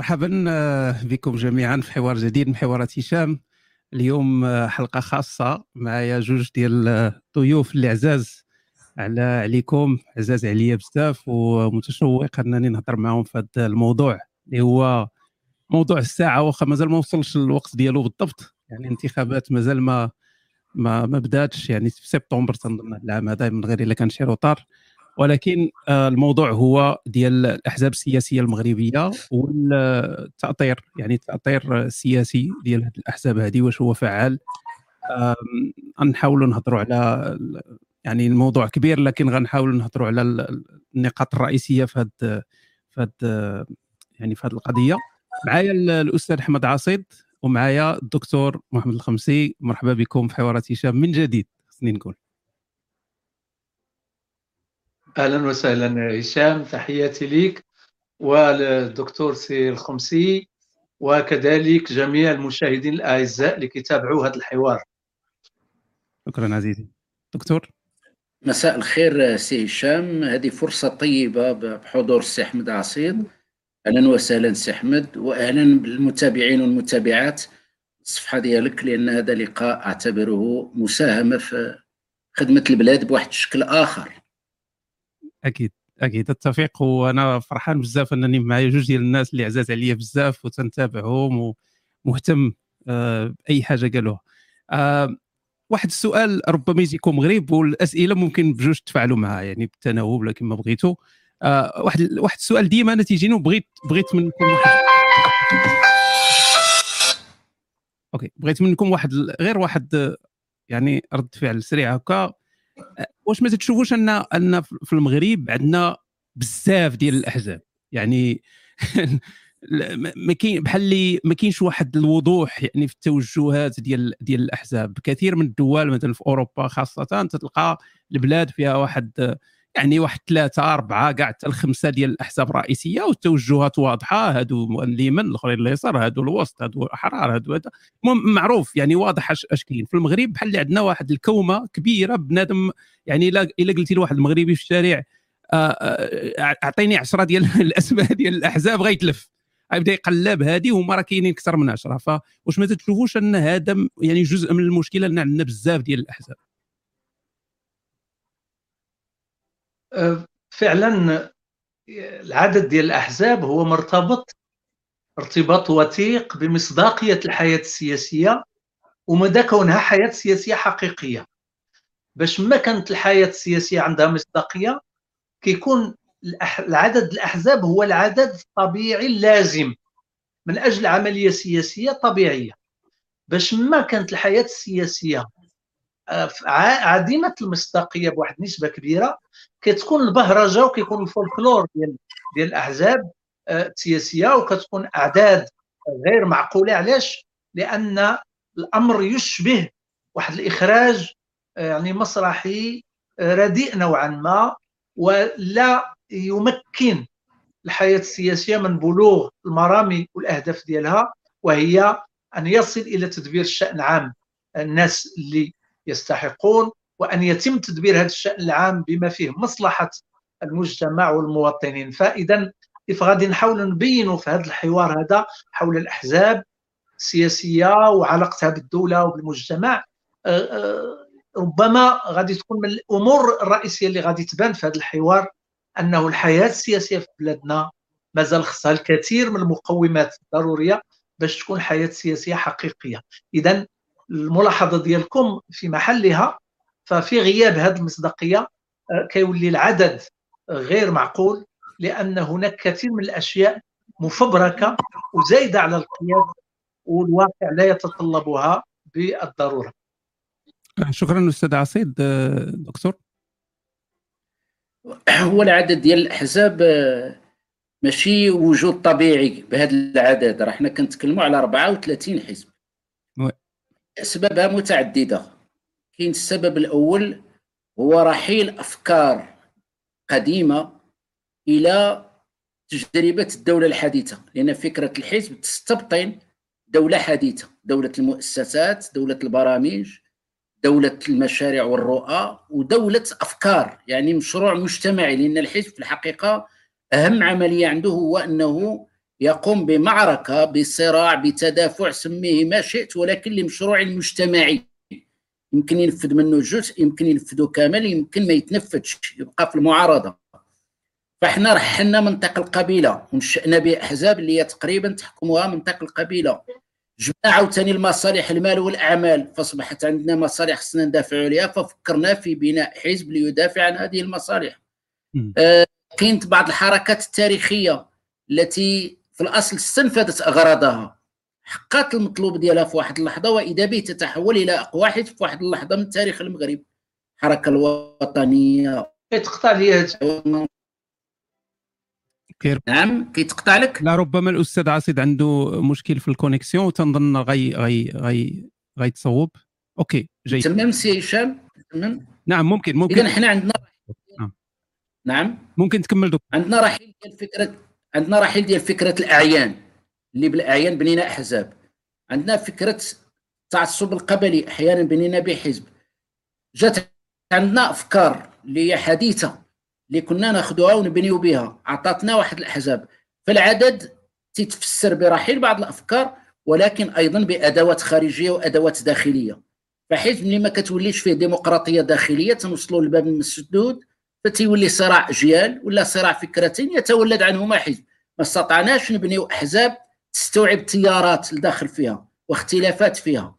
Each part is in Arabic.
مرحبا آه، بكم جميعا في حوار جديد من حوارات هشام. اليوم آه، حلقة خاصة معايا جوج ديال الضيوف اللي عزاز على عليكم. عزاز عليا بزاف ومتشوق أنني نهضر معاهم في هذا الموضوع اللي هو موضوع الساعة واخا مازال ما وصلش الوقت ديالو بالضبط. يعني الانتخابات مازال ما ما ما بداتش. يعني في سبتمبر تنظن العام هذا من غير إلا كان شي روطار. ولكن آه، الموضوع هو ديال الأحزاب السياسية المغربية والتأطير يعني التأطير السياسي ديال هذه الأحزاب هذه واش هو فعال. غنحاولوا نهضروا على يعني الموضوع كبير لكن غنحاولوا نهضروا على النقاط الرئيسية في هذا في هذا يعني في هذه القضية. معايا الأستاذ احمد عاصيد ومعايا الدكتور محمد الخمسي. مرحبا بكم في حوارات هشام من جديد خصني نقول. أهلا وسهلا هشام تحياتي لك والدكتور سي الخميسي وكذلك جميع المشاهدين الأعزاء اللي كيتابعوا هذا الحوار. شكرا عزيزي. دكتور؟ مساء الخير سي هشام. هذه فرصة طيبة بحضور السي أحمد عصيد. أهلا وسهلا سي أحمد واهلا بالمتابعين والمتابعات. الصفحه ديالك لأن هذا لقاء أعتبره مساهمة في خدمة البلاد بواحد الشكل آخر. أكيد أكيد. اتفق وأنا فرحان بزاف أنني معايا جوج ديال الناس اللي عزاز عليا بزاف وتنتابعهم ومهتم آه، بأي حاجة قالوها. آه، واحد السؤال ربما يجيكم غريب والأسئلة ممكن بجوج تفعلوا معها يعني بالتناوب لكن ما بغيتوا آه، واحد واحد السؤال ديما أنا تيجيني وبغيت بغيت منكم واحد okay بغيت منكم واحد غير واحد يعني رد فعل سريع هكا. واش ما تشوفوش ان أن في المغرب عندنا بزاف ديال الأحزاب. يعني ما كاين بحال اللي ما كاينش واحد الوضوح يعني في التوجهات ديال ديال الأحزاب. كثير من الدول مثلا في أوروبا خاصة تلقى البلاد فيها واحد يعني واحد ثلاثة أربعة كاع حتى الخمسة ديال الأحزاب الرئيسية والتوجهات واضحة هادو اليمين الآخرين اليسار هادو الوسط هادو الاحرار هادو هذا. معروف يعني واضح اش كاين. في المغرب بحال اللي عندنا واحد الكومة كبيرة بنادم يعني الا قلتي لواحد المغربي في الشارع آه، آه، أعطيني عشرة ديال الأسماء ديال الأحزاب غيتلف. غيبدا يقلب هذه وهما راه كاينين أكثر من عشرة. فواش ما تشوفوش أن هذا يعني جزء من المشكلة أن عندنا بزاف ديال الأحزاب. فعلا العدد ديال الأحزاب هو مرتبط ارتباط وثيق بمصداقية الحياة السياسية ومدى كونها حياة سياسية حقيقية. باش ما كانت الحياة السياسية عندها مصداقية كيكون العدد الأحزاب هو العدد الطبيعي اللازم من أجل عملية سياسية طبيعية. باش ما كانت الحياة السياسية عديمة المصداقية بواحد النسبة كبيرة. كتكون البهرجة وكيكون الفولكلور ديال ديال الأحزاب آه، السياسية وكتكون أعداد غير معقولة. علاش؟ لأن الأمر يشبه واحد الإخراج آه، يعني مسرحي آه، رديء نوعا ما ولا يمكن الحياة السياسية من بلوغ المرامي والأهداف ديالها وهي أن يصل إلى تدبير الشان العام الناس اللي يستحقون وأن يتم تدبير هذا الشأن العام بما فيه مصلحة المجتمع والمواطنين. فإذا كيف غادي نحاول نبينوا في هذا الحوار هذا حول الأحزاب السياسية وعلاقتها بالدولة وبالمجتمع آه، آه، ربما غادي تكون من الأمور الرئيسية اللي غادي تبان في هذا الحوار أنه الحياة السياسية في بلادنا مازال خصها الكثير من المقومات الضرورية باش تكون حياة سياسية حقيقية. إذا الملاحظة ديالكم في محلها ففي غياب هذه المصداقية آه، كيولي العدد غير معقول لأن هناك كثير من الأشياء مفبركة وزايدة على القياس والواقع لا يتطلبها بالضرورة. شكرا أستاذ عصيد آه، دكتور. هو العدد ديال الأحزاب آه، ماشي وجود طبيعي بهذا العدد راه حنا كنتكلموا على 34 حزب. أسبابها متعددة. كاين السبب الأول هو رحيل أفكار قديمة إلى تجربة الدولة الحديثة لأن فكرة الحزب تستبطن دولة حديثة دولة المؤسسات دولة البرامج دولة المشاريع والرؤى ودولة أفكار يعني مشروع مجتمعي لأن الحزب في الحقيقة أهم عملية عنده هو أنه يقوم بمعركة بصراع بتدافع سميه ما شئت ولكن لمشروع مجتمعي. يمكن ينفذ منه جزء يمكن ينفذه كامل يمكن ما يتنفذش يبقى في المعارضة. فإحنا رحلنا منطق القبيلة ونشأنا بأحزاب اللي هي تقريبا تحكمها منطق القبيلة. جبنا عاوتاني المصالح المال والأعمال فأصبحت عندنا مصالح خصنا ندافعوا عليها ففكرنا في بناء حزب ليدافع عن هذه المصالح. آه كاينت بعض الحركات التاريخية التي في الأصل استنفذت أغراضها. حققت المطلوب ديالها في واحد اللحظة وإذا به تتحول إلى اقوى حزب في واحد اللحظة من تاريخ المغرب. الحركه الوطنية. كيتقطع لي نعم كيتقطع لك؟ لا ربما الأستاذ عصيد عنده مشكل في ال connexion وتنظن غي غي غي غيتصوب. okay جيد. تمام سي هشام. تمام. نعم ممكن ممكن اذا إحنا عندنا نعم. نعم. ممكن تكمل دكتور. عندنا رحيل ديال فكرة عندنا رحيل ديال فكرة الأعيان اللي بالأعيان بنينا أحزاب. عندنا فكرة التعصب القبلي أحيانا بنينا بحزب. جات عندنا أفكار اللي هي حديثة اللي كنا ناخذوها ونبنيو بها. عطاتنا واحد الأحزاب. فالعدد تتفسر برحيل بعض الأفكار ولكن أيضا بأدوات خارجية وأدوات داخلية. فحيث ملي ما كتوليش فيه ديمقراطية داخلية تنوصلوا للباب المسدود فتيولي صراع اجيال ولا صراع فكرتين يتولد عنهما حزب. ما استطعناش نبنيو أحزاب تستوعب تيارات الداخل فيها واختلافات فيها.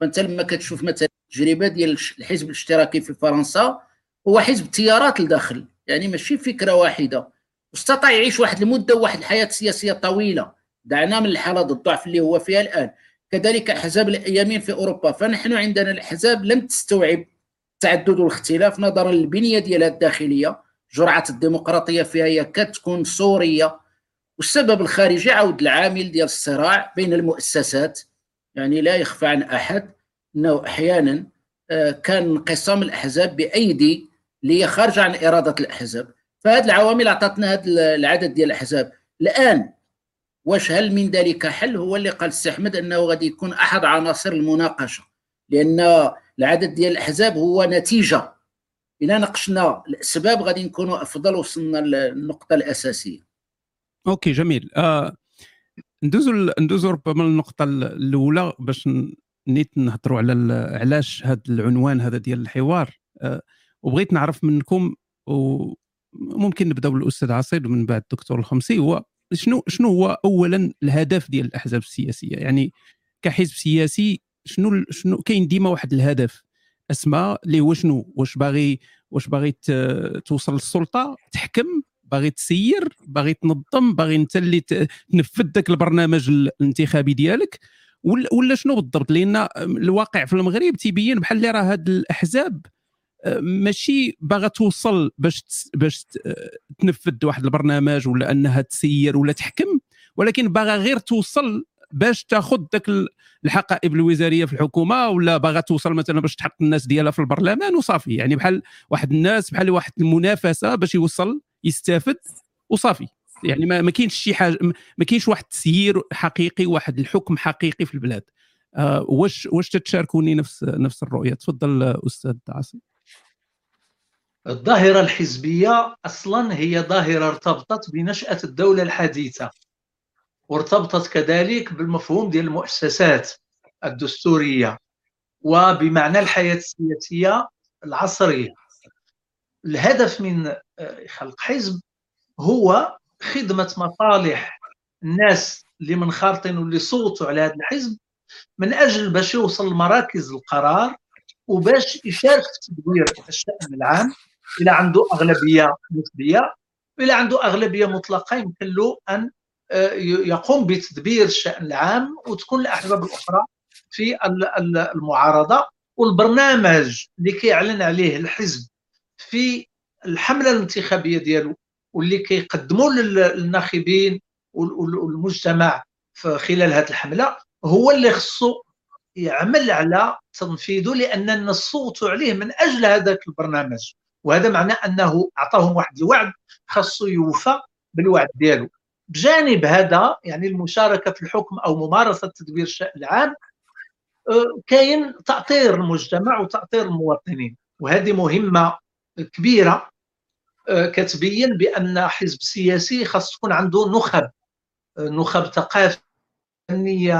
فأنت لما كتشوف مثلا التجربه ديال الحزب الاشتراكي في فرنسا هو حزب تيارات الداخل يعني ماشي فكرة واحدة. واستطاع يعيش واحد المدة وواحد الحياة سياسية طويلة. دعنا من الحالة الضعف اللي هو فيها الآن. كذلك أحزاب اليمين في أوروبا فنحن عندنا الأحزاب لم تستوعب التعدد والاختلاف نظرا للبنية ديالها الداخلية جرعة الديمقراطية فيها هي كتكون صوريه والسبب الخارجي عود العامل ديال الصراع بين المؤسسات يعني لا يخفى عن أحد أنه أحيانا آه، كان انقسام الأحزاب بأيدي اللي هي خارجه عن إرادة الأحزاب. فهذه العوامل أعطتنا هذا العدد ديال الأحزاب. الآن واش هل من ذلك حل؟ هو اللي قال السي أحمد أنه غادي يكون أحد عناصر المناقشة لأن العدد ديال الأحزاب هو نتيجة. إلى ناقشنا الأسباب غادي نكونوا أفضل وصلنا للنقطة الأساسية. okay جميل. آه ندوزو ندوزو ربما النقطه الأولى باش نيت نهضروا على علاش هذا العنوان هذا ديال الحوار. آه وبغيت نعرف منكم وممكن نبداو بالأستاذ عصيد ومن بعد الدكتور الخمسي. هو شنو شنو هو اولا الهدف ديال الأحزاب السياسية؟ يعني كحزب سياسي شنو شنو كاين ديما واحد الهدف. اسمى اللي هو شنو؟ واش باغي واش باغي توصل للسلطة؟ تحكم باغي تسير باغي تنظم باغي أنت اللي تنفذ ذاك البرنامج الانتخابي ديالك. ولا شنو بالضبط؟ لأن الواقع في المغرب تيبين بحال اللي راه هاد الأحزاب ماشي باغا توصل باش باش تنفذ واحد البرنامج ولا أنها تسير ولا تحكم ولكن باغا غير توصل باش تاخذ ذاك الحقائب الوزارية في الحكومة ولا باغا توصل مثلا باش تحط الناس ديالها في البرلمان؟ وصافي. يعني بحال واحد الناس بحال واحد المنافسة باش يوصل يستافد وصافي. يعني ما, ما كاينش شي حاجة ما كاينش واحد التسيير حقيقي واحد الحكم حقيقي في البلاد. آه واش واش تتشاركوني نفس نفس الرؤية؟ تفضل أستاذ عاصم. الظاهرة الحزبية أصلا هي ظاهرة ارتبطت بنشأة الدولة الحديثة. وارتبطت كذلك بالمفهوم ديال المؤسسات الدستورية وبمعنى الحياة السياسية العصرية. الهدف من آه، خلق حزب هو خدمة مصالح الناس اللي منخرطين واللي صوتوا على هذا الحزب من أجل باش يوصل لمراكز القرار وباش يشارك في تدوير الشأن العام. إلى عنده أغلبية نسبية إلى عنده أغلبية مطلقة يمكن له أن يقوم بتدبير الشأن العام وتكون الأحزاب الأخرى في المعارضة والبرنامج اللي كيعلن عليه الحزب في الحملة الانتخابية ديالو واللي كيقدموا للناخبين والمجتمع خلال هذه الحملة هو اللي خصو يعمل على تنفيذه لأن الناس صوتوا عليه من أجل هذاك البرنامج. وهذا معناه أنه أعطاهم واحد الوعد خاصو يوفى بالوعد ديالو. بجانب هذا يعني المشاركة في الحكم أو ممارسة تدبير الشأن العام آه، كاين تأطير المجتمع وتأطير المواطنين. وهذه مهمة كبيرة آه، كتبين بأن حزب سياسي خاص تكون عنده نخب نخب ثقافية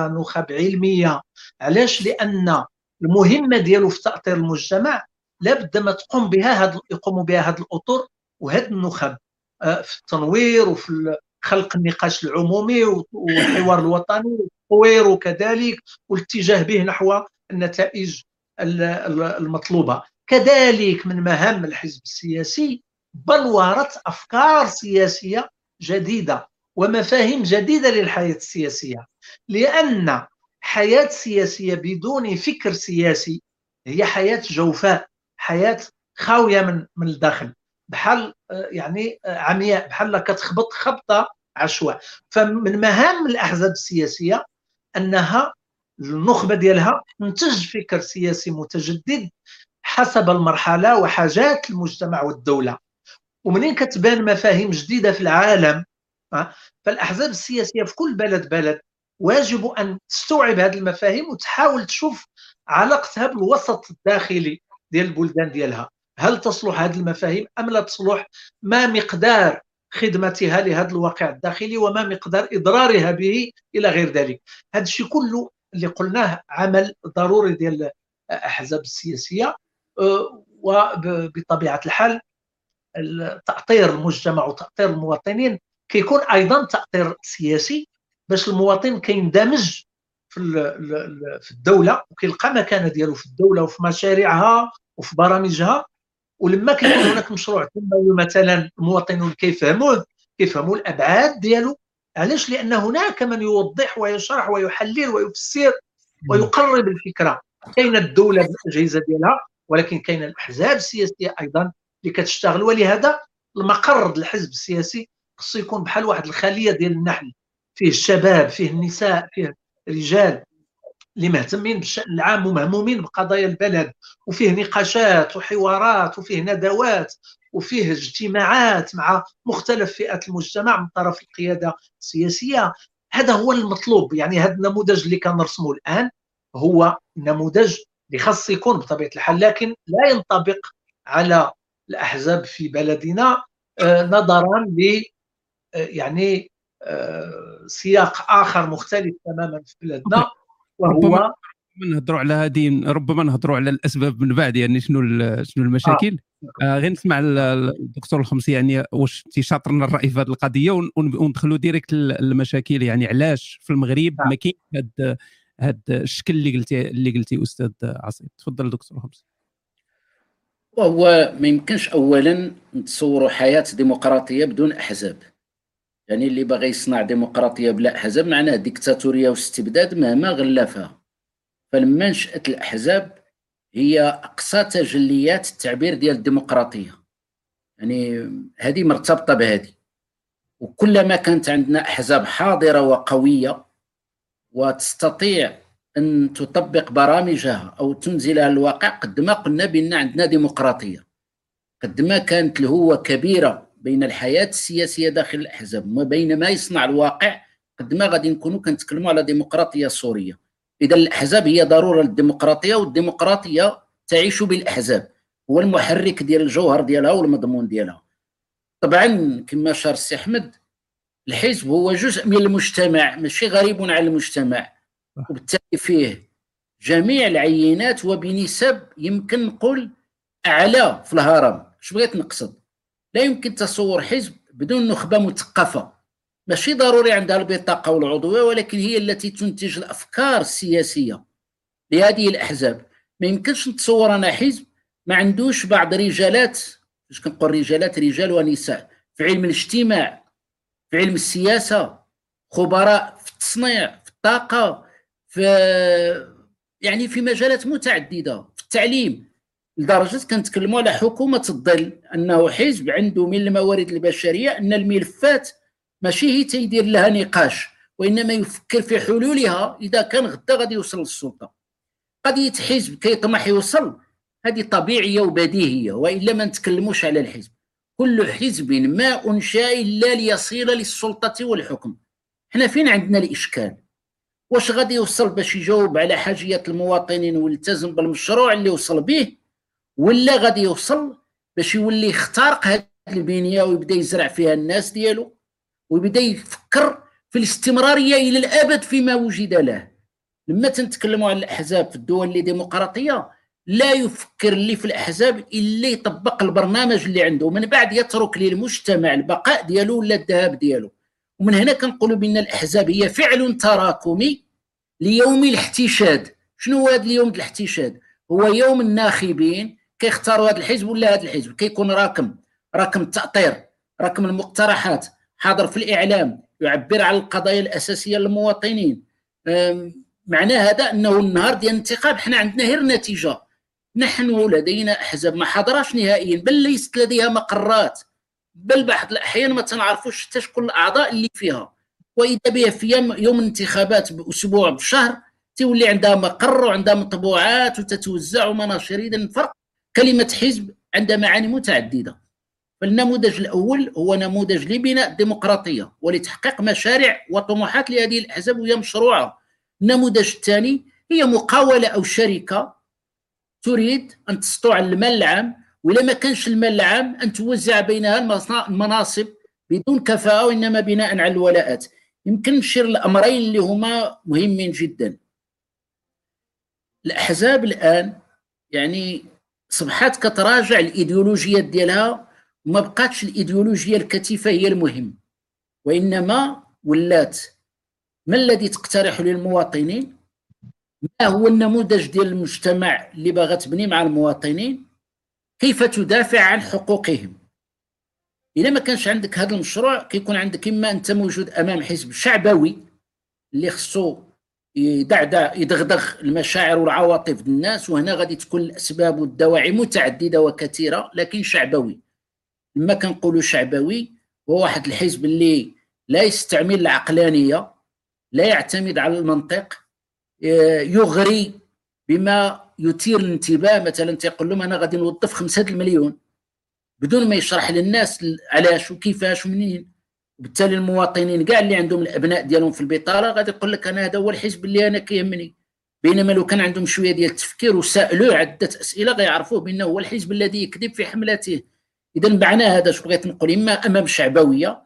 نخب علمية. علاش؟ لأن المهمة ديالو في تأطير المجتمع لابد ما تقوم بها هاد يقوموا بها هاد الأطر وهاد النخب آه، في التنوير وفي خلق النقاش العمومي والحوار الوطني والتطوير وكذلك والاتجاه به نحو النتائج المطلوبة. كذلك من مهام الحزب السياسي بلورة أفكار سياسية جديدة ومفاهيم جديدة للحياة السياسية لأن حياة سياسية بدون فكر سياسي هي حياة جوفاء حياة خاوية من من الداخل. بحال يعني عمياء بحال كتخبط خبطة عشواء فمن مهام الأحزاب السياسية أنها النخبة ديالها تنتج فكر سياسي متجدد حسب المرحلة وحاجات المجتمع والدولة. ومنين كتبان مفاهيم جديدة في العالم فالأحزاب السياسية في كل بلد بلد واجب أن تستوعب هذه المفاهيم وتحاول تشوف علاقتها بالوسط الداخلي ديال البلدان ديالها. هل تصلح هذه المفاهيم أم لا تصلح؟ ما مقدار خدمتها لهذا الواقع الداخلي وما مقدار إضرارها به إلى غير ذلك. هذا الشيء كله اللي قلناه عمل ضروري ديال الأحزاب السياسية أه، وبطبيعة الحال تأطير المجتمع وتأطير المواطنين كيكون أيضا تأطير سياسي باش المواطن كيندمج في في الدولة وكيلقى مكانة ديالو في الدولة وفي مشاريعها وفي برامجها. ولما كيكون هناك مشروع تنموي مثلا المواطنون كيفهموه كيفهموا الأبعاد ديالو علاش؟ لأن هناك من يوضح ويشرح ويحلل ويفسر ويقرب الفكرة. كاين الدولة بالأجهزة ديالها ولكن كاين الأحزاب السياسية أيضا اللي كتشتغل. ولهذا المقر الحزب السياسي خصو يكون بحال واحد الخلية ديال النحل. فيه الشباب فيه النساء فيه رجال اللي مهتمين بالشان العام ومهمومين بقضايا البلد وفيه نقاشات وحوارات وفيه ندوات وفيه اجتماعات مع مختلف فئات المجتمع من طرف القيادة السياسية. هذا هو المطلوب يعني هذا النموذج اللي كنرسمه الآن هو نموذج اللي خاص يكون بطبيعة الحال لكن لا ينطبق على الأحزاب في بلدنا آه، نظرا ل آه، يعني آه، سياق آخر مختلف تماما في بلادنا وهو نهضروا على هذه ربما نهضروا على الأسباب من بعد يعني شنو شنو المشاكل. آه. آه غير نسمع الدكتور الخمسي يعني واش تيشاطرنا الرأي في هذه القضية وندخلوا ديريكت المشاكل يعني علاش في المغرب آه. ما كاين هذا هذا الشكل اللي قلتي اللي قلتي أستاذ عصيب. تفضل دكتور الخمسي. وهو ما يمكنش اولا نتصوروا حياة ديمقراطية بدون أحزاب. يعني اللي باغي يصنع ديمقراطية بلا أحزاب معناه ديكتاتورية واستبداد مهما غلفها. فلما نشات الأحزاب هي أقصى تجليات التعبير ديال الديمقراطية. يعني هذه مرتبطة بهذه. وكلما كانت عندنا أحزاب حاضرة وقوية وتستطيع أن تطبق برامجها أو تنزلها الواقع قد ما قلنا بأن عندنا ديمقراطية. قد ما كانت الهوة كبيرة بين الحياة السياسية داخل الأحزاب وما بين ما يصنع الواقع قد ما غادي نكونوا كنتكلموا على ديمقراطية سورية. إذا الأحزاب هي ضرورة للديمقراطية والديمقراطية تعيش بالأحزاب. هو المحرك ديال الجوهر ديالها والمضمون ديالها. طبعا كما شار السي أحمد الحزب هو جزء من المجتمع ماشي غريب على المجتمع. وبالتالي فيه جميع العينات وبنسب يمكن نقول أعلى في الهرم. اش بغيت نقصد؟ لا يمكن تصور حزب بدون نخبة مثقفة. ماشي ضروري عندها البطاقة والعضوية ولكن هي التي تنتج الأفكار السياسية لهذه الأحزاب. ما يمكنش نتصور أنا حزب ما عندوش بعض رجالات باش كنقول رجالات رجال ونساء في علم الاجتماع في علم السياسة خبراء في التصنيع في الطاقة في يعني في مجالات متعددة في التعليم. لدرجة كنتكلموا على حكومة الظل أنه حزب عنده من الموارد البشرية أن الملفات ماشي هي تيدير لها نقاش وإنما يفكر في حلولها إذا كان غدا غادي يوصل للسلطة. قضية حزب كيطمح يوصل هذه طبيعية وبديهية وإلا ما نتكلموش على الحزب. كل حزب ما أنشأ إلا ليصل للسلطة والحكم. حنا فين عندنا الإشكال؟ واش غادي يوصل باش يجاوب على حاجيات المواطنين ويلتزم بالمشروع اللي وصل به؟ ولا غادي يوصل باش يولي يخترق هذه البنية ويبدأ يزرع فيها الناس ديالو ويبدأ يفكر في الاستمرارية إلى الأبد فيما وجد له. لما تنتكلموا على الأحزاب في الدول اللي ديمقراطية لا يفكر اللي في الأحزاب إلا يطبق البرنامج اللي عنده. ومن بعد يترك للمجتمع البقاء ديالو ولا الذهاب ديالو. ومن هنا كنقولوا بأن الأحزاب هي فعل تراكمي ليوم الاحتشاد. شنو هو هذا اليوم الاحتشاد؟ هو يوم الناخبين كيختاروا هذا الحزب ولا هذا الحزب؟ كيكون راكم راكم التأطير راكم المقترحات حاضر في الإعلام يعبر عن القضايا الأساسية للمواطنين. معنى هذا أنه النهار ديال الانتخاب حنا عندنا غير نتيجة. نحن لدينا أحزاب ما حضرش نهائيا بل ليست لديها مقرات. بل بعض الأحيان ما تنعرفوش حتى شكون الأعضاء اللي فيها. وإذا بها في يوم الانتخابات بأسبوع بشهر تولي عندها مقر وعندها مطبوعات وتتوزع ومناشير اذا الفرق. كلمة حزب عندها معاني متعددة. فالنموذج الأول هو نموذج لبناء الديمقراطيه ولتحقيق مشاريع وطموحات لهذه الأحزاب وهي مشروعة. النموذج الثاني هي مقاولة أو شركة تريد أن تسطو على المال العام ولا ما كانش المال العام أن توزع بينها المناصب بدون كفاءة وإنما بناء على الولاءات. يمكن نشير الامرين اللي هما مهمين جدا. الأحزاب الآن يعني صبحات كتراجع الايديولوجيات ديالها وما بقاتش الإيديولوجية الكثيفه هي المهم. وإنما ولات. ما الذي تقترحه للمواطنين؟ ما هو النموذج ديال المجتمع اللي باغا تبني مع المواطنين؟ كيف تدافع عن حقوقهم؟ اذا ما كانش عندك هذا المشروع كيكون عندك إما أنت موجود أمام حزب شعبوي اللي خصو يدعدع يدغدغ المشاعر والعواطف الناس وهنا غادي تكون الأسباب والدواعي متعددة وكثيرة لكن شعبوي. لما كنقولوا شعبوي هو واحد الحزب اللي لا يستعمل العقلانية لا يعتمد على المنطق يغري بما يثير الانتباه. مثلا تيقول لهم أنا غادي نوظف خمسة المليون بدون ما يشرح للناس علاش وكيفاش ومنين. وبالتالي المواطنين كاع اللي عندهم الأبناء ديالهم في البطاله غادي يقول لك أنا هذا هو الحزب اللي أنا كيهمني. بينما لو كان عندهم شوية ديال التفكير وسألوه عدة أسئلة غيعرفوه بأنه هو الحزب الذي يكذب في حملته. إذا معنى هذا شو بغيت نقول؟ إما أمام شعبوية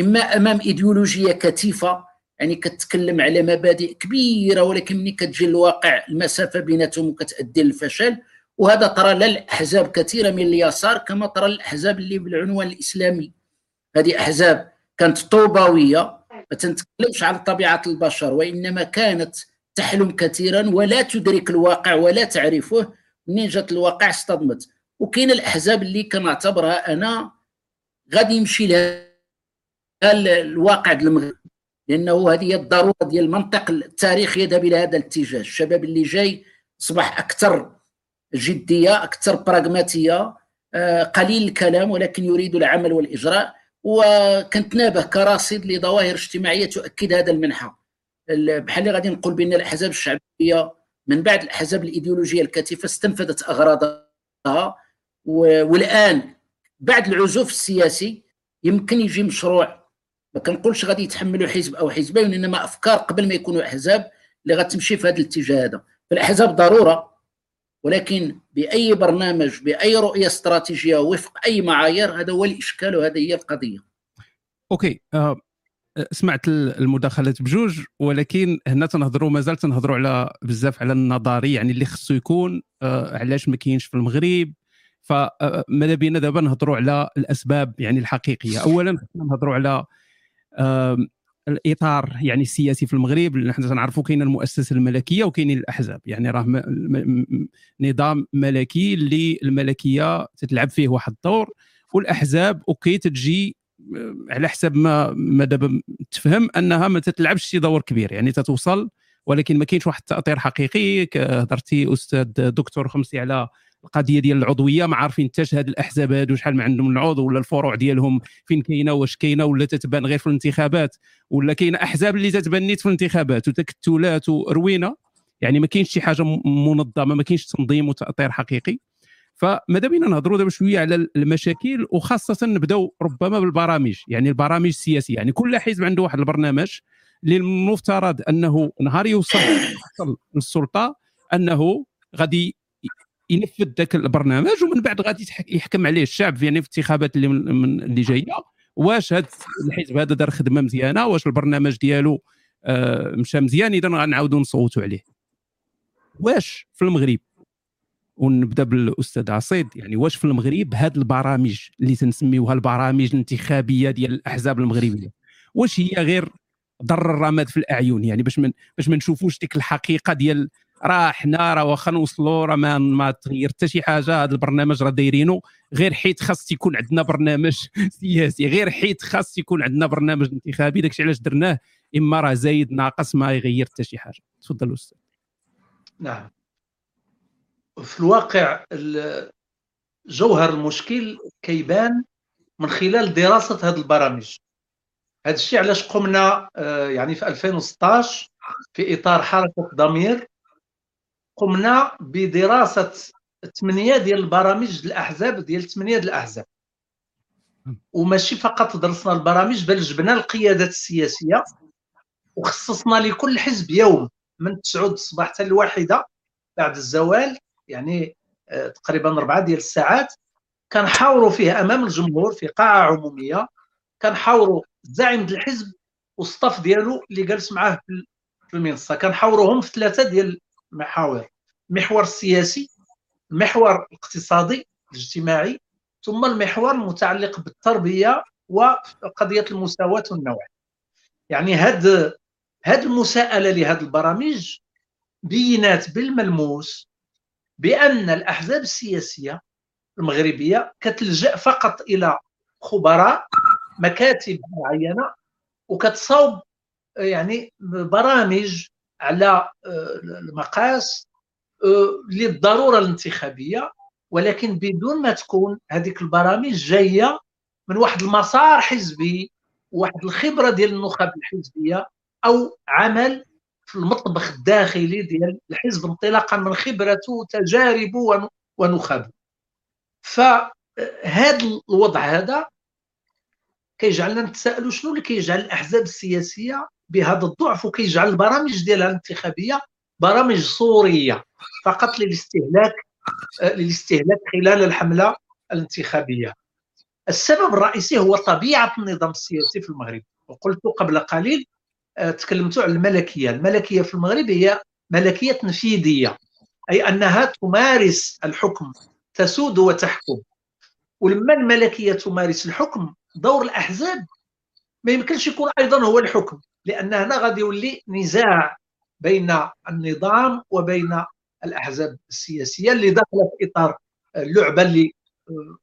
إما أمام إيديولوجية كثيفه يعني كتكلم على مبادئ كبيرة ولكن ملي كتجي الواقع المسافة بيناتهم وكتؤدي للفشل. وهذا ترى للاحزاب كثيرة من اليسار كما ترى الأحزاب اللي بالعنوان الإسلامي. هذه أحزاب كانت طوباوية ما تنتكلمش على طبيعة البشر وإنما كانت تحلم كثيرا ولا تدرك الواقع ولا تعرفه. منين جات الواقع؟ اصطدمت. وكاين الأحزاب اللي كنعتبرها أنا غادي يمشي لها الواقع المغرب. لأنه هذه هي الضرورة ديال المنطق التاريخ يذهب إلى هذا الاتجاه. الشباب اللي جاي أصبح أكثر جدية أكثر براغماتيه قليل الكلام ولكن يريد العمل والإجراء. وكنت نابه كراصد لظواهر اجتماعية تؤكد هذا المنحى بحال اللي غادي نقول بأن الأحزاب الشعبية من بعد الأحزاب الإيديولوجية الكثيفه استنفذت أغراضها والآن بعد العزوف السياسي يمكن يجي مشروع. ما كنقولش غادي يتحملوا حزب أو حزبين انما أفكار قبل ما يكونوا أحزاب اللي غتمشي في هذا الاتجاه هذا. فالأحزاب ضرورة. ولكن بأي برنامج بأي رؤية استراتيجية وفق أي معايير هذا هو الإشكال وهذه هي القضية. أوكي. أه سمعت المداخلات بجوج ولكن هنا تنهضروا مازال تنهضروا على بزاف على النظري يعني اللي خصو يكون أه علاش ما كاينش في المغرب. فماذا بينا؟ دابا نهضروا على الأسباب يعني الحقيقية. اولا نهضروا على الإطار يعني السياسي في المغرب نحن تنعرفوا كاين المؤسسة الملكية وكاينين الأحزاب. يعني راه نظام ملكي اللي الملكية تتلعب فيه واحد الدور والأحزاب okay تجي على حسب ما ما دابا تفهم أنها ما تتلعبش شي دور كبير. يعني تتوصل ولكن ما كاينش واحد التأطير حقيقي. هضرتي أستاذ دكتور خميسي على القضية ديال العضوية ما عارفين حتى هاد الأحزاب هادو شحال ما عندهم العضو ولا الفروع ديالهم فين كاينة واش كاينة ولا تتبان غير في الانتخابات ولا كاينة أحزاب اللي تتبان نيت في الانتخابات. وتكتلات وروينة يعني ما كاينش شي حاجة منظمة ما كاينش تنظيم وتأطير حقيقي. فماذا بينا نهضروا دابا شوية على المشاكل وخاصة نبداو ربما بالبرامج يعني البرامج السياسية. يعني كل حزب عنده واحد البرنامج اللي المفترض أنه نهار يوصل للسلطة أنه غادي ينفذ ذاك البرنامج ومن بعد غادي يحكم عليه الشعب يعني في الانتخابات اللي من اللي جاية. واش هذا الحزب هذا دار خدمة مزيانة؟ واش البرنامج ديالو آه مشى مزيان؟ اذا غنعاودوا نصوتوا عليه. واش في المغرب؟ ونبدأ بالأستاذ عصيد. يعني واش في المغرب هاد البرامج اللي تنسميوها البرامج الانتخابية ديال الأحزاب المغربية؟ واش هي غير ضر الرماد في الأعين؟ يعني باش من باش ما نشوفوش ديك الحقيقة ديال راه حنا راه واخا نوصلوا راه ما, ما تغير حتى شي حاجة. هذا البرنامج راه دايرينه غير حيت خاص يكون عندنا برنامج سياسي. غير حيت خاص يكون عندنا برنامج انتخابي. داكشي علاش درناه. إما راه زايد ناقص ما يغير حتى شي حاجة. تفضل أستاذ. نعم. في الواقع جوهر المشكل كيبان من خلال دراسة هذه البرامج. هذا الشيء علاش قمنا آه، يعني في 2016 في إطار حركة ضمير قمنا بدراسة ثمانية ديال البرامج الأحزاب ديال ثمانية ديال الأحزاب. وماشي فقط درسنا البرامج بل جبنا القيادات السياسية وخصصنا لكل حزب يوم من 9 الصباح حتى الواحدة بعد الزوال يعني آه، تقريبا أربعة ديال الساعات. كنحاوروا فيه أمام الجمهور في قاعة عمومية. كنحاوروا زعيم الحزب والصف ديالو اللي جالس معاه في المنصة. كنحاوروهم في ثلاثة ديال المحاور المحور السياسي المحور الاقتصادي الاجتماعي ثم المحور المتعلق بالتربية وقضية المساواة والنوع يعني هاد هاد المساءلة لهذه البرامج بينات بالملموس بأن الأحزاب السياسية المغربية كتلجأ فقط إلى خبراء مكاتب معينة وكتصاوب يعني برامج على آه، المقاس آه، للضرورة الانتخابية ولكن بدون ما تكون هذيك البرامج جاية من واحد المسار حزبي واحد الخبرة ديال النخب الحزبية أو عمل في المطبخ الداخلي ديال الحزب انطلاقا من خبرته وتجاربه ونخبه. فهذا الوضع هذا كيجعلنا نتساءلوا شنو اللي كيجعل الأحزاب السياسية بهذا الضعف وكيجعل البرامج ديالها الانتخابية برامج صورية. فقط للاستهلاك آه، للاستهلاك خلال الحملة الانتخابية. السبب الرئيسي هو طبيعة النظام السياسي في المغرب. وقلت قبل قليل آه، تكلمت على الملكية. الملكية في المغرب هي ملكية تنفيذية أي أنها تمارس الحكم تسود وتحكم. ولما الملكية تمارس الحكم دور الأحزاب. ما يمكنش يكون أيضا هو الحكم لأن هنا غادي يولي نزاع بين النظام وبين الأحزاب السياسية اللي داخله في إطار اللعبة اللي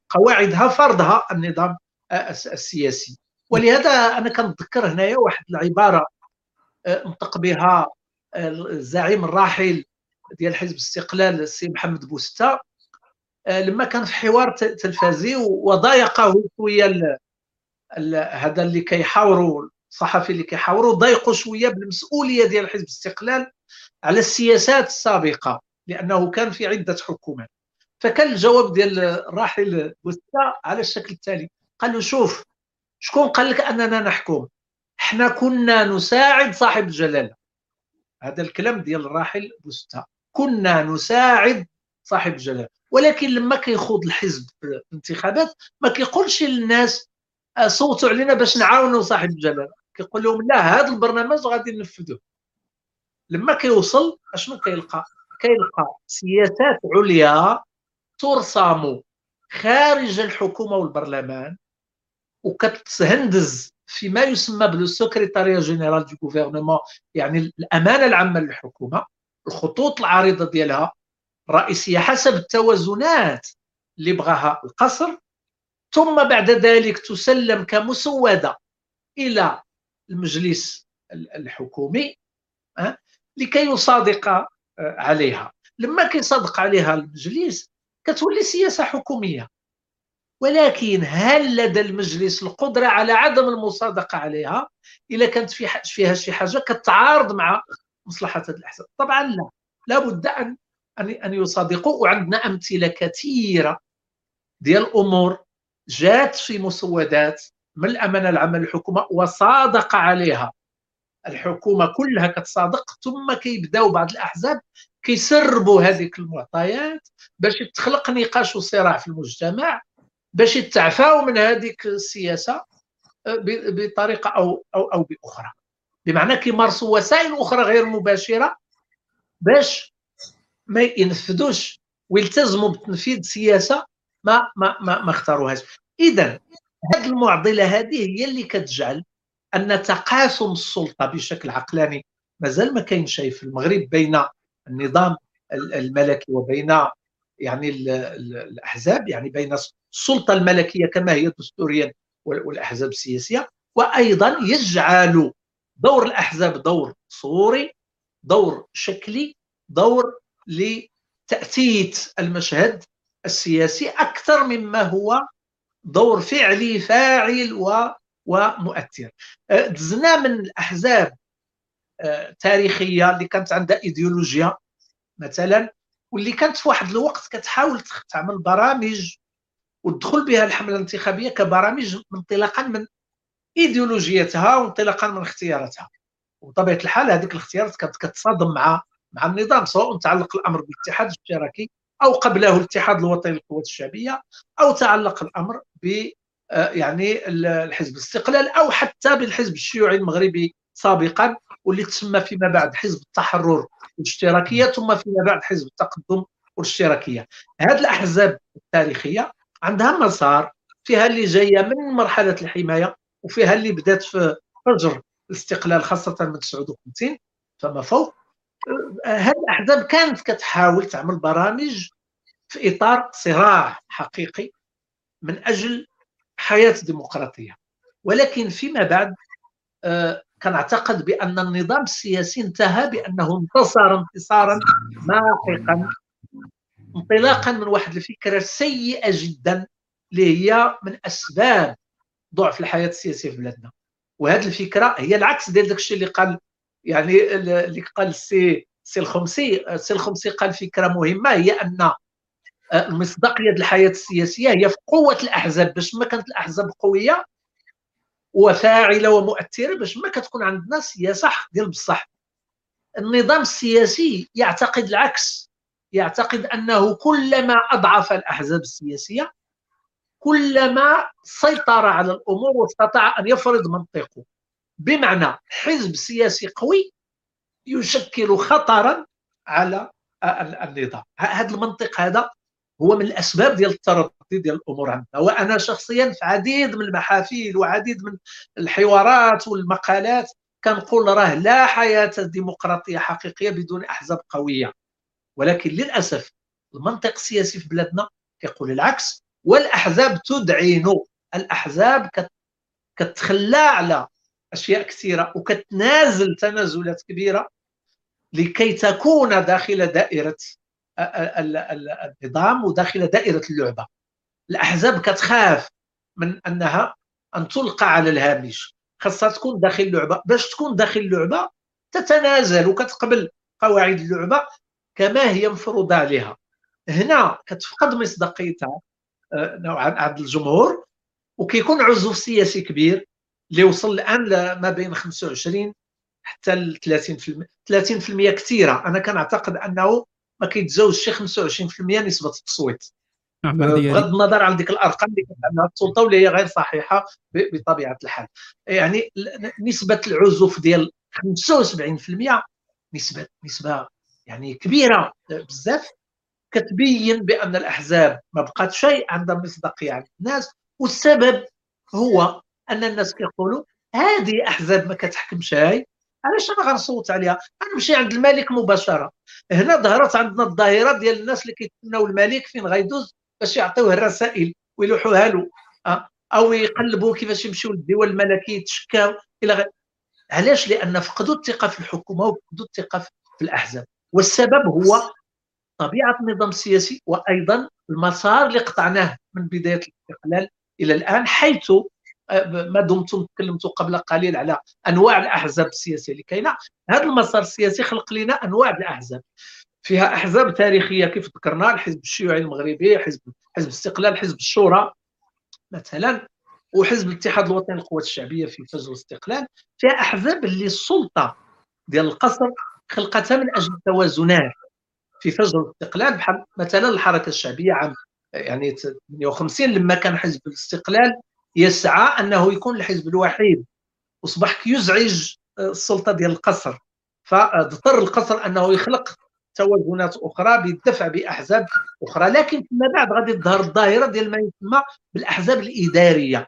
قواعدها فرضها النظام السياسي. ولهذا أنا كنتذكر هنايا واحد العبارة نطق بها الزعيم الراحل ديال حزب الاستقلال السي محمد بوستا لما كان في حوار تلفزي وضايقه شوية هذا اللي كيحاوروا الصحفي اللي كيحاوروا ضايقوا شوية بالمسؤولية ديال حزب الاستقلال على السياسات السابقة لأنه كان في عدة حكومات. فكان الجواب ديال الراحل بوستا على الشكل التالي. قال له شوف شكون قال لك أننا نحكم؟ إحنا كنا نساعد صاحب الجلالة. هذا الكلام ديال الراحل بوستا. كنا نساعد صاحب الجلالة. ولكن لما كيخوض الحزب في الانتخابات ما كيقولش للناس صوتوا علينا باش نعاونوا صاحب الجلاله كيقول لهم لا هذا البرنامج غادي ننفذوه. لما كيوصل أشنو كيلقى؟ كيلقى سياسات عليا ترسم خارج الحكومة والبرلمان وكتهندز فيما يسمى ب secrétariat général du gouvernement يعني الأمانة العامة للحكومة الخطوط العريضة ديالها الرئيسيه حسب التوازنات اللي بغاها القصر ثم بعد ذلك تسلم كمسودة إلى المجلس الحكومي لكي يصادق عليها. لما كيصادق عليها المجلس كتولي سياسة حكومية. ولكن هل لدى المجلس القدرة على عدم المصادقة عليها؟ اذا كانت في فيها شي حاجة كتعارض مع مصلحة الأحزاب. طبعا لا. لابد ان ان يصادقوا وعندنا أمثلة كثيرة ديال امور جات في مسودات من الأمانة العامة للحكومة وصادق عليها. الحكومة كلها كتصادق ثم كيبداو بعض الأحزاب كيسربوا هذيك المعطيات باش تخلق نقاش وصراع في المجتمع باش يتعفاو من هذيك السياسة بطريقة أو أو أو بأخرى. بمعنى كيمارسوا وسائل أخرى غير مباشرة باش ما ينفذوش ويلتزموا بتنفيذ سياسة ما ما ما, ما اختاروهاش. اذا هذه المعضلة هذه هي اللي كتجعل أن تقاسم السلطة بشكل عقلاني. مازال ما كاين شيء في المغرب بين النظام الملكي وبين يعني الأحزاب يعني بين السلطة الملكية كما هي دستوريا والأحزاب السياسية وأيضا يجعل دور الأحزاب دور صوري دور شكلي دور لتأتيت المشهد السياسي أكثر مما هو دور فعلي فاعل ومؤثر. أه، دزنا من الأحزاب أه، تاريخية اللي كانت عندها إيديولوجيا مثلا واللي كانت في واحد الوقت كتحاول تعمل برامج وتدخل بها الحملة الانتخابية كبرامج انطلاقا من إيديولوجيتها وانطلاقا من اختياراتها. وبطبيعه الحال هذيك الاختيارات كانت كتصادم مع مع النظام سواء تعلق الأمر بالاتحاد الاشتراكي أو قبله الاتحاد الوطني للقوات الشعبية أو تعلق الأمر ب آه، يعني الحزب الاستقلال أو حتى بالحزب الشيوعي المغربي سابقا واللي تسمى فيما بعد حزب التحرر والاشتراكية ثم فيما بعد حزب التقدم والاشتراكية. هذه الأحزاب التاريخية عندها مسار فيها اللي جاية من مرحلة الحماية وفيها اللي بدات في فجر الاستقلال خاصة من 59 فما فوق. هذه الأحزاب كانت كتحاول تعمل برامج في إطار صراع حقيقي من أجل حياة ديمقراطية. ولكن فيما بعد آه، كنعتقد بأن النظام السياسي انتهى بأنه انتصر انتصارا محقا انطلاقا من واحد الفكرة سيئة جدا اللي هي من أسباب ضعف الحياة السياسية في بلادنا. وهذه الفكرة هي العكس ديال داك الشيء اللي قال يعني اللي قال السي سي الخميسي السي الخميسي قال فكرة مهمة هي أن آه، المصداقيه الحياة السياسية هي في قوة الأحزاب. باش ما كانت الأحزاب قوية وفاعلة ومؤثرة باش ما كتكون عندنا سياسة ديال بصح. النظام السياسي يعتقد العكس. يعتقد أنه كلما أضعف الأحزاب السياسية كلما سيطر على الأمور واستطاع أن يفرض منطقه. بمعنى حزب سياسي قوي يشكل خطرا على النظام. هذا المنطق هذا هو من الأسباب ديال التردي ديال الأمور عندنا. وأنا شخصيا في عديد من المحافل وعديد من الحوارات والمقالات كنقول راه لا حياة ديمقراطية حقيقية بدون أحزاب قوية. ولكن للأسف المنطق السياسي في بلادنا كيقول العكس والأحزاب تدعين. الأحزاب كتخلى على أشياء كثيرة وكتنازل تنازلات كبيرة لكي تكون داخل دائرة النظام وداخل دائرة اللعبة. الأحزاب كتخاف من أنها أن تلقى على الهامش. خاصها تكون داخل اللعبة. باش تكون داخل اللعبة تتنازل وكتقبل قواعد اللعبة كما هي مفروضة عليها. هنا كتفقد مصداقيتها آه، نوعا عند الجمهور وكيكون عزوف سياسي كبير اللي وصل الآن لما بين 25 حتى ل 30% 30% كثيرة. أنا كنعتقد أنه ما كيتزاوجش شي 25% نسبة التصويت. نعم، بغض النظر عن ديك الأرقام اللي كانت عندها السلطه واللي هي غير صحيحة بطبيعة الحال. يعني نسبة العزوف ديال 75% نسبة نسبة يعني كبيرة. بزاف. كتبين بأن الأحزاب ما بقات شيء عندها مصداقية عند الناس والسبب هو أن الناس كيقولوا هذه أحزاب ما كتحكمش هاي علاش أنا غنصوت عليها؟ غنمشي عند الملك مباشرة. هنا ظهرت عندنا الظاهرة ديال الناس اللي كيتمناو الملك فين غيدوز؟ باش يعطيوه الرسائل ويلوحوها له. أه؟ أو يقلبوا كيفاش يمشيو للدول الملكية يتشكاو إلى غير علاش؟ لأن فقدوا الثقة في الحكومة وفقدوا الثقة في الأحزاب. والسبب هو طبيعة النظام السياسي وأيضا المسار اللي قطعناه من بداية الاستقلال إلى الآن حيث آه، ما دمتم تكلمتوا قبل قليل على أنواع الأحزاب السياسية اللي كاينة. هذا المسار السياسي خلق لنا أنواع الأحزاب. فيها أحزاب تاريخية كيف ذكرنا الحزب الشيوعي المغربي حزب حزب الاستقلال حزب الشورى مثلا وحزب الاتحاد الوطني للقوات الشعبية في فجر الاستقلال. فيها أحزاب اللي السلطة ديال القصر خلقتها من أجل التوازنات في فجر الاستقلال. بحال مثلا الحركة الشعبية عام يعني 58 لما كان حزب الاستقلال يسعى أنه يكون الحزب الوحيد. اصبح يزعج السلطة ديال القصر. فاضطر القصر أنه يخلق توازنات أخرى بالدفع بأحزاب أخرى. لكن فيما بعد غادي تظهر الظاهرة ديال ما يسمى بالأحزاب الإدارية.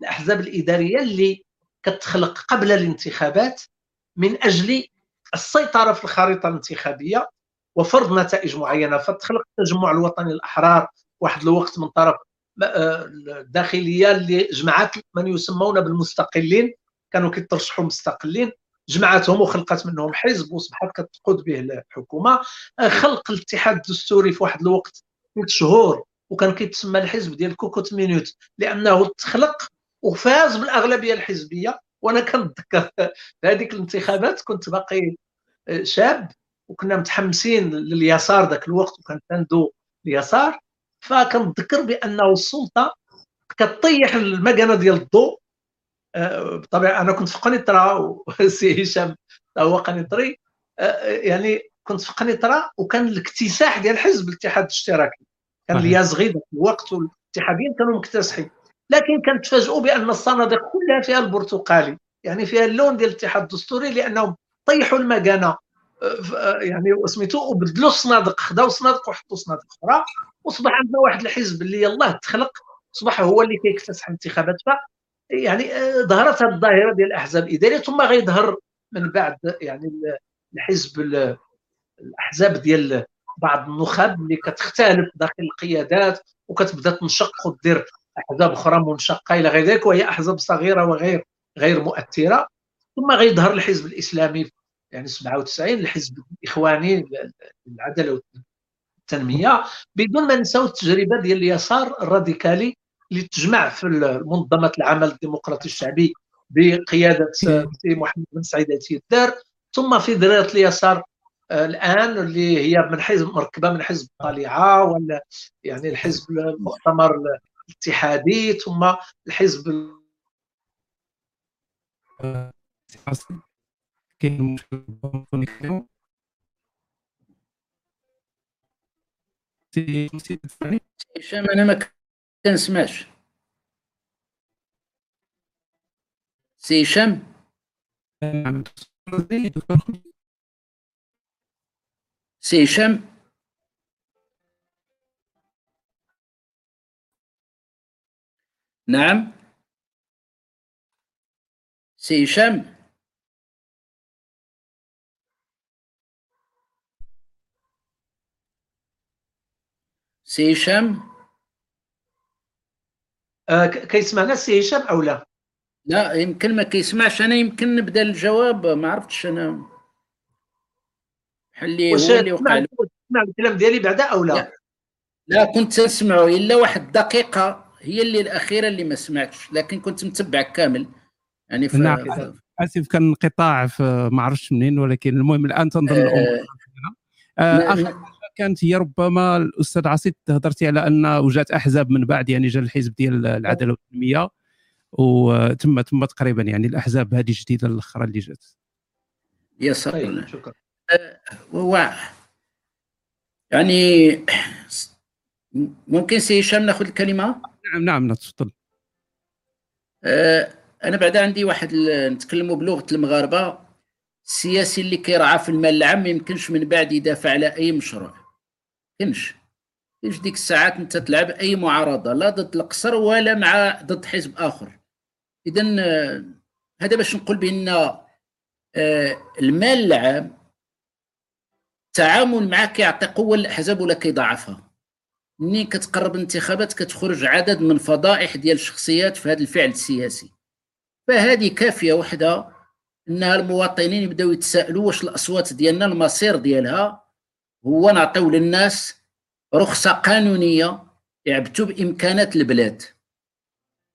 الأحزاب الإدارية اللي كتخلق قبل الانتخابات من أجل السيطرة في الخريطة الانتخابية وفرض نتائج معينة. فتخلق التجمع الوطني الأحرار واحد الوقت من طرف آه، الداخلية اللي جمعت من يسمون بالمستقلين كانوا كيترشحوا مستقلين جمعتهم وخلقت منهم حزب وصبحت كتقود به الحكومة. خلق الاتحاد الدستوري في واحد الوقت ست شهور وكان كيتسمى الحزب ديال cocotte-minute لأنه تخلق وفاز بالأغلبية الحزبية. وأنا كنتذكر في هذيك الانتخابات كنت باقي شاب وكنا متحمسين لليسار ذاك الوقت وكان عنده اليسار. فكنتذكر بأنه السلطة كطيح المكانه ديال الضوء آه، بطبيعة أنا كنت في قنيطرة وسي هشام هو قنيطري. آه، يعني كنت في قنيطرة وكان الاكتساح ديال حزب الاتحاد الاشتراكي. كان اليازغي ذاك الوقت والاتحاديين كانوا مكتسحين. لكن كنتفاجئوا بأن الصناديق كلها فيها البرتقالي يعني فيها اللون ديال الاتحاد الدستوري لأنهم طيحوا المكانه يعني سميتو وبدلوا الصناديق خداو صناديق وحطوا صناديق أخرى. وصبح عندنا واحد الحزب اللي يلاه تخلق صبح هو اللي كيكتسح الانتخابات ف يعني آه، ظهرت هذه الظاهرة ديال الأحزاب. الاداريه ثم غيظهر من بعد يعني الحزب الأحزاب ديال بعض النخب اللي كتختلف داخل القيادات وكتبدا تنشق ودير أحزاب أخرى منشقة إلى غير ذلك وهي أحزاب صغيرة وغير غير مؤثرة. ثم غيظهر الحزب الإسلامي يعني 97 الحزب الإخواني العداله والتنميه بدون ما نساو التجربة ديال اليسار الراديكالي اللي تجمع في منظمة العمل الديمقراطي الشعبي بقيادة سي محمد بن سعيد الدار. ثم في ذريره اليسار آه، الآن اللي هي من حزب مركبة من حزب الطليعة ولا يعني الحزب المؤتمر الاتحادي ثم الحزب كاين مشكل هشام أنا ما كنسمعش سي هشام سي هشام نعم سي هشام سي هشام؟ آه كيسمعنا سي هشام أو لا؟ لا يمكن ما كيسمعش. أنا يمكن نبدأ الجواب. ما عرفتش أنا بحال هو اللي وقع. تسمع الكلام ديالي بعدا أو لا؟ لا, لا كنت نسمعه. إلا واحد الدقيقة هي اللي الأخيرة اللي ما سمعتش لكن كنت متبع كامل. يعني في نعم آسف كان انقطاع في ما عرفتش منين ولكن المهم الآن تنظن آه الأمور آه اخر كانت هي ربما الأستاذ عصيد هضرتي على أن وجات أحزاب من بعد يعني جا الحزب ديال العدالة والتنمية وتم تم تقريبا يعني الأحزاب هذه الجديدة الأخرى اللي جات. يا طيب شكرا. هو يعني ممكن سي هشام ناخذ الكلمة؟ نعم نعم تفضل. أه أنا بعدا عندي واحد نتكلموا بلغة المغاربة السياسي اللي كيرعى في المال العام ما يمكنش من بعد يدافع على أي مشروع. كاينش كاينش ديك الساعات انت تلعب أي معارضة لا ضد القصر ولا مع ضد حزب آخر. اذا آه، هذا باش نقول بأن آه، المال العام التعامل معه كيعطي قوة للأحزاب ولا كيضاعفها. ملي كتقرب الانتخابات كتخرج عدد من فضائح ديال الشخصيات في هذا الفعل السياسي. فهذه كافية وحدة إنها المواطنين يبداو يتساءلوا واش الأصوات ديالنا المصير ديالها هو نعطيو للناس رخصة قانونية يعبتوا بإمكانات البلاد.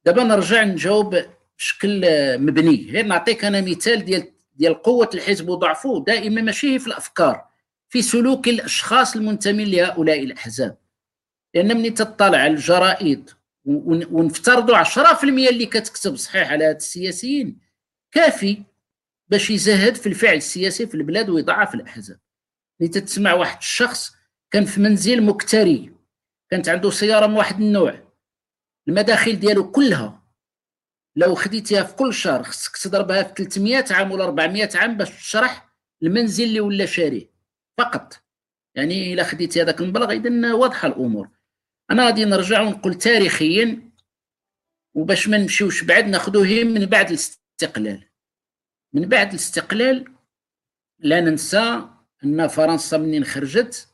دابا نرجع نجاوب بشكل مبني. غير نعطيك أنا مثال ديال ديال قوة الحزب وضعفه دائما ماشي في الأفكار في سلوك الأشخاص المنتمين لهؤلاء الأحزاب. لأن ملي تطلع على الجرائد ونفترضوا 10% اللي كتكتب صحيح على هاد السياسيين كافي باش يزهد في الفعل السياسي في البلاد ويضعف الأحزاب. اللي تسمع واحد الشخص كان في منزل مكتري كانت عنده سيارة من واحد النوع. المداخل ديالو كلها لو خديتيها في كل شهر خصك تضربها في 300 عام ولا 400 عام باش تشرح المنزل اللي ولا شاريه. فقط. يعني إلا خديتي هذاك المبلغ اذا واضحة الأمور. أنا غادي نرجع ونقول تاريخيا وباش ما نمشيوش بعد ناخذوه من بعد الاستقلال. من بعد الاستقلال لا ننسى أن فرنسا منين خرجت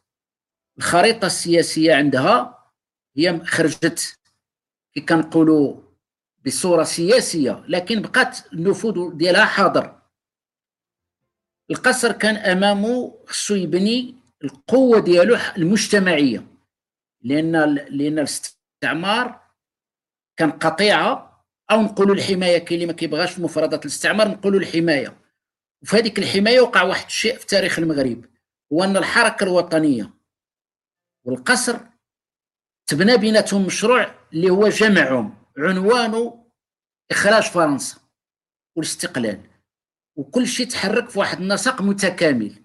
الخريطة السياسية عندها هي خرجت. كي كنقولوا بصورة سياسية لكن بقات النفوذ ديالها حاضر. القصر كان امامه خصو يبني القوة ديالو المجتمعية. لأن لأن الاستعمار كان قطيعة. أو نقولوا الحماية كاين اللي ما كيبغاش مفردات الاستعمار نقولوا الحماية. وفي هذيك الحماية وقع واحد الشيء في تاريخ المغرب هو أن الحركة الوطنية والقصر تبنى بيناتهم مشروع اللي هو جمعهم عنوانه إخراج فرنسا والاستقلال. وكل شيء تحرك في واحد النسق متكامل.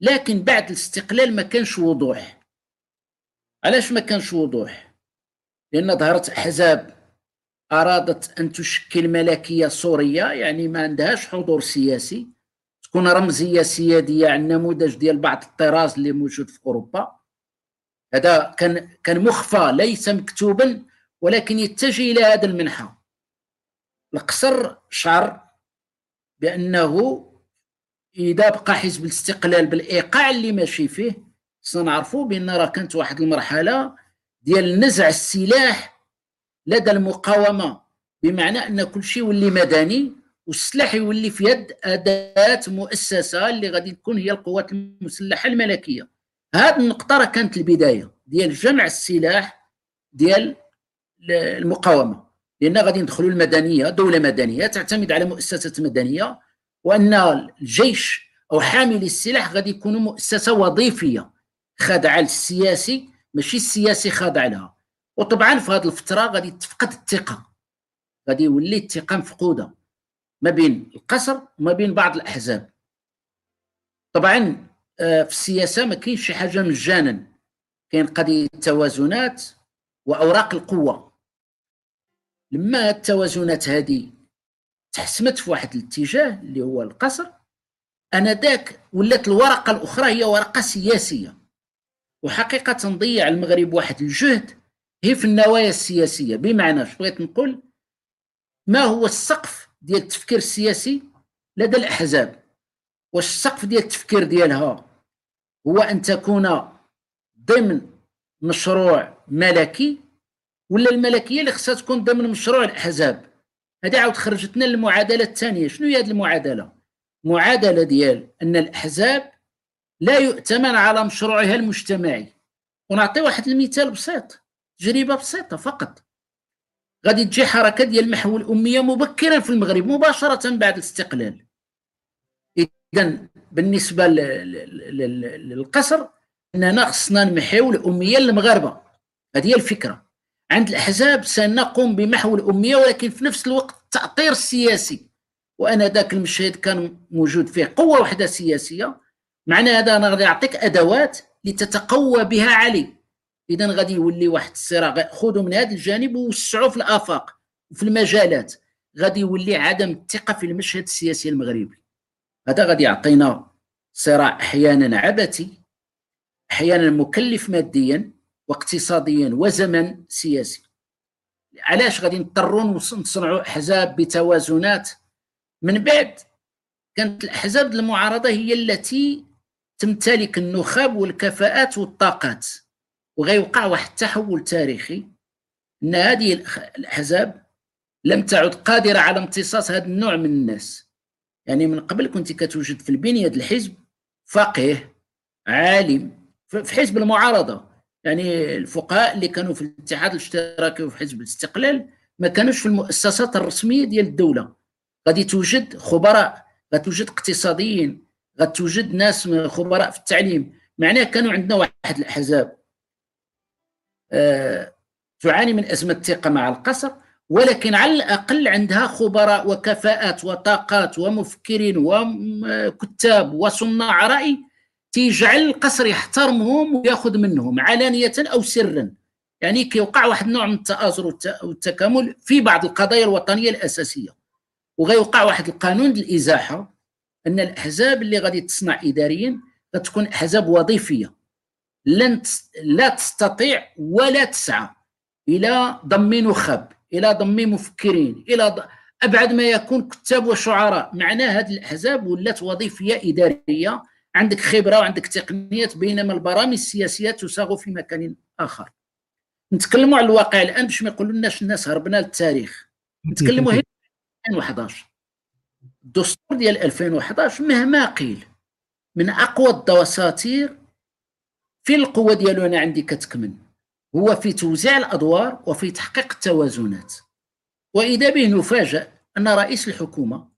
لكن بعد الاستقلال ما كانش وضوح. علاش ما كانش وضوح؟ لأن ظهرت أحزاب أرادت أن تشكل ملكية سورية يعني ما عندهاش حضور سياسي. تكون رمزية سيادية عن نموذج ديال بعض الطراز اللي موجود في أوروبا. هذا كان كان مخفى ليس مكتوبا ولكن يتجه إلى هذا المنحى. القصر شعر بأنه إذا بقى حزب الاستقلال بالإيقاع اللي ماشي فيه سنعرفوا بأن راه كانت واحد المرحلة ديال نزع السلاح لدى المقاومة بمعنى أن كل شيء يولي مدني والسلاح يولي في يد أداة مؤسسة اللي غادي تكون هي القوات المسلحة الملكية. هذه النقطة راه كانت البداية ديال جمع السلاح ديال المقاومة. لأن غادي ندخلوا المدنية دولة مدنية تعتمد على مؤسسات مدنية وأن الجيش أو حاملي السلاح غادي يكونوا مؤسسة وظيفية خاضعة للسياسي ماشي السياسي خاضع لها. وطبعا في هذه الفترة غادي تفقد الثقة. غادي يولي الثقة مفقودة. ما بين القصر وما بين بعض الأحزاب. طبعا آه، في السياسة ما كاينش شي حاجة مجانا. كاين قضية التوازنات وأوراق القوة. لما التوازنات هذه تحسمت في واحد الاتجاه اللي هو القصر آنذاك ولات الورقة الأخرى هي ورقة سياسية. وحقيقة ضيع المغرب واحد الجهد هي في النوايا السياسية. بمعنى بغيت نقول؟ ما هو السقف ديال التفكير السياسي لدى الأحزاب. واش السقف ديال التفكير ديالها هو أن تكون ضمن مشروع ملكي ولا الملكية اللي خصها تكون ضمن مشروع الأحزاب؟ هذه عاود خرجتنا للمعادلة الثانية. شنو هي هذه المعادلة؟ معادلة ديال أن الأحزاب لا يؤتمن على مشروعها المجتمعي. ونعطي واحد المثال بسيط تجربة بسيطة فقط. غادي تجي حركة ديال محو الأمية مبكرا في المغرب مباشرة بعد الاستقلال. اذا بالنسبة للقصر إننا خصنا نمحيو الأمية للمغاربة. هذه هي الفكرة. عند الأحزاب سنقوم بمحو الأمية ولكن في نفس الوقت التاطير السياسي. وأنا ذاك المشهد كان موجود فيه قوة وحدة سياسية. معنى هذا أنا غادي نعطيك أدوات لتتقوى بها علي. اذا غادي يولي واحد الصراع. خذوا من هذا الجانب ووسعوا في الآفاق وفي المجالات. غادي يولي عدم الثقة في المشهد السياسي المغربي. هذا غادي يعطينا صراع أحيانا عبثي أحيانا مكلف ماديا واقتصاديا وزمن سياسي. علاش غادي نضطروا نصنعوا أحزاب بتوازنات؟ من بعد كانت الأحزاب المعارضة هي التي تمتلك النخب والكفاءات والطاقات. وغيوقع واحد التحول تاريخي. إن هذه الأحزاب لم تعد قادرة على امتصاص هذا النوع من الناس. يعني من قبل كنت كتوجد في البنية الحزب فقيه عالم في حزب المعارضة. يعني الفقهاء اللي كانوا في الاتحاد الاشتراكي وفي حزب الاستقلال ما كانوش في المؤسسات الرسمية ديال الدولة. غادي توجد خبراء غتوجد اقتصاديين غتوجد ناس خبراء في التعليم. معناه كانوا عندنا واحد الأحزاب. تعاني من أزمة الثقه مع القصر ولكن على الأقل عندها خبراء وكفاءات وطاقات ومفكرين وكتاب وصناع رأي تيجعل القصر يحترمهم ويأخذ منهم علانية أو سرا. يعني كيوقع واحد النوع من التآزر والتكامل في بعض القضايا الوطنية الأساسية. وغيوقع واحد القانون الازاحه أن الأحزاب اللي غادي تصنع اداريا غتكون أحزاب وظيفية. لن لا تستطيع ولا تسعى إلى ضم نخب إلى ضم مفكرين إلى ض... أبعد ما يكون كتاب وشعراء. معناه هذه الأحزاب ولات وظيفية إدارية. عندك خبرة وعندك تقنيات بينما البرامج السياسية تساغ في مكان آخر. نتكلموا على الواقع الآن باش ما يقولوناش الناس هربنا للتاريخ. نتكلموا هنا 2011 الدستور ديال 2011 مهما قيل من أقوى الدساتير في القوة ديالو أنا عندي كتكمن. هو في توزيع الأدوار وفي تحقيق التوازنات. وإذا به نفاجأ أن رئيس الحكومة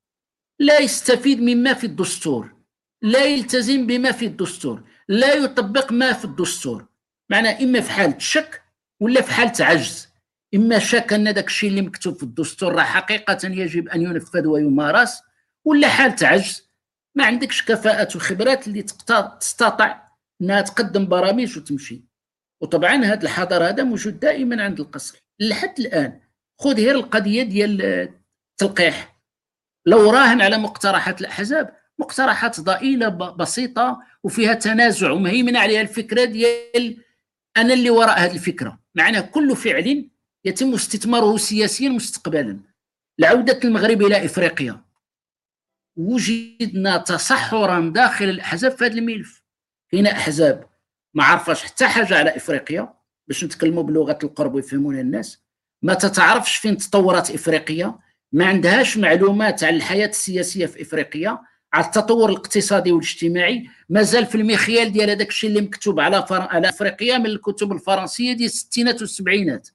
لا يستفيد مما في الدستور لا يلتزم بما في الدستور لا يطبق ما في الدستور. معنى إما في حالة شك ولا في حالة عجز. إما شك أن داك الشيء اللي مكتوب في الدستور راه حقيقة يجب أن ينفذ ويمارس ولا حالة عجز. ما عندكش كفاءات وخبرات اللي تستطع إنها تقدم برامج وتمشي. وطبعا هذا الحضر هذا موجود دائما عند القصر. لحد الآن خذ غير القضية ديال التلقيح. لو راهن على مقترحات الأحزاب مقترحات ضئيلة بسيطة وفيها تنازع ومهيمنه عليها الفكرة ديال أنا اللي وراء هذه الفكرة. معنى كل فعل يتم استثماره سياسيا مستقبلا. لعوده المغرب إلى إفريقيا. وجدنا تصحرا داخل الأحزاب في هذا الملف. كاين أحزاب ما عرفاش حتى حاجة على إفريقيا باش نتكلموا بلغة القرب ويفهمون الناس. ما تتعرفش فين تطورات إفريقيا ما عندهاش معلومات عن الحياة السياسية في إفريقيا على التطور الاقتصادي والاجتماعي. مازال في المخيال ديال هذاك الشيء اللي مكتوب على فر... على إفريقيا من الكتب الفرنسية ديال الستينات والسبعينات.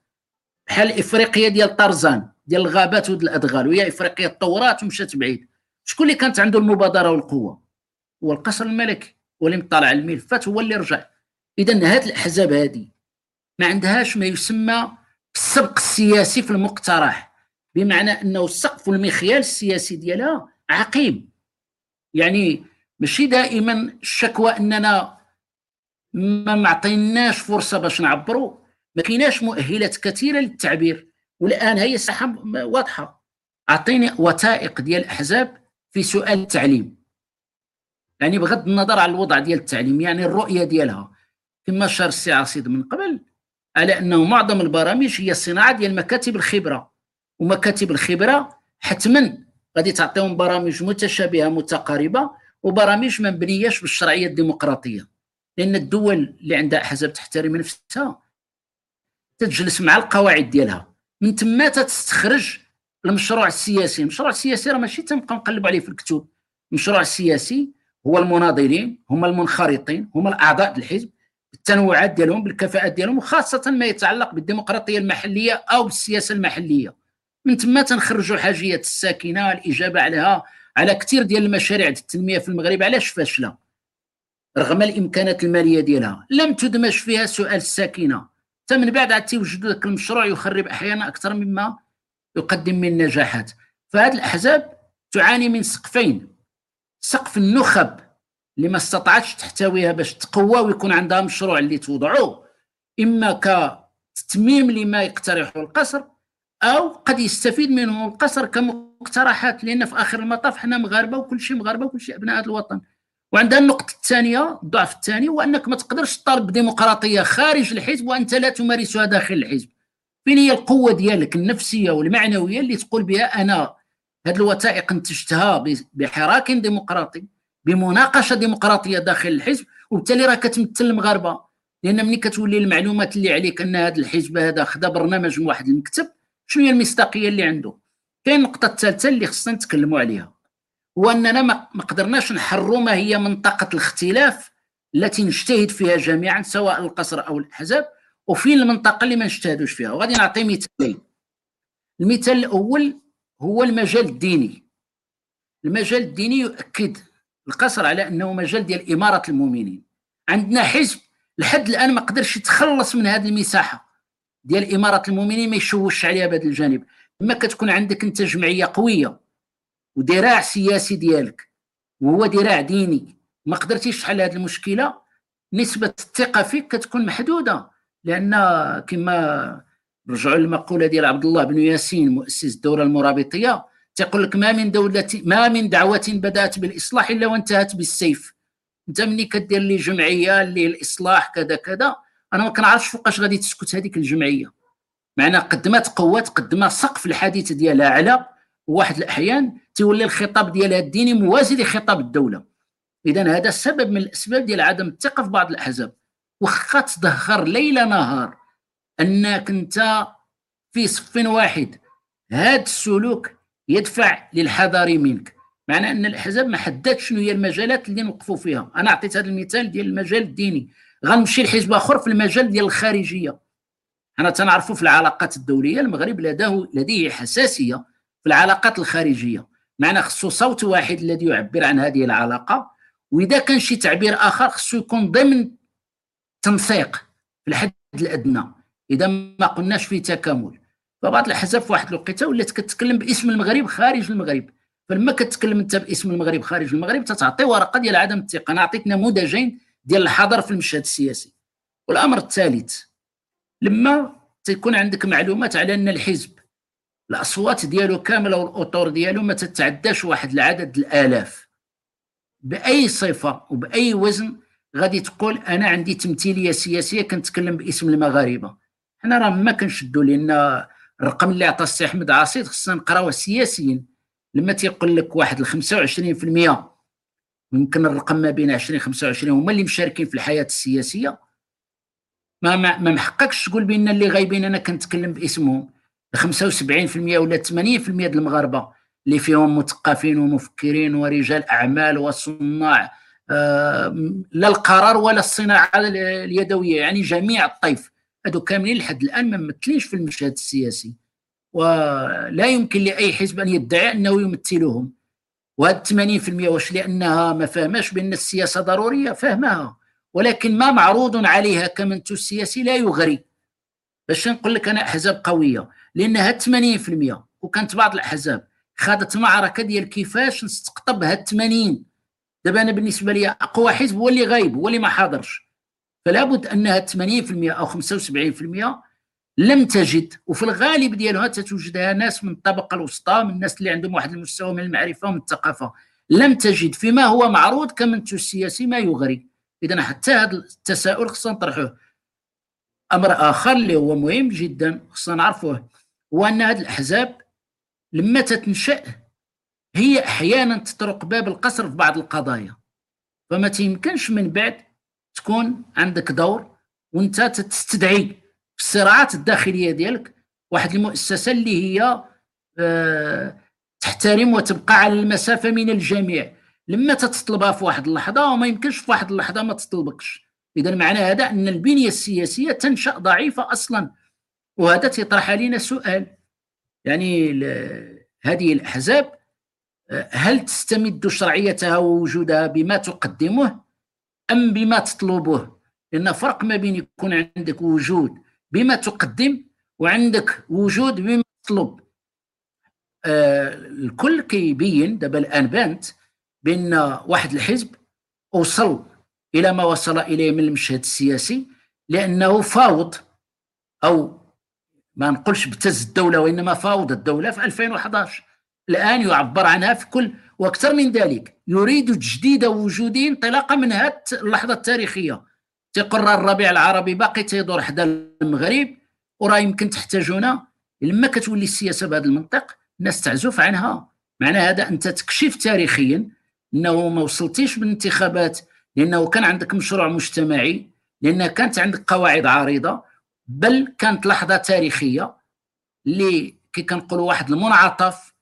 بحال إفريقيا ديال طرزان ديال الغابات ود الأدغال وهي إفريقيا تطورات ومشات بعيد. شكون اللي كانت عنده المبادرة والقوة؟ هو القصر الملكي. هو اللي مطلع الملفات هو اللي رجع. اذا هذه الأحزاب هذه ما عندهاش ما يسمى السبق السياسي في المقترح بمعنى أنه السقف والمخيال السياسي ديالها عقيم. يعني ماشي دائما الشكوى أننا ما معطيناش فرصة باش نعبروا ما كايناش مؤهلات كثيرة للتعبير والآن هي الساحه واضحة. أعطيني وثائق ديال الأحزاب في سؤال التعليم. يعني بغض النظر على الوضع ديال التعليم يعني الرؤية ديالها. كما اشار السي عصيد من قبل على أنه معظم البرامج هي صناعة ديال مكاتب الخبرة. ومكاتب الخبرة حتما غادي تعطيهم برامج متشابهة متقاربة وبرامج ما مبنياش بالشرعية الديمقراطية. لأن الدول اللي عندها أحزاب تحترم نفسها تجلس مع القواعد ديالها. من تما تستخرج المشروع السياسي. المشروع السياسي راه ماشي تنبقى نقلب عليه في الكتب. المشروع السياسي هو المناضلين هما المنخرطين هما الأعضاء الحزب بالتنوعات ديالهم بالكفاءات ديالهم وخاصة ما يتعلق بالديمقراطية المحلية أو بالسياسة المحلية. من ثم تنخرجوا حاجيه الساكنة الإجابة عليها على كثير ديال المشاريع التنمية في المغرب علاش فاشله رغم الإمكانات المالية ديالها. لم تدمج فيها سؤال الساكنة. حتى من بعد عاد تيوجدوا ذاك المشروع يخرب أحيانا أكثر مما يقدم من نجاحات. فهذه الأحزاب تعاني من سقفين. سقف النخب اللي ما استطاعتش تحتويها باش تقوى ويكون عندها مشروع اللي توضعوه. إما كتتميم لما يقترحه القصر أو قد يستفيد منه القصر كمقترحات لأن في آخر المطاف حنا مغاربة وكل شيء مغاربة وكل شيء أبناء الوطن. وعندها النقطة الثانية الضعف الثاني هو انك ما تقدرش تطالب ديمقراطية خارج الحزب وأنت لا تمارسها داخل الحزب. فين هي القوة ديالك النفسية والمعنوية اللي تقول بها أنا هذه الوثائق انتجتها بحراك ديمقراطي بمناقشة ديمقراطية داخل الحزب وبالتالي راه كتمثل المغاربة. لأن ملي كتولي المعلومات اللي عليك أن هذا الحزب هذا خدا برنامج من واحد المكتب شنو هي المصداقية اللي عنده؟ كاين النقطة الثالثة اللي خصنا نتكلموا عليها. هو أننا ما قدرناش نحروا ما هي منطقة الاختلاف التي نجتهد فيها جميعا سواء القصر أو الأحزاب وفين المنطقة اللي ما نجتهدوش فيها. وغادي نعطي مثالين. المثال الأول هو المجال الديني. المجال الديني يؤكد القصر على أنه مجال ديال إمارة المؤمنين. عندنا حزب لحد الآن ما قدرش يتخلص من هذه المساحة. ديال إمارة المؤمنين ما يشوش عليها بهذا الجانب. إما كتكون عندك أنت جمعية قوية وذراع سياسي ديالك وهو ذراع ديني ما قدرتيش تحل هذه المشكلة نسبة الثقة فيك كتكون محدودة. لأن كما رجعوا للمقولة ديال عبد الله بن ياسين مؤسس الدولة المرابطية. تقول لك ما من دوله ما من دعوة بدأت بالإصلاح إلا وانتهت بالسيف. أنت ملي كدير لي جمعية اللي الإصلاح كذا كذا. أنا ما كنعرفش فوقاش غادي تسكت هذيك الجمعية. معنا قدمت قوات قدمت سقف الحديث ديالها على واحد الأحيان تولي الخطاب ديالها الديني موازي لخطاب الدولة. اذا هذا السبب من الأسباب ديال عدم الثقة في بعض الأحزاب. واخا تظهر ليل نهار. أنك أنت في صف واحد. هذا السلوك يدفع للحذر منك. معنى أن الأحزاب ما حددتش شنو هي المجالات اللي نوقفوا فيها. أنا اعطيت هذا المثال ديال المجال الديني. غنمشي لحزب آخر في المجال ديال الخارجية. أنا تنعرفوا في العلاقات الدولية المغرب لديه لديه حساسية في العلاقات الخارجية. معنى خصو صوت واحد الذي يعبر عن هذه العلاقة. وإذا كان شي تعبير آخر خصو يكون ضمن تنسيق في الحد الأدنى. إذا ما قلناش في تكامل. فبعض الأحزاب في واحد الوقيتة ولات كتكلم باسم المغرب خارج المغرب. فلما كتكلم أنت باسم المغرب خارج المغرب تتعطي ورقة ديال عدم الثقة. أنا عطيت نموذجين ديال الحضر في المشهد السياسي. والأمر الثالث لما تكون عندك معلومات على أن الحزب الأصوات ديالو كاملة والأطور ديالو ما تتعداش واحد العدد الآلاف. بأي صفة وبأي وزن غادي تقول أنا عندي تمثيلية سياسية كنتكلم باسم المغاربة؟ حنا راه ما كنشدوا لأن الرقم اللي عطى السي احمد عاصيد خصنا نقراوه سياسيا. لما تيقول لك واحد ال 25% يمكن الرقم ما بين 20 25 هما اللي مشاركين في الحياة السياسية. ما ما, ما محققش تقول بأن اللي غايبين أنا كنتكلم باسمهم. 75% ولا 80% ديال المغاربة اللي فيهم مثقفين ومفكرين ورجال أعمال وصناع آه لا القرار ولا الصناعة اليدوية يعني جميع الطيف. هادو كاملين لحد الآن ما ممثلينش في المشهد السياسي. ولا يمكن لأي حزب أن يدعي أنه يمثلهم. وهاد 80% واش لأنها ما فهماش بأن السياسة ضرورية؟ فهمها. ولكن ما معروض عليها كمنتوج سياسي لا يغري. باش نقول لك أنا أحزاب قوية. لأن هاد 80% وكانت بعض الأحزاب خاضت معركة ديال كيفاش نستقطب هاد 80 دابا أنا بالنسبة لي أقوى حزب هو اللي غايب هو اللي ما حاضرش. فلا بد ان هاد 80% أو 75% لم تجد وفي الغالب ديالها تتوجدها ناس من الطبقة الوسطى من الناس اللي عندهم واحد المستوى من المعرفة ومن الثقافة. لم تجد فيما هو معروض كمنتوج سياسي ما يغري. اذا حتى هذا التساؤل خصنا نطرحوه. أمر آخر اللي هو مهم جدا خصنا نعرفوه هو أن هذه الأحزاب لما تتنشأ هي أحيانا تطرق باب القصر في بعض القضايا. فما تيمكنش من بعد تكون عندك دور وانت تستدعي في الصراعات الداخلية ديالك. واحد المؤسسة اللي هي أه تحترم وتبقى على المسافة من الجميع. لما تتطلبها في واحد اللحظة وما يمكنش في واحد اللحظة ما تطلبكش. إذا معنى هذا أن البنية السياسية تنشأ ضعيفة أصلا. وهذا تطرح علينا سؤال. يعني هذه الأحزاب آه، هل تستمد شرعيتها ووجودها بما تقدمه؟ أم بما تطلبه. لأن فرق ما بين يكون عندك وجود بما تقدم وعندك وجود بما تطلب. آه الكل كيبين دابا الآن بانت بأن واحد الحزب وصل إلى ما وصل إليه من المشهد السياسي لأنه فاوض أو ما نقولش ابتز الدولة وإنما فاوض الدولة في 2011 الآن يعبر عنها في كل وأكثر من ذلك. يريد تجديد وجوده انطلاقا من هذه اللحظة التاريخية. تقرر الربيع العربي باقي تيدور حدا المغرب وراه يمكن تحتاجونا. لما كتولي السياسة بهذا المنطق الناس تعزف عنها. معنى هذا أنت تكشف تاريخيا إنه ما وصلتيش بالانتخابات لأنه كان عندك مشروع مجتمعي لأن كانت عندك قواعد عريضة بل كانت لحظة تاريخية اللي كي كنقولوا واحد المنعطف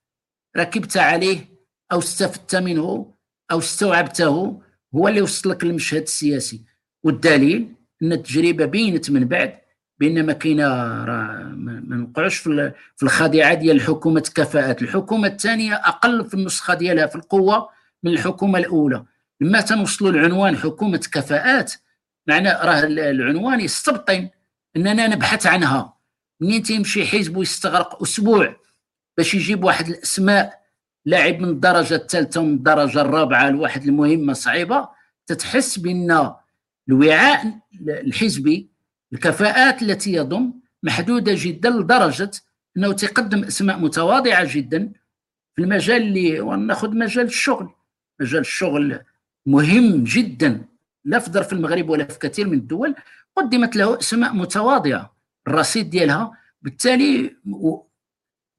ركبت عليه أو استفدت منه. أو استوعبته هو اللي وصلك للمشهد السياسي. والدليل أن التجربة بينت من بعد بان ما كاينة ما نوقعوش في الخادعه ديال الحكومة كفاءات. الحكومة الثانية أقل في النسخة ديالها في القوة من الحكومة الأولى. لما تنوصلوا العنوان حكومة كفاءات معنى راه العنوان يستبطن أننا نبحث عنها. منين تيمشي حزب ويستغرق أسبوع باش يجيب واحد الأسماء لاعب من الدرجة الثالثة ومن الدرجة الرابعة لواحد المهمة صعيبة. تتحس بأن الوعاء الحزبي الكفاءات التي يضم محدودة جدا لدرجة أنه تقدم أسماء متواضعة جدا في المجال اللي وناخذ مجال الشغل. مجال الشغل مهم جدا لا في في المغرب ولا في كثير من الدول. قدمت له أسماء متواضعة الرصيد ديالها. بالتالي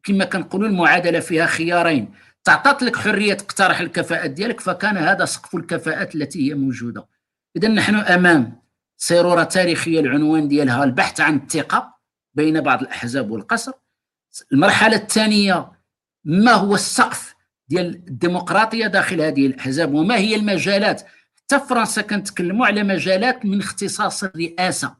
كما كنقولوا المعادلة فيها خيارين. تعطات لك حرية تقترح الكفاءات ديالك فكان هذا سقف الكفاءات التي هي موجودة. إذا نحن أمام سيرورة تاريخية العنوان ديالها البحث عن الثقة بين بعض الأحزاب والقصر. المرحلة الثانية ما هو السقف ديال الديمقراطية داخل هذه الأحزاب؟ وما هي المجالات؟ حتى فرنسا كنتكلموا على مجالات من اختصاص الرئاسة.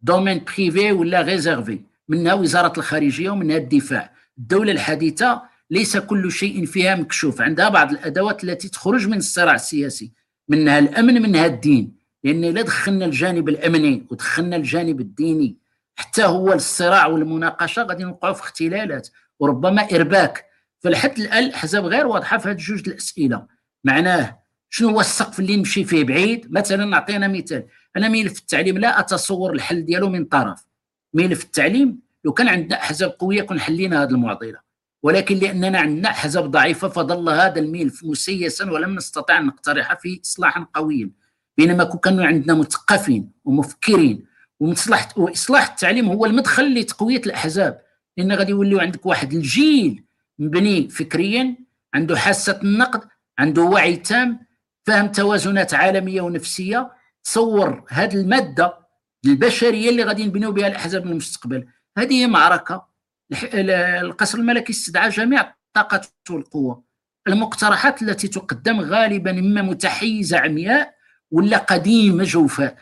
domaine privé ولا réservé. منها وزارة الخارجية ومنها الدفاع. الدولة الحديثة ليس كل شيء فيها مكشوف. عندها بعض الأدوات التي تخرج من الصراع السياسي منها الأمن منها الدين. لأن إلا دخلنا الجانب الأمني ودخلنا الجانب الديني حتى هو الصراع والمناقشة غادي نوقعوا في اختلالات وربما إرباك. فلحد الآن الأحزاب غير واضحة في هذه جوج الأسئلة. معناه شنو هو السقف اللي نمشي فيه بعيد؟ مثلا نعطينا مثال. أنا ملف التعليم لا أتصور الحل ديالو من طرف. ملف التعليم لو كان عندنا أحزاب قوية كون حلينا هذه المعضلة. ولكن لاننا عندنا أحزاب ضعيفة فظل هذا الملف مسيسا ولم نستطع أن نقترح فيه اصلاحا قويا. بينما كون كانوا عندنا مثقفين ومفكرين ومصلحه وإصلاح التعليم هو المدخل لتقوية الأحزاب. لأن غادي يوليو عندك واحد الجيل مبني فكريا عنده حاسة النقد عنده وعي تام فهم توازنات عالمية ونفسية. تصور هذه المادة البشرية اللي غادي نبنيو بها الأحزاب من المستقبل هذه هي معركة القصر الملكي استدعى جميع الطاقات والقوة. المقترحات التي تقدم غالبا إما متحيزه عمياء ولا قديمه جوفاء.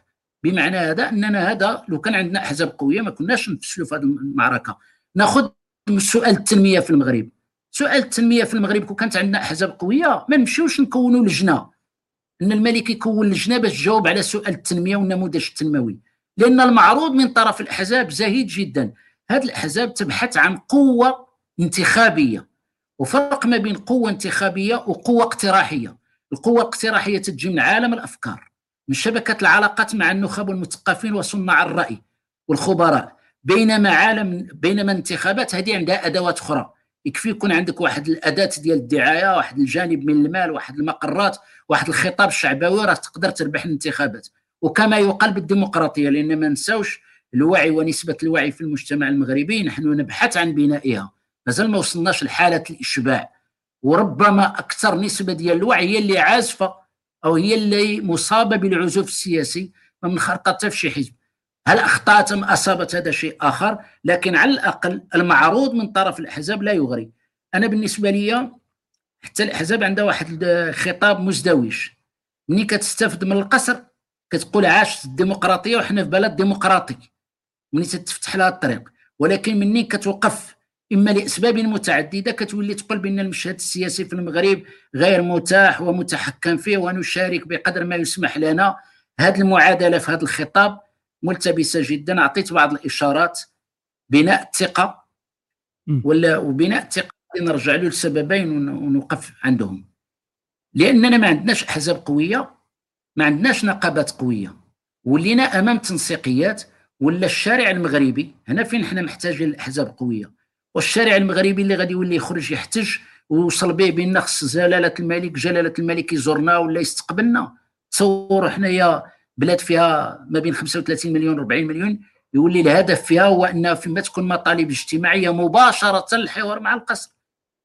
بمعنى هذا أننا هذا لو كان عندنا أحزاب قوية ما كناش نفشلوا في هذه المعركة. نأخذ سؤال التنمية في المغرب. سؤال التنمية في المغرب كون كانت عندنا أحزاب قوية ما نمشيوش نكونوا لجنة. أن الملك يكون لجنة باش تجاوب على سؤال التنمية والنموذج التنموي. لأن المعروض من طرف الأحزاب زهيد جدا. هذه الأحزاب تبحث عن قوة انتخابية وفرق ما بين قوة انتخابية وقوة اقتراحية. القوة الاقتراحية تجي من عالم الأفكار من شبكة العلاقات مع النخب والمثقفين وصناع الرأي والخبراء. بينما عالم بينما الانتخابات هذه عندها أدوات أخرى. يكفي يكون عندك واحد الأداة ديال الدعاية واحد الجانب من المال واحد المقرات واحد الخطاب الشعبوي راه تقدر تربح الانتخابات. وكما يقال بالديمقراطية لأن ما نساوش الوعي ونسبة الوعي في المجتمع المغربي نحن نبحث عن بنائها. مازال ما وصلناش لحالة الإشباع. وربما أكثر نسبة ديال الوعي هي اللي عازفة أو هي اللي مصابة بالعزوف السياسي ما من خرقتها في شي حزب. هل أخطأت أم أصابت هذا شيء آخر؟ لكن على الأقل المعروض من طرف الأحزاب لا يغري. أنا بالنسبة لي حتى الأحزاب عندها واحد خطاب مزدوج. ملي كتستافد من القصر كتقول عاش الديمقراطية وحنا في بلد ديمقراطي. ملي تفتح لها الطريق. ولكن منين كتوقف. إما لأسباب متعددة كتولي تقول بأن المشهد السياسي في المغرب غير متاح ومتحكم فيه ونشارك بقدر ما يسمح لنا. هذه المعادلة في هذا الخطاب ملتبسة جدا. أعطيت بعض الإشارات. بناء الثقة. ولا وبناء الثقة. نرجع له لسببين ونوقف عندهم. لأننا ما عندناش أحزاب قوية. ما عندناش نقابات قوية. ولينا أمام تنسيقيات. ولا الشارع المغربي؟ هنا فين حنا محتاجين الأحزاب قوية؟ والشارع المغربي اللي غادي يولي يخرج يحتج ويوصل به بأن خص جلاله الملك جلالة الملك يزورنا ولا يستقبلنا؟ تصوروا حنايا بلاد فيها ما بين 35 مليون 40 مليون يولي الهدف فيها هو أن فيما تكون مطالب اجتماعية مباشرة الحوار مع القصر.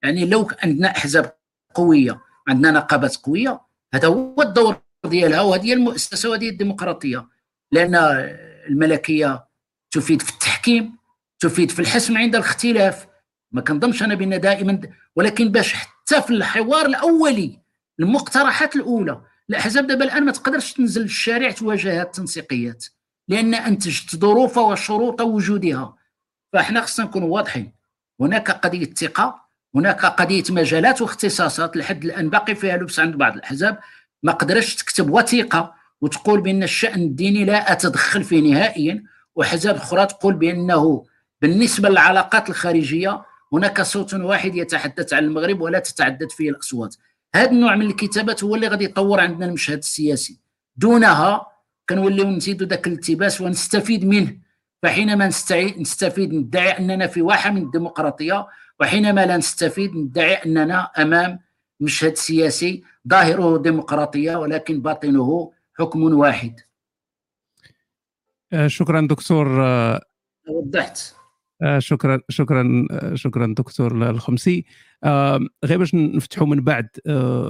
يعني لو عندنا أحزاب قوية عندنا نقابات قوية هذا هو الدور ديالها وهذه هي المؤسسة وهذه الديمقراطية. لأن الملكية تفيد في التحكيم تفيد في الحسم عند الاختلاف. ما كنظنش أنا بأن دائما ولكن باش حتى في الحوار الأولي المقترحات الأولى الاحزاب دابا الآن ما تقدرش تنزل للشارع تواجه التنسيقيات لأن أنتجت ظروف وشروط وجودها. فإحنا خصنا نكونوا واضحين. هناك قضية ثقة هناك قضية مجالات واختصاصات لحد الآن باقي فيها لبس عند بعض الأحزاب. ما قدرش تكتب وثيقة. وتقول بأن الشأن الديني لا أتدخل فيه نهائيا واحزاب أخرى تقول بأنه بالنسبة للعلاقات الخارجية هناك صوت واحد يتحدث عن المغرب ولا تتعدد فيه الأصوات. هذا النوع من الكتابات هو اللي غادي يطور عندنا المشهد السياسي. دونها كنوليو نزيدوا ذاك الالتباس ونستفيد منه فحينما نستفيد ندعي أننا في واحة من الديمقراطية وحينما لا نستفيد ندعي أننا أمام مشهد سياسي ظاهره ديمقراطية ولكن باطنه حكم واحد. آه، شكرا دكتور آه، وضحت آه، شكرا شكرا شكرا دكتور الخمسي. غير باش نفتحوا من بعد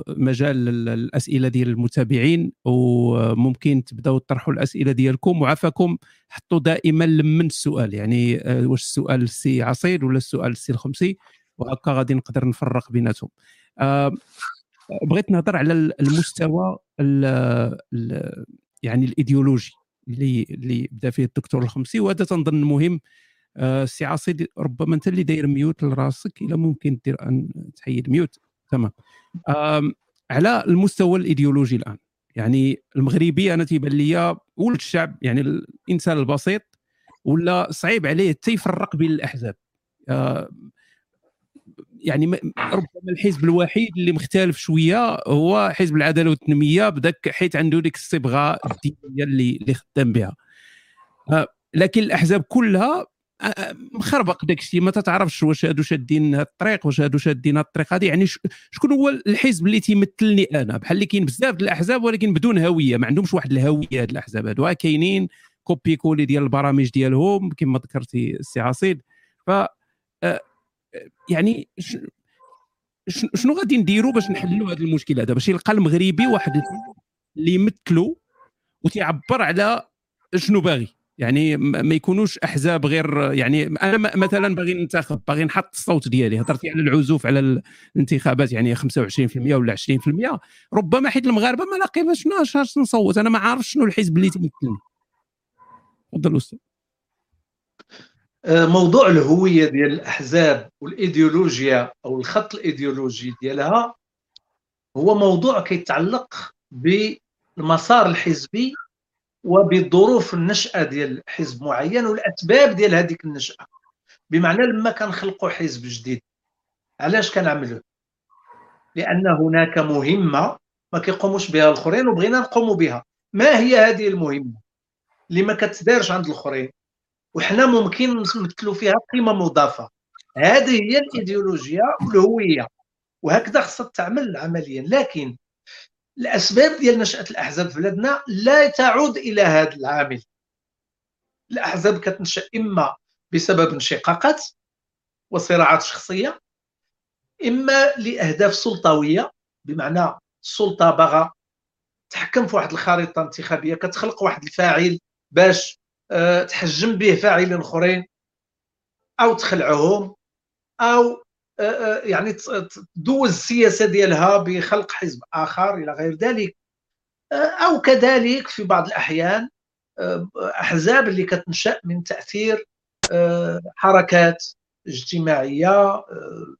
مجال الأسئلة ديال المتابعين وممكن تبداو تطرحوا الأسئلة ديالكم. وعافاكم حطوا دائما لمن السؤال. يعني واش السؤال السي عصيد ولا السؤال السي الخميسي؟ وهكا غادي نقدر نفرق بيناتهم. بغيت نهضر على المستوى ال ال يعني الإيديولوجي اللي اللي بدا فيه الدكتور الخميسي وهذا تنظن مهم. آه، سي عصيد ربما أنت اللي داير mute لراسك إلا ممكن دير أن تحيد mute. تمام. على المستوى الإيديولوجي الآن. يعني المغربي أنا تيبان لي ولد الشعب يعني الإنسان البسيط ولا صعيب عليه حتى يفرق بين الاحزاب آه، يعني ربما الحزب الوحيد اللي مختلف شوية هو حزب العدالة والتنمية بداك حيت عنده ديك الصبغة الدينية اللي اللي خدام بها. آه، لكن الأحزاب كلها آه، آه، مخربق داك الشيء ما تتعرفش واش هادو شادين هاد الطريق واش هادو شادين هاد الطريق. هذه يعني شكون هو الحزب اللي تيمثلني أنا؟ بحال اللي كاين بزاف الأحزاب ولكن بدون هوية ما عندهمش واحد الهوية هاد الأحزاب. هادو كاينين copier-coller ديال البرامج ديالهم كما ذكرتي السي عصيد. ف يعني شنو غادي نديروا باش نحلوا هذا المشكل هذا باش يلقى المغربي واحد اللي يمثلو وتيعبر على شنو باغي. يعني ما يكونوش أحزاب غير يعني أنا مثلا باغي ننتخب باغي نحط الصوت ديالي. هضرتي على العزوف على الانتخابات يعني 25% ولا 20% ربما حيت المغاربة ما لاقيباش شنو نصوت. أنا ما عارف شنو الحزب اللي تمثلني. تفضل أستاذ. موضوع الهوية ديال الأحزاب والإيديولوجيا أو الخط الإيديولوجي ديالها هو موضوع كيتعلق بالمسار الحزبي وبظروف النشأة ديال حزب معين والأسباب ديال هذيك النشأة. بمعنى لما كنخلقوا حزب جديد علاش كنعملوه؟ لأن هناك مهمة ما كيقوموش بها الآخرين وبغينا نقوموا بها. ما هي هذه المهمة؟ اللي ما كتدارش عند الآخرين وحنا ممكن نمثلوا فيها قيمة مضافة. هذه هي الايديولوجيا والهوية وهكذا خصها تعمل عمليا. لكن الأسباب ديال نشأة الأحزاب في بلادنا لا تعود إلى هذا العامل. الأحزاب كتنشأ إما بسبب انشقاقات وصراعات شخصية إما لأهداف سلطوية بمعنى السلطة باغا تحكم في واحد الخريطة انتخابية كتخلق واحد الفاعل باش تحجم به فاعلين أخرين أو تخلعهم أو آه، آه، يعني تدوز السياسة ديالها بخلق حزب آخر إلى غير ذلك. أو كذلك في بعض الأحيان أحزاب اللي كتنشأ من تأثير حركات اجتماعية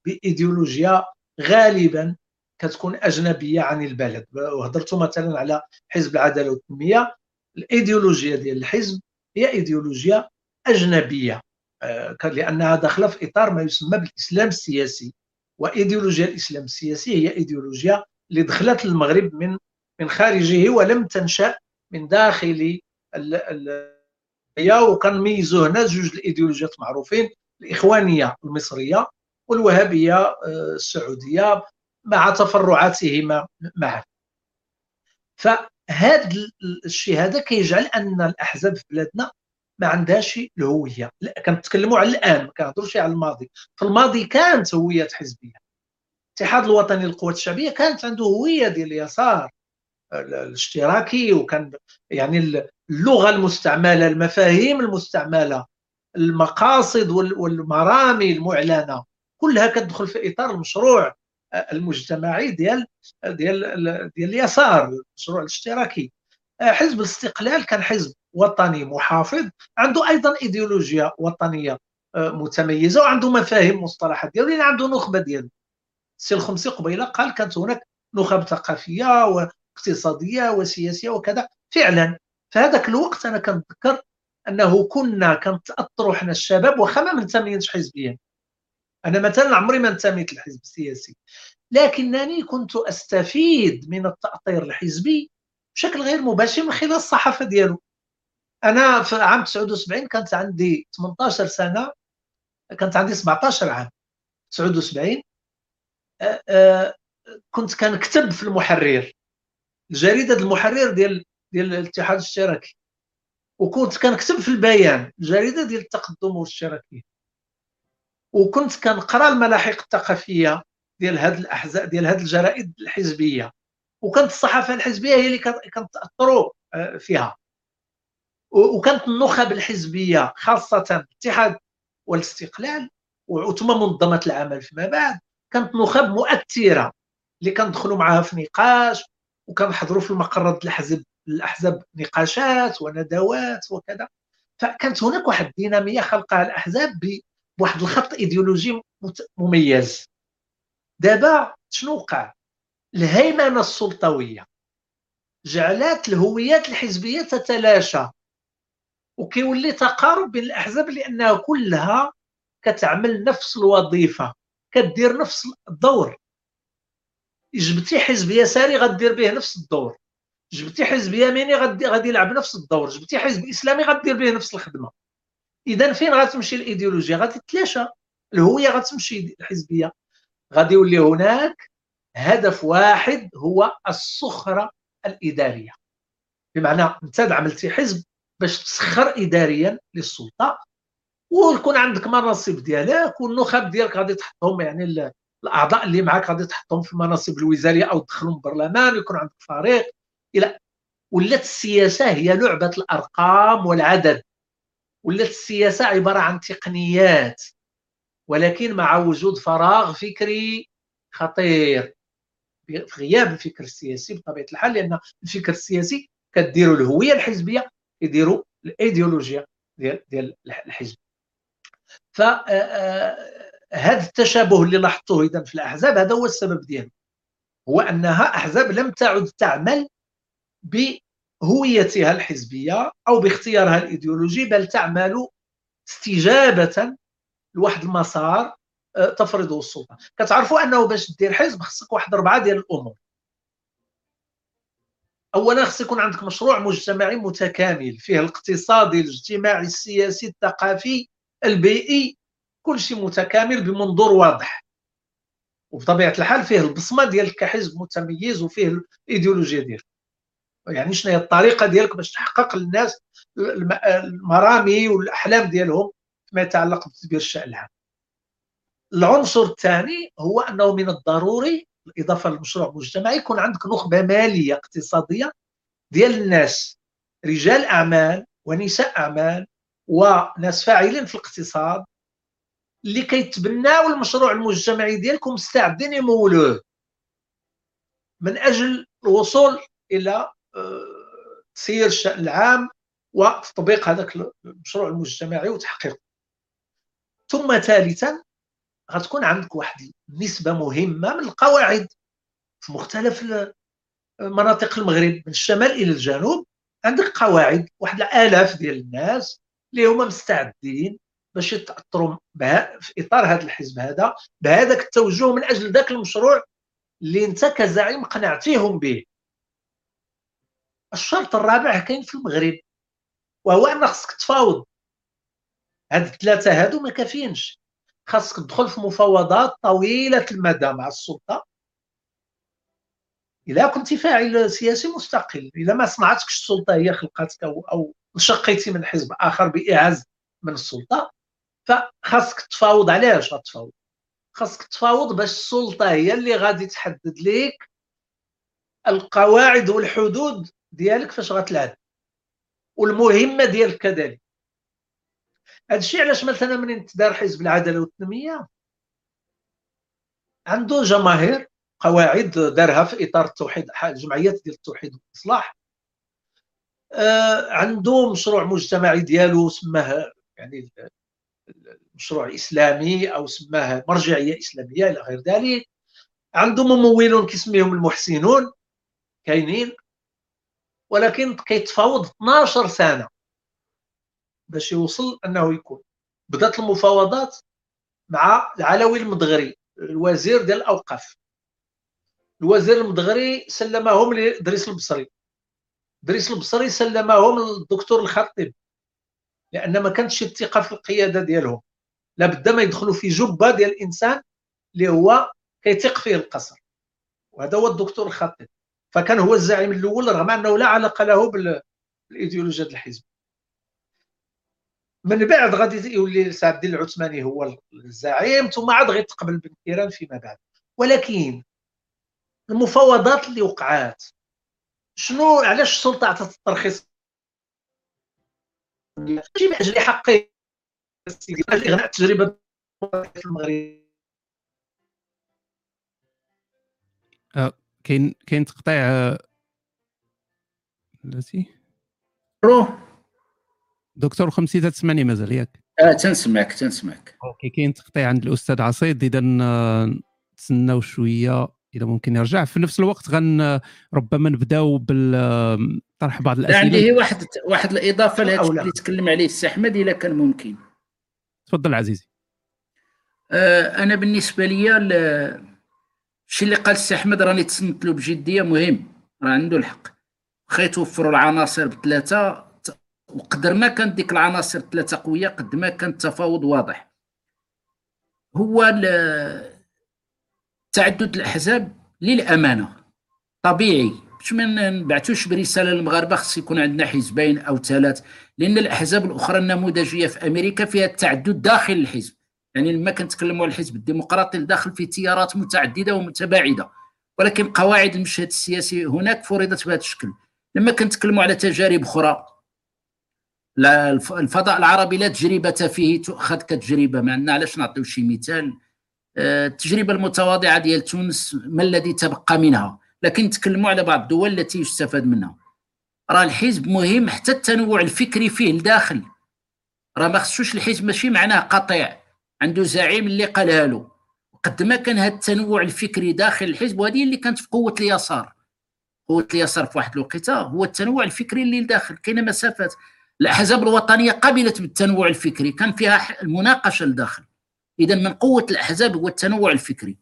بإيديولوجيا غالبا كتكون أجنبية عن البلد. وهضرت مثلا على حزب العدالة والتنمية الايديولوجيا ديال الحزب هي إيديولوجيا أجنبية آه، لأنها داخلة في إطار ما يسمى بالإسلام السياسي. وإيديولوجيا الإسلام السياسي هي إيديولوجيا اللي دخلت للمغرب من من خارجه ولم تنشأ من داخل هي وكنميزو هنا جوج الإيديولوجيات معروفين الإخوانية المصرية والوهابية آه، السعودية مع تفرعاتهما معا هذا الشيء هذا كيجعل أن الأحزاب في بلادنا ما عندهاش الهوية. كنتكلموا على الآن ما كنهضروش على الماضي. في الماضي كانت هويات حزبية. الاتحاد الوطني للقوات الشعبية كانت عنده هوية ديال اليسار الاشتراكي وكان يعني اللغة المستعملة المفاهيم المستعملة المقاصد والمرامي المعلنة كلها كتدخل في إطار المشروع. المجتمعي ديال ديال ديال اليسار المشروع الاشتراكي. آه، حزب الاستقلال كان حزب وطني محافظ عنده أيضا إيديولوجيا وطنية آه، متميزة وعنده مفاهيم مصطلحات ديالو لأن عنده نخبة ديالو السي الخمسي قبيلة قال كانت هناك نخب ثقافية واقتصادية وسياسية وكذا. فعلا في هذاك الوقت أنا كنتذكر أنه كنا كنتاثروا حنا الشباب واخا ما منتميينش حزبيا. أنا مثلا عمري ما انتميت للحزب السياسي لكنني كنت أستفيد من التأطير الحزبي بشكل غير مباشر من خلال الصحافة ديالو. أنا في عام 79 كانت عندي 18 سنة كانت عندي 17 عام 79 أه أه كنت كنكتب في المحرر جريدة المحرر ديال ديال الاتحاد الاشتراكي وكنت كنكتب في البيان الجريده ديال التقدم والاشتراكية. وكنت كنقرا الملاحق الثقافيه ديال هاد الاحزاب ديال هاد الجرائد الحزبيه. وكانت الصحافه الحزبيه هي اللي كانت تاثروا آه، فيها. وكانت النخب الحزبيه خاصة الاتحاد والاستقلال وثم منظمة العمل فيما بعد. كانت نخب مؤثرة اللي كندخلوا معها في نقاش وكنحضروا في المقرات الأحزاب الأحزاب نقاشات وندوات وكذا. فكانت هناك واحد الدينامية خلقها الأحزاب بواحد الخط إيديولوجي مميز. دابا شنو وقع؟ الهيمنة السلطوية جعلت الهويات الحزبية تتلاشى وكيولي تقارب بين الأحزاب لأنها كلها كتعمل نفس الوظيفة كدير نفس الدور. جبتي حزب يساري غدير به نفس الدور. جبتي حزب يميني غادي غادي يلعب نفس الدور. جبتي حزب إسلامي غدير به نفس الخدمة. اذا فين غتمشي الإيديولوجيا؟ غادي تلاشى الهوية غتمشي الحزبية. غادي يولي هناك هدف واحد هو السخره الإدارية. بمعنى أنت عملتي حزب باش تسخر اداريا للسلطة ويكون عندك مناصب ديالك والنخب ديالك غادي تحطهم يعني الأعضاء اللي معك غادي تحطهم في المناصب الوزارية أو تدخلهم البرلمان يكون عندك فريق. إلى ولات السياسة هي لعبة الأرقام والعدد. ولات السياسة عبارة عن تقنيات ولكن مع وجود فراغ فكري خطير في غياب الفكر السياسي بطبيعة الحال لأن الفكر السياسي كديروا الهوية الحزبية يديروا الايديولوجيا ديال ديال الحزب. ف آه، آه، التشابه اللي لاحظته إذا في الأحزاب هذا هو السبب ديالو. هو أنها أحزاب لم تعد تعمل بهويتها الحزبية أو باختيارها الإيديولوجي بل تعمل استجابة لواحد المسار آه، تفرضه السلطة. كتعرفوا أنه باش دير حزب خصك واحد اربعه ديال الأمور. اولا خص يكون عندك مشروع مجتمعي متكامل فيه الاقتصادي الاجتماعي السياسي الثقافي البيئي كل شيء متكامل بمنظور واضح. وبطبيعة الحال فيه البصمة ديالك كحزب متميز وفيه الايديولوجيا ديالك يعني شنو هي الطريقة ديالك باش تحقق للناس المرامي والأحلام ديالهم فيما يتعلق بتدبير الشان العام العنصر الثاني هو أنه من الضروري بالاضافه للمشروع المجتمعي يكون عندك نخبة مالية اقتصادية ديال الناس رجال أعمال ونساء أعمال وناس فاعلين في الاقتصاد اللي كيتبناو المشروع المجتمعي ديالكم مستعدين يمولوه. من أجل الوصول إلى تسيير آه، الشان العام وتطبيق هذاك المشروع المجتمعي وتحقيقه. ثم ثالثا غتكون عندك واحد النسبة مهمة من القواعد في مختلف مناطق المغرب من الشمال إلى الجنوب عندك قواعد واحد الآلاف ديال الناس اللي هما مستعدين باش يتاثروا في إطار هذا الحزب هذا بهذاك التوجه من أجل ذاك المشروع اللي انت كزعيم قنعتيهم به. الشرط الرابع كاين في المغرب وهو ان خصك تفاوض. هاد الثلاثة هادو ما كافيينش. خاصك تدخل في مفاوضات طويلة المدى مع السلطة. اذا كنت فاعل سياسي مستقل اذا ما صنعتكش السلطة هي خلقتك أو انشقيتي من حزب آخر بإعاز من السلطة فخاصك تفاوض. علاش غتفاوض؟ خاصك تفاوض باش السلطة هي اللي غادي تحدد لك القواعد والحدود ديالك فاش غتلعب والمهمة ديالك كذلك هذا الشيء علاش مثلا من تدار حزب العدالة والتنمية؟ عنده جماهير قواعد دارها في إطار التوحيد الجمعيات ديال التوحيد والإصلاح. آه عنده مشروع مجتمعي ديالو سماه يعني مشروع إسلامي أو سماه مرجعية إسلامية إلى غير ذلك. عنده ممولون كيسميهم المحسنون كاينين. ولكن كيتفاوض 12 سنة باش يوصل أنه يكون. بدأت المفاوضات مع العلوي المدغري الوزير ديال الأوقاف. الوزير المدغري سلمهم لادريس البصري. دريس البصري سلمهم للدكتور الخطيب لأن ما كانتش الثقة في القيادة ديالهم. لابد ما يدخلوا في جبة ديال الإنسان اللي هو كيثق فيه القصر. وهذا هو الدكتور الخطيب. فكان هو الزعيم الأول رغم أنه لا علاقة له بالايديولوجيا الحزب. من بعد غادي يولي سعد الدين العثماني هو الزعيم ثم عاد غيتقبل بن كيران فيما بعد. ولكن المفاوضات اللي وقعات شنو علاش السلطة عطات الترخيص؟ ماشي من أجل حقه اغناء التجربه في المغرب. آه، كاين كاين تقطيع بلاتي دكتور خمسي تتسمعني مازال ياك. آه تنسمعك تنسمعك. OK كاين تقطيع عند الأستاذ عصيد إذا نتسناو شوية إذا ممكن يرجع. في نفس الوقت غن ربما نبداو بالطرح بعض الأسئلة. عندي هي واحد واحد الإضافة لهذا اللي تكلم عليه السي أحمد اذا كان ممكن. تفضل عزيزي. آه أنا بالنسبة لي الشيء اللي قال السي أحمد راني تصنت له بجدية مهم راه عنده الحق. واخا يتوفروا العناصر بثلاثة وقدر ما كانت ديك العناصر ثلاثة قوية قد ما كان التفاوض واضح. هو تعدد الأحزاب للأمانة طبيعي. باش ما نبعثوش برسالة للمغاربة خص يكون عندنا حزبين أو ثلاث لأن الأحزاب الأخرى النموذجية في أمريكا فيها التعدد داخل الحزب. يعني لما كنتكلموا على الحزب الديمقراطي داخل فيه تيارات متعددة ومتباعدة ولكن قواعد المشهد السياسي هناك فرضت بهذا الشكل. لما كنتكلموا على تجارب أخرى الفضاء العربي لا تجربة فيه تؤخذ كتجربة ما عندنا علاش نعطيو شي مثال؟ آه، التجربة المتواضعة ديال تونس ما الذي تبقى منها؟ لكن نتكلموا على بعض الدول التي يستفاد منها. راه الحزب مهم حتى التنوع الفكري فيه لداخل. راه ما خصوش الحزب ماشي معناه قطيع. عنده زعيم اللي قالها له. قد ما كان هذا التنوع الفكري داخل الحزب وهذه اللي كانت في قوة اليسار. قوة اليسار في واحد الوقيتة هو التنوع الفكري اللي لداخل. كاينة مسافات. الأحزاب الوطنية قبلت بالتنوع الفكري. كان فيها المناقشة لداخل. اذا من قوة الأحزاب هو التنوع الفكري.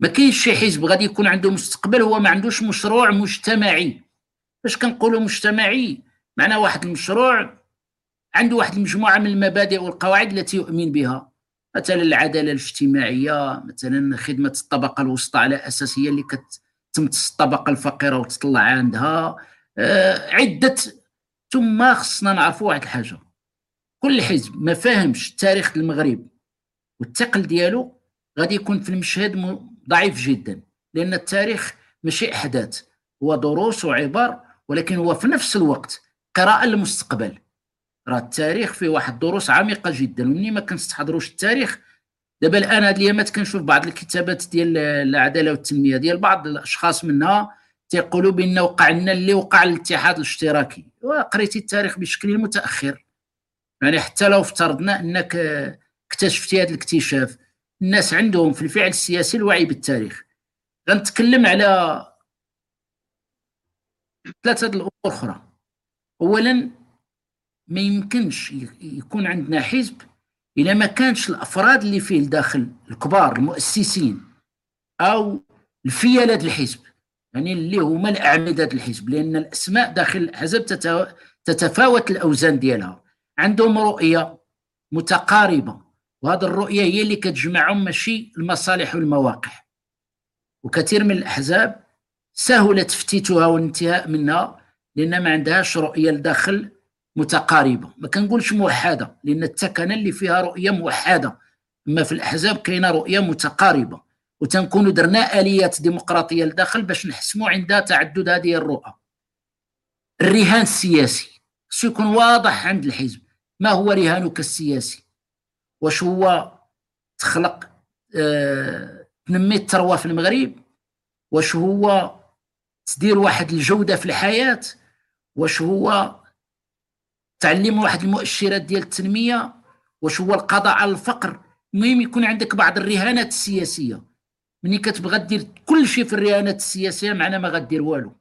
ما كاينش شي حزب غادي يكون عنده مستقبل هو ما عندوش مشروع مجتمعي. فاش كنقولوا مجتمعي؟ معناه واحد المشروع عنده واحد المجموعة من المبادئ والقواعد التي يؤمن بها. مثلا العدالة الاجتماعية مثلا خدمة الطبقة الوسطى على أساس هي اللي كتمتص الطبقة الفقيرة وتطلع عندها. آه عدة ثم خصنا نعرفوا واحد الحاجة. كل حزب ما فاهمش تاريخ المغرب والثقل ديالو غادي يكون في المشهد ضعيف جدا. لأن التاريخ ماشي أحداث هو دروس وعبر ولكن هو في نفس الوقت قراءة للمستقبل. راه التاريخ فيه واحد دروس عميقة جدا ومني ما كنستحضروش التاريخ. دابا الآن هاد الايامات كنشوف بعض الكتابات ديال العدالة والتنمية ديال بعض الأشخاص منها تيقولوا بأن وقع لنا اللي وقع الاتحاد الاشتراكي. وقريتي التاريخ بشكل متأخر. يعني حتى لو افترضنا أنك اكتشفتي هذا الاكتشاف الناس عندهم في الفعل السياسي الوعي بالتاريخ. غنتكلم على ثلاثة الأمور أخرى. اولا ما يمكنش يكون عندنا حزب إلا ما كانش الأفراد اللي فيه الداخل الكبار المؤسسين أو الفيالات الحزب يعني اللي هما الأعمدة الحزب لأن الأسماء داخل الاحزاب تتفاوت الأوزان ديالها. عندهم رؤية متقاربة وهذه الرؤية هي اللي كتجمعهم ماشي المصالح والمواقع. وكثير من الأحزاب سهل تفتيتها والانتهاء منها لأن ما عندهاش رؤية لداخل متقاربة. ما كنقولش موحدة لأن التكنه اللي فيها رؤية موحدة. أما في الأحزاب كاينة رؤية متقاربة. وتنكونوا درنا آليات ديمقراطية لداخل باش نحسموا عند تعدد هذه الرؤى. الرهان السياسي. خصو يكون واضح عند الحزب. ما هو رهانك السياسي؟ واش هو تخلق آه تنمي الثروة في المغرب؟ واش هو تدير واحد الجودة في الحياة؟ واش هو تعلم واحد المؤشرات ديال التنمية واش هو القضاء على الفقر. المهم يكون عندك بعض الرهانات السياسية. ملي كتبغى دير كل شيء في الرهانات السياسية معنا ما غدير والو.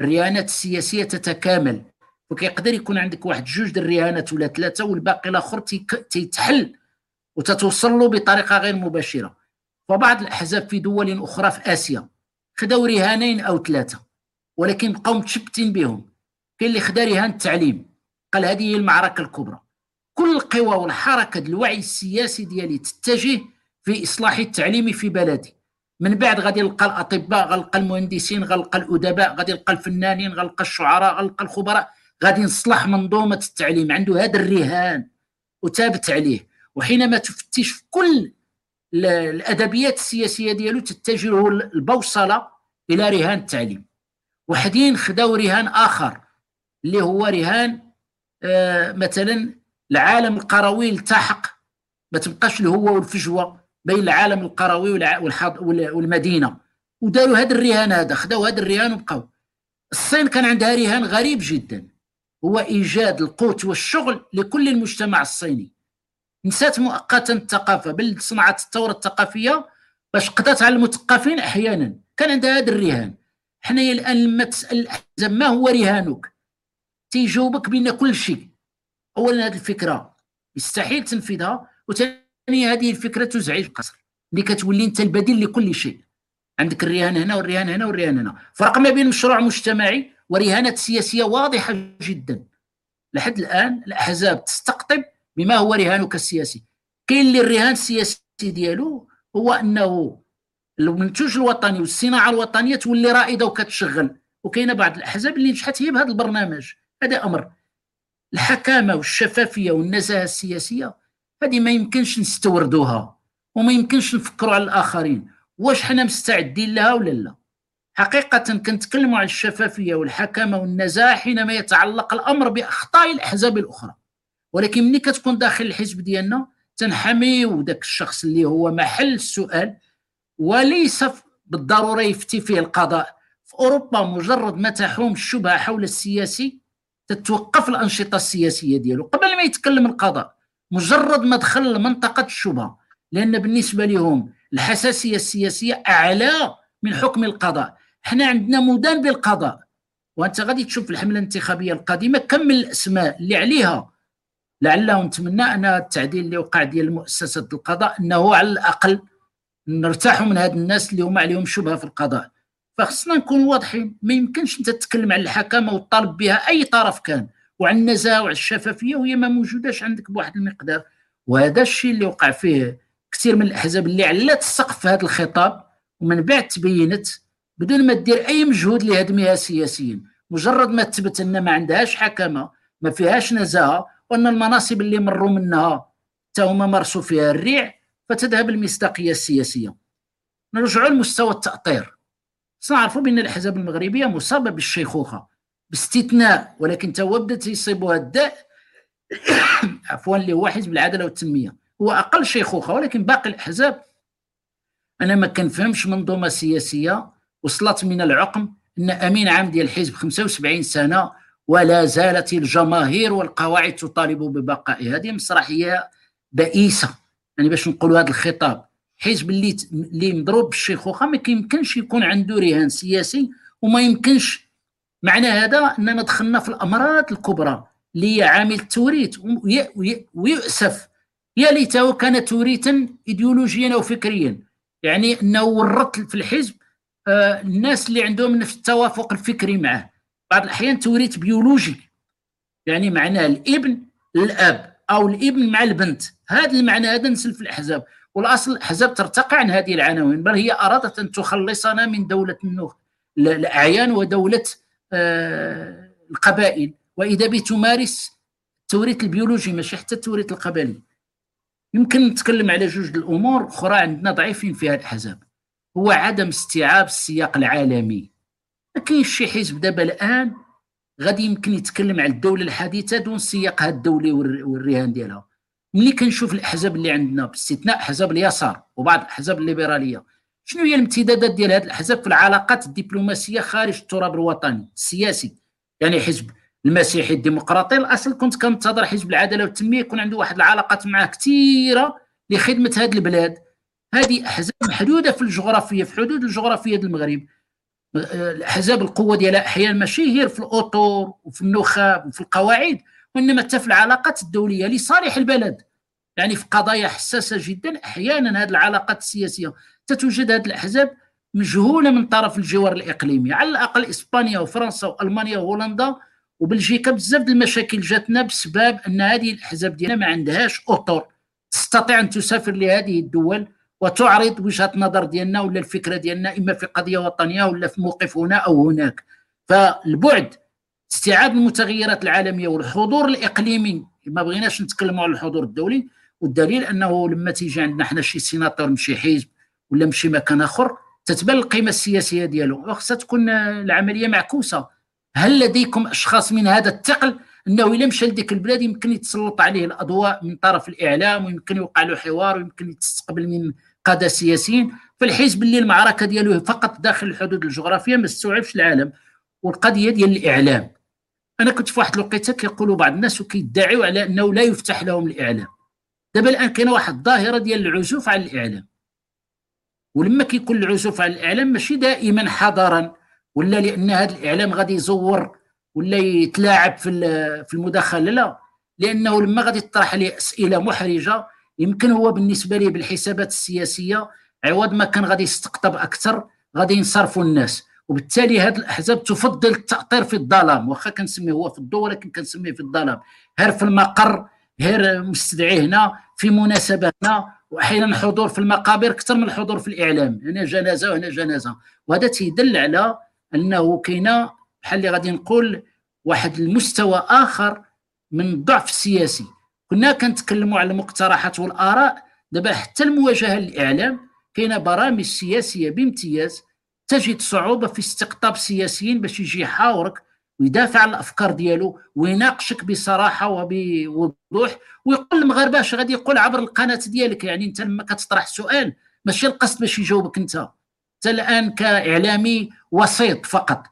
الرهانات السياسية تتكامل. وكيقدر يكون عندك واحد جوج د الرهانات ولا ثلاثة والباقي الآخر تيتحل وتتوصل له بطريقة غير مباشرة. فبعض الأحزاب في دول أخرى في آسيا خداو رهانين أو ثلاثة ولكن بقاو متشبتين بهم. كاين اللي خدا رهان التعليم. قال هذه هي المعركة الكبرى. كل القوى والحركه الوعي السياسي ديالي تتجه في إصلاح التعليم في بلدي. من بعد غادي نلقى الأطباء غنلقى المهندسين غنلقى الأدباء غادي نلقى الفنانين غنلقى الشعراء غنلقى الخبراء. غادي نصلح منظومة التعليم. عنده هذا الرهان وتابت عليه. وحينما تفتش في كل الأدبيات السياسية ديالو تتجه البوصلة إلى رهان التعليم. وحدين خداو رهان آخر اللي هو رهان مثلا العالم القروي التحق ما تبقاش الهوه والفجوة بين العالم القروي والمدينة. وداروا هذا الرهان هذا خداو هذا الرهان وبقاو. الصين كان عندها رهان غريب جدا هو إيجاد القوت والشغل لكل المجتمع الصيني. نسات مؤقتا الثقافة بل صنعت الثورة الثقافية باش قضت على المثقفين أحيانا. كان عندها هذا الرهان. حنايا الآن لما تسأل ما هو رهانك؟ تيجاوبك بان كل شيء. اولا هذه الفكرة يستحيل تنفيذها وثانيا هذه الفكرة تزعج القصر اللي كتولي أنت البديل لكل شيء. عندك الرهان هنا والرهان هنا والرهان هنا. فرق ما بين مشروع مجتمعي ورهانات سياسية واضحة جدا. لحد الآن الأحزاب تستقطب بما هو رهانك السياسي. كاين اللي الرهان السياسي ديالو هو أنه المنتوج الوطني والصناعة الوطنية تولي رائدة وكتشغل. وكاينة بعض الأحزاب اللي نجحت هي بهذا البرنامج. هذا أمر. الحكامة والشفافية والنزاهة السياسية هذه ما يمكنش نستوردوها وما يمكنش نفكروا على الآخرين. واش حنا مستعدين لها ولا لا؟ حقيقة كنتكلموا على الشفافية والحكامة والنزاهة حينما يتعلق الأمر بأخطاء الأحزاب الأخرى. ولكن ملي كتكون داخل الحزب ديالنا تنحمي وداك الشخص اللي هو محل السؤال وليس بالضرورة يفتي فيه القضاء. في أوروبا مجرد ما تحوم الشبهة حول السياسي تتوقف الأنشطة السياسية ديالو قبل ما يتكلم القضاء مجرد ما دخل لمنطقة الشبهه لأن بالنسبة لهم الحساسية السياسية أعلى من حكم القضاء. حنا عندنا مدان بالقضاء وأنت غادي تشوف الحملة الانتخابية القادمة كم من الأسماء اللي عليها. لعله نتمنى أن التعديل اللي وقع ديال مؤسسة القضاء إنه على الأقل نرتاحوا من هاد الناس اللي هما عليهم شبهة في القضاء. فخصنا نكون واضحين ما يمكنش انت تتكلم على الحكامة وتطالب بها أي طرف كان وعلى النزاهة وعلى الشفافية وهي ما موجوداش عندك بواحد المقدار. وهذا الشيء اللي وقع فيه كثير من الأحزاب اللي علات السقف في هذا الخطاب ومن بعد تبينت بدون ما دير أي مجهود لهدمها سياسيا مجرد ما تثبت أن ما عندهاش حكامة ما فيهاش نزاهة وأن المناصب اللي مروا منها حتى هما مارسوا فيها الريع فتذهب المصداقية السياسية. نرجعوا لمستوى التأطير. سنعرفوا بأن الأحزاب المغربية مصابة بالشيخوخة باستثناء ولكن تو بدات يصيبها الداء عفوا اللي هو حزب العدالة والتنمية. هو أقل شيخوخة ولكن باقي الأحزاب. أنا ما كنفهمش منظومة سياسية وصلت من العقم أن أمين عام ديال الحزب 75 سنة ولا زالت الجماهير والقواعد تطالب ببقائه هذه مسرحية بئيسة. يعني باش نقولوا هذا الخطاب. حزب اللي اللي مضروب بالشيخوخه ما كيمكنش يكون عنده رهان سياسي وما يمكنش. معنى هذا أننا دخلنا في الأمراض الكبرى اللي هي عامل التوريث ويؤسف. يا ليته كان توريثا ايديولوجيا أو فكريا. يعني أنه ورط في الحزب آه الناس اللي عندهم نفس التوافق الفكري معه. بعض الأحيان توريث بيولوجي. يعني معناه الإبن الاب أو الإبن مع البنت. هذا المعنى هذا نسل في الأحزاب. والأصل الاحزاب ترتقى عن هذه العناوين بل هي أرادت أن تخلصنا من دولة النخ الاعيان ودولة آه القبائل. وإذا بتمارس التوريث البيولوجي ماشي حتى التوريث القبلي. يمكن نتكلم على جوج الأمور أخرى عندنا ضعيفين فيها الاحزاب هو عدم استيعاب السياق العالمي. ما كاينش شي حزب دابا الآن غادي يمكن يتكلم على الدولة الحديثة دون سياقها الدولي والرهان ديالها. ملي كنشوف الأحزاب اللي عندنا باستثناء أحزاب اليسار وبعض الاحزاب الليبرالية شنو هي الامتدادات ديال هذه الأحزاب في العلاقات الدبلوماسية خارج التراب الوطني السياسي؟ يعني حزب المسيحي الديمقراطي الأصل كنت كنتظر حزب العدالة والتنميه يكون عنده واحد العلاقات معاه كثيره لخدمة هذه البلاد. هذه أحزاب محدودة في الجغرافية في حدود الجغرافية ديال المغرب. الأحزاب القوة ديالها أحيانا ماشي هي في الأطر وفي النخب وفي القواعد. وانما حتى في العلاقات الدولية لصالح البلد. يعني في قضايا حساسة جدا أحيانا هذه العلاقات السياسية تتوجد هذه الأحزاب مجهولة من طرف الجوار الإقليمي على الأقل إسبانيا وفرنسا وألمانيا وهولندا وبلجيكا. بزاف المشاكل جاتنا بسبب أن هذه الأحزاب ديالنا ما عندهاش أطر تستطيع أن تسافر لهذه الدول وتعرض وجهة النظر ديالنا ولا الفكرة ديالنا إما في قضية وطنية ولا في موقف هنا أو هناك. فالبعد استيعاب المتغيرات العالمية والحضور الإقليمي. ما بغيناش نتكلموا على الحضور الدولي. والدليل أنه لما تيجي عندنا حنا شي سيناتور من شي حزب ولا من شي مكان آخر تتبان القيمة السياسية ديالو. خصها تكون العملية معكوسة. هل لديكم أشخاص من هذا الثقل؟ إنه إلا مشى لديك البلاد يمكن يتسلط عليه الأضواء من طرف الإعلام ويمكن يوقع له حوار ويمكن يستقبل من قادة سياسيين. فالحزب اللي المعركة ديالو فقط داخل الحدود الجغرافية ما استوعبش العالم. والقضية ديال الإعلام. أنا كنت في واحد الوقيتة كيقولوا بعض الناس وكيدعيوا على أنه لا يفتح لهم الإعلام. دابا الآن كاينة واحد الظاهرة ديال العزوف على الإعلام. ولما كيكون العزوف على الإعلام ماشي دائما حضرا ولا لأن هذا الإعلام غادي يزور ولا يتلاعب في في المداخلة لا. لأنه لما غادي تطرح عليه أسئلة محرجة يمكن هو بالنسبة ليه بالحسابات السياسية عوض ما كان غادي يستقطب أكثر غادي ينصرفوا الناس. وبالتالي هذه الأحزاب تفضل التأطير في الظلام واخا كنسميه هو في الضوء ولكن كنسميه في الظلام. هير في المقر هير مستدعي هنا في مناسبة هنا وأحيانا حضور في المقابر أكثر من الحضور في الإعلام. هنا جنازة وهنا جنازة. وهذا تيدل على أنه كاينة بحال اللي غادي نقول واحد المستوى آخر من الضعف السياسي كنا كنتكلموا على المقترحات والآراء دابا حتى المواجهة للإعلام كاينة برامج سياسية بامتياز تجد صعوبة في استقطاب السياسيين باش يجي يحاورك ويدافع على الأفكار ديالو ويناقشك بصراحة وبوضوح ويقول المغاربة اش غادي يقول عبر القناة ديالك؟ يعني انت لما كتطرح سؤال ماشي القصد باش يجاوبك انت. انت الآن كإعلامي وسيط فقط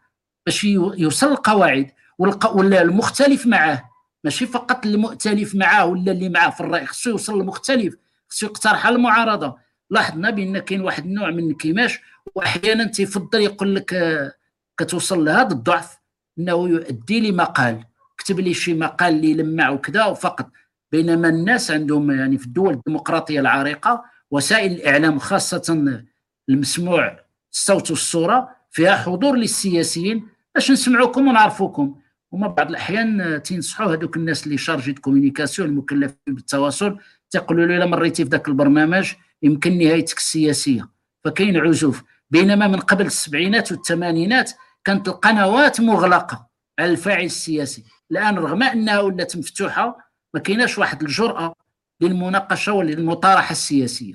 باش يوصل القواعد ولا المختلف معاه. ماشي فقط المؤتلف معاه ولا اللي معاه في الرأي خصو يوصل للمختلف خصو يقترح المعارضة. لاحظنا بأن كاين واحد النوع من الانكماش واحيانا تيفضل يقول لك آه، كتوصل لهذا الضعف انه يؤدي لمقال كتب لي شي مقال اللي لمع وكذا وفقط. بينما الناس عندهم يعني في الدول الديمقراطية العريقة وسائل الإعلام خاصة المسموع الصوت والصورة فيها حضور للسياسيين. باش نسمعوكم ونعرفوكم. هما بعض الأحيان تينصحوا هذوك الناس اللي شارجي كومينيكاسيون المكلفين بالتواصل تيقولوا له إلا مريتي في ذاك البرنامج يمكن نهايتك السياسية. فكاين عزوف. بينما من قبل السبعينات والثمانينات كانت القنوات مغلقة على الفاعل السياسي. الآن رغم أنها ولات مفتوحة ما كايناش واحد الجرأة للمناقشة وللمطارحة السياسية.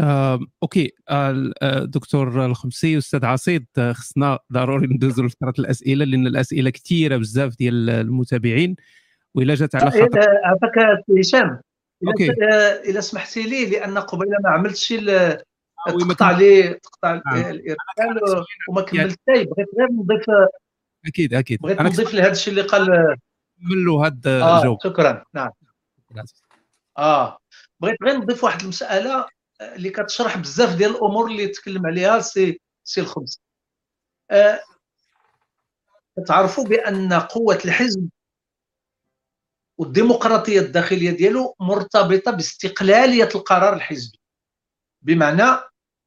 آه، OK. آه، دكتور الخمسي أستاذ عصيد خصنا ضروري ندوزو لفترة الأسئلة لأن الأسئلة كثيره بزاف ديال المتابعين وإلا جات على خاطر عافاك هشام. OK. اذا سمحتي لي لأن قبيلة ما عملتش تقطع لي تقطع نعم. الارسال وما كملتش بغيت غير نضيف أكيد أكيد. بغيت نضيف لهذا الشيء اللي قال كملوا هذا آه الجو. شكرا. نعم. آه. بغيت غير نضيف واحد المسألة اللي كتشرح بزاف ديال الأمور اللي تكلم عليها سي سي الخمسي. آه تعرفوا بأن قوة الحزب والديمقراطية الداخلية ديالو مرتبطة باستقلالية القرار الحزبي. بمعنى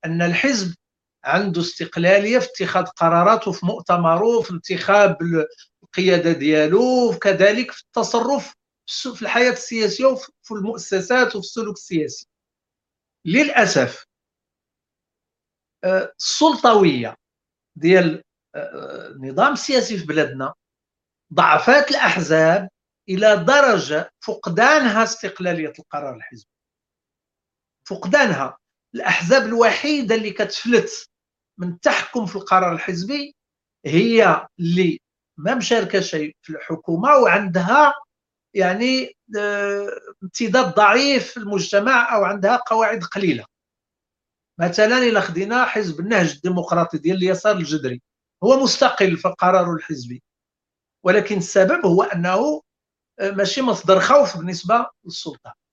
أن الحزب عنده استقلاليه في اتخاذ قراراته في مؤتمره في انتخاب القيادة ديالو وكذلك في التصرف في الحياة السياسية وفي المؤسسات وفي السلوك السياسي. للأسف آه، السلطوية ديال النظام آه، السياسي في بلادنا ضعفات الأحزاب إلى درجة فقدانها استقلالية القرار الحزبي. فقدانها. الأحزاب الوحيدة اللي كتفلت من التحكم في القرار الحزبي هي اللي ما مشاركة شيء في الحكومة وعندها يعني آه، امتداد ضعيف في المجتمع أو عندها قواعد قليلة. مثلا إلى خدينا حزب النهج الديمقراطي ديال اليسار الجذري هو مستقل في قراره الحزبي ولكن السبب هو أنه آه، ماشي مصدر خوف بالنسبة للسلطة.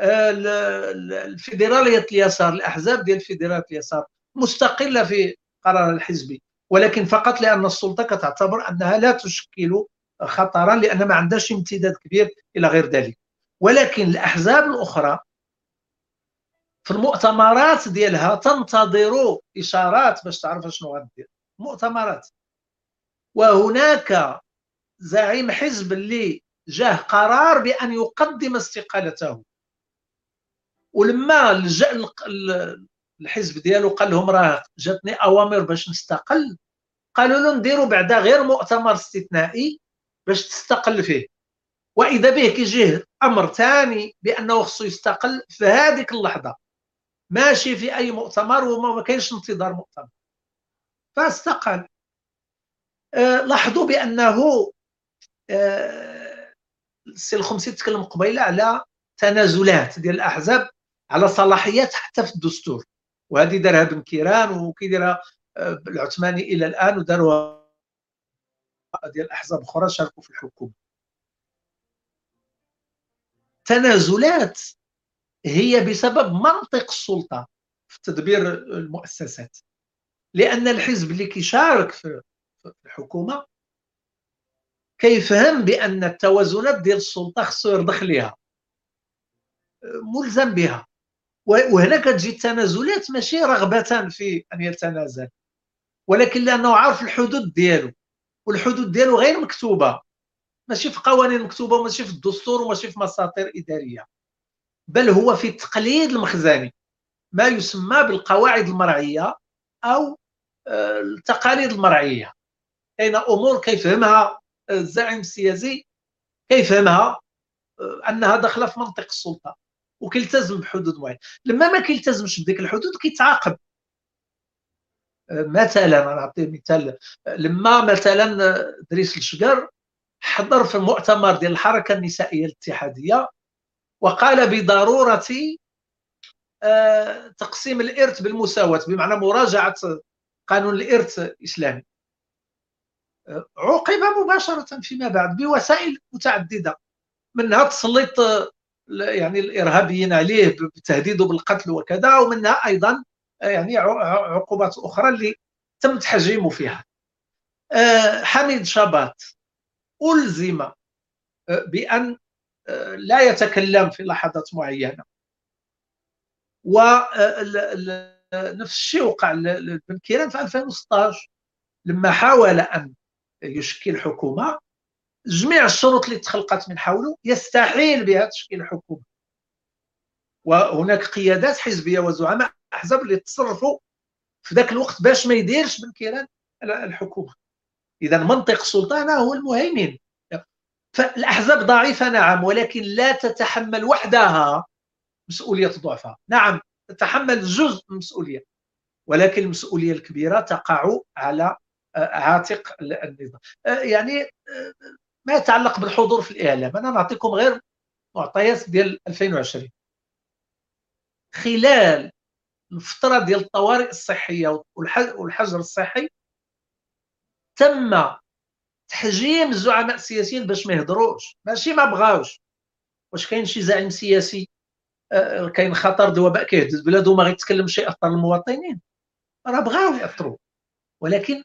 الفيدرالية اليسار الأحزاب ديال فيدرالية اليسار مستقلة في قرار الحزبي ولكن فقط لأن السلطة كتعتبر أنها لا تشكل خطرا لأن ما عندهاش امتداد كبير إلى غير ذلك. ولكن الأحزاب الأخرى في المؤتمرات ديالها تنتظر إشارات باش تعرف شنو غادير مؤتمرات. وهناك زعيم حزب اللي جاه قرار بأن يقدم استقالته. ولما لجأ الحزب ديالو قال لهم راه جاتني أوامر باش نستقل قالوا له نديروا بعدا غير مؤتمر استثنائي باش تستقل فيه. وإذا به كيجيه أمر ثاني بأنه خصو يستقل في هذيك اللحظة. ماشي في أي مؤتمر وما كاينش انتظار مؤتمر. فاستقل. أه لاحظوا بأنه أه السي الخمسي تكلم قبيلة على تنازلات ديال الأحزاب. على صلاحيات حتى في الدستور. وهذه دارها بن كيران وكيديرها آه، العثماني إلى الآن وداروها ديال أحزاب أخرى شاركوا في الحكومة. تنازلات هي بسبب منطق السلطة في تدبير المؤسسات. لأن الحزب اللي كيشارك في الحكومة كيفهم بأن التوازنات ديال السلطة خصو يرضخ ليها ملزم بها. وهنا كتجي التنازلات ماشي رغبة في أن يتنازل. ولكن لأنه عارف الحدود ديالو والحدود ديالو غير مكتوبة. ماشي في قوانين مكتوبة وماشي في الدستور وماشي في مساطير إدارية. بل هو في التقليد المخزني ما يسمى بالقواعد المرعية أو آه، التقاليد المرعية. كاين أمور كيفهمها الزعيم السياسي كيفهمها آه، أنها داخلة في منطق السلطة. وكيلتزم بحدود معينه لما ما كيلتزمش بديك الحدود كيتعاقب. آه، مثلا نعطي مثال لما مثلا دريس الشقر حضر في المؤتمر ديال الحركة النسائية الاتحادية وقال بضرورة آه، تقسيم الإرث بالمساواة بمعنى مراجعة قانون الإرث الإسلامي. عوقب مباشرة فيما بعد بوسائل متعددة منها تسليط يعني الإرهابيين عليه بتهديده بالقتل وكذا ومنها أيضا يعني عقوبات أخرى اللي تم تحجيمه فيها. حميد شابات ألزم آه، آه، لا يتكلم في لحظات معينة. ونفس الشيء وقع لبن كيران في 2016 لما حاول أن يشكل حكومة جميع الشروط اللي تخلقت من حوله يستحيل بها تشكيل حكومة وهناك قيادات حزبية وزعماء أحزاب اللي تصرفوا في ذاك الوقت باش ما يديرش بن كيران الحكومة. اذا منطق السلطان هو المهيمن. فالأحزاب ضعيفة نعم ولكن لا تتحمل وحدها مسؤولية ضعفها. نعم تتحمل جزء من المسؤوليه ولكن المسؤولية الكبيرة تقع على آه، عاتق النظام. آه، يعني آه، ما يتعلق بالحضور في الإعلام. أنا نعطيكم غير معطيات ديال 2020 خلال الفترة ديال الطوارئ الصحية والحجر الصحي تم تحجيم الزعماء السياسيين باش ما يهضروش. ماشي ما بغاوش. واش كاين شي زعيم سياسي آه، كاين خطر دو وباء كيهدد بلادو ما غيتكلمش يأطر المواطنين. راه بغاو يأطروا. ولكن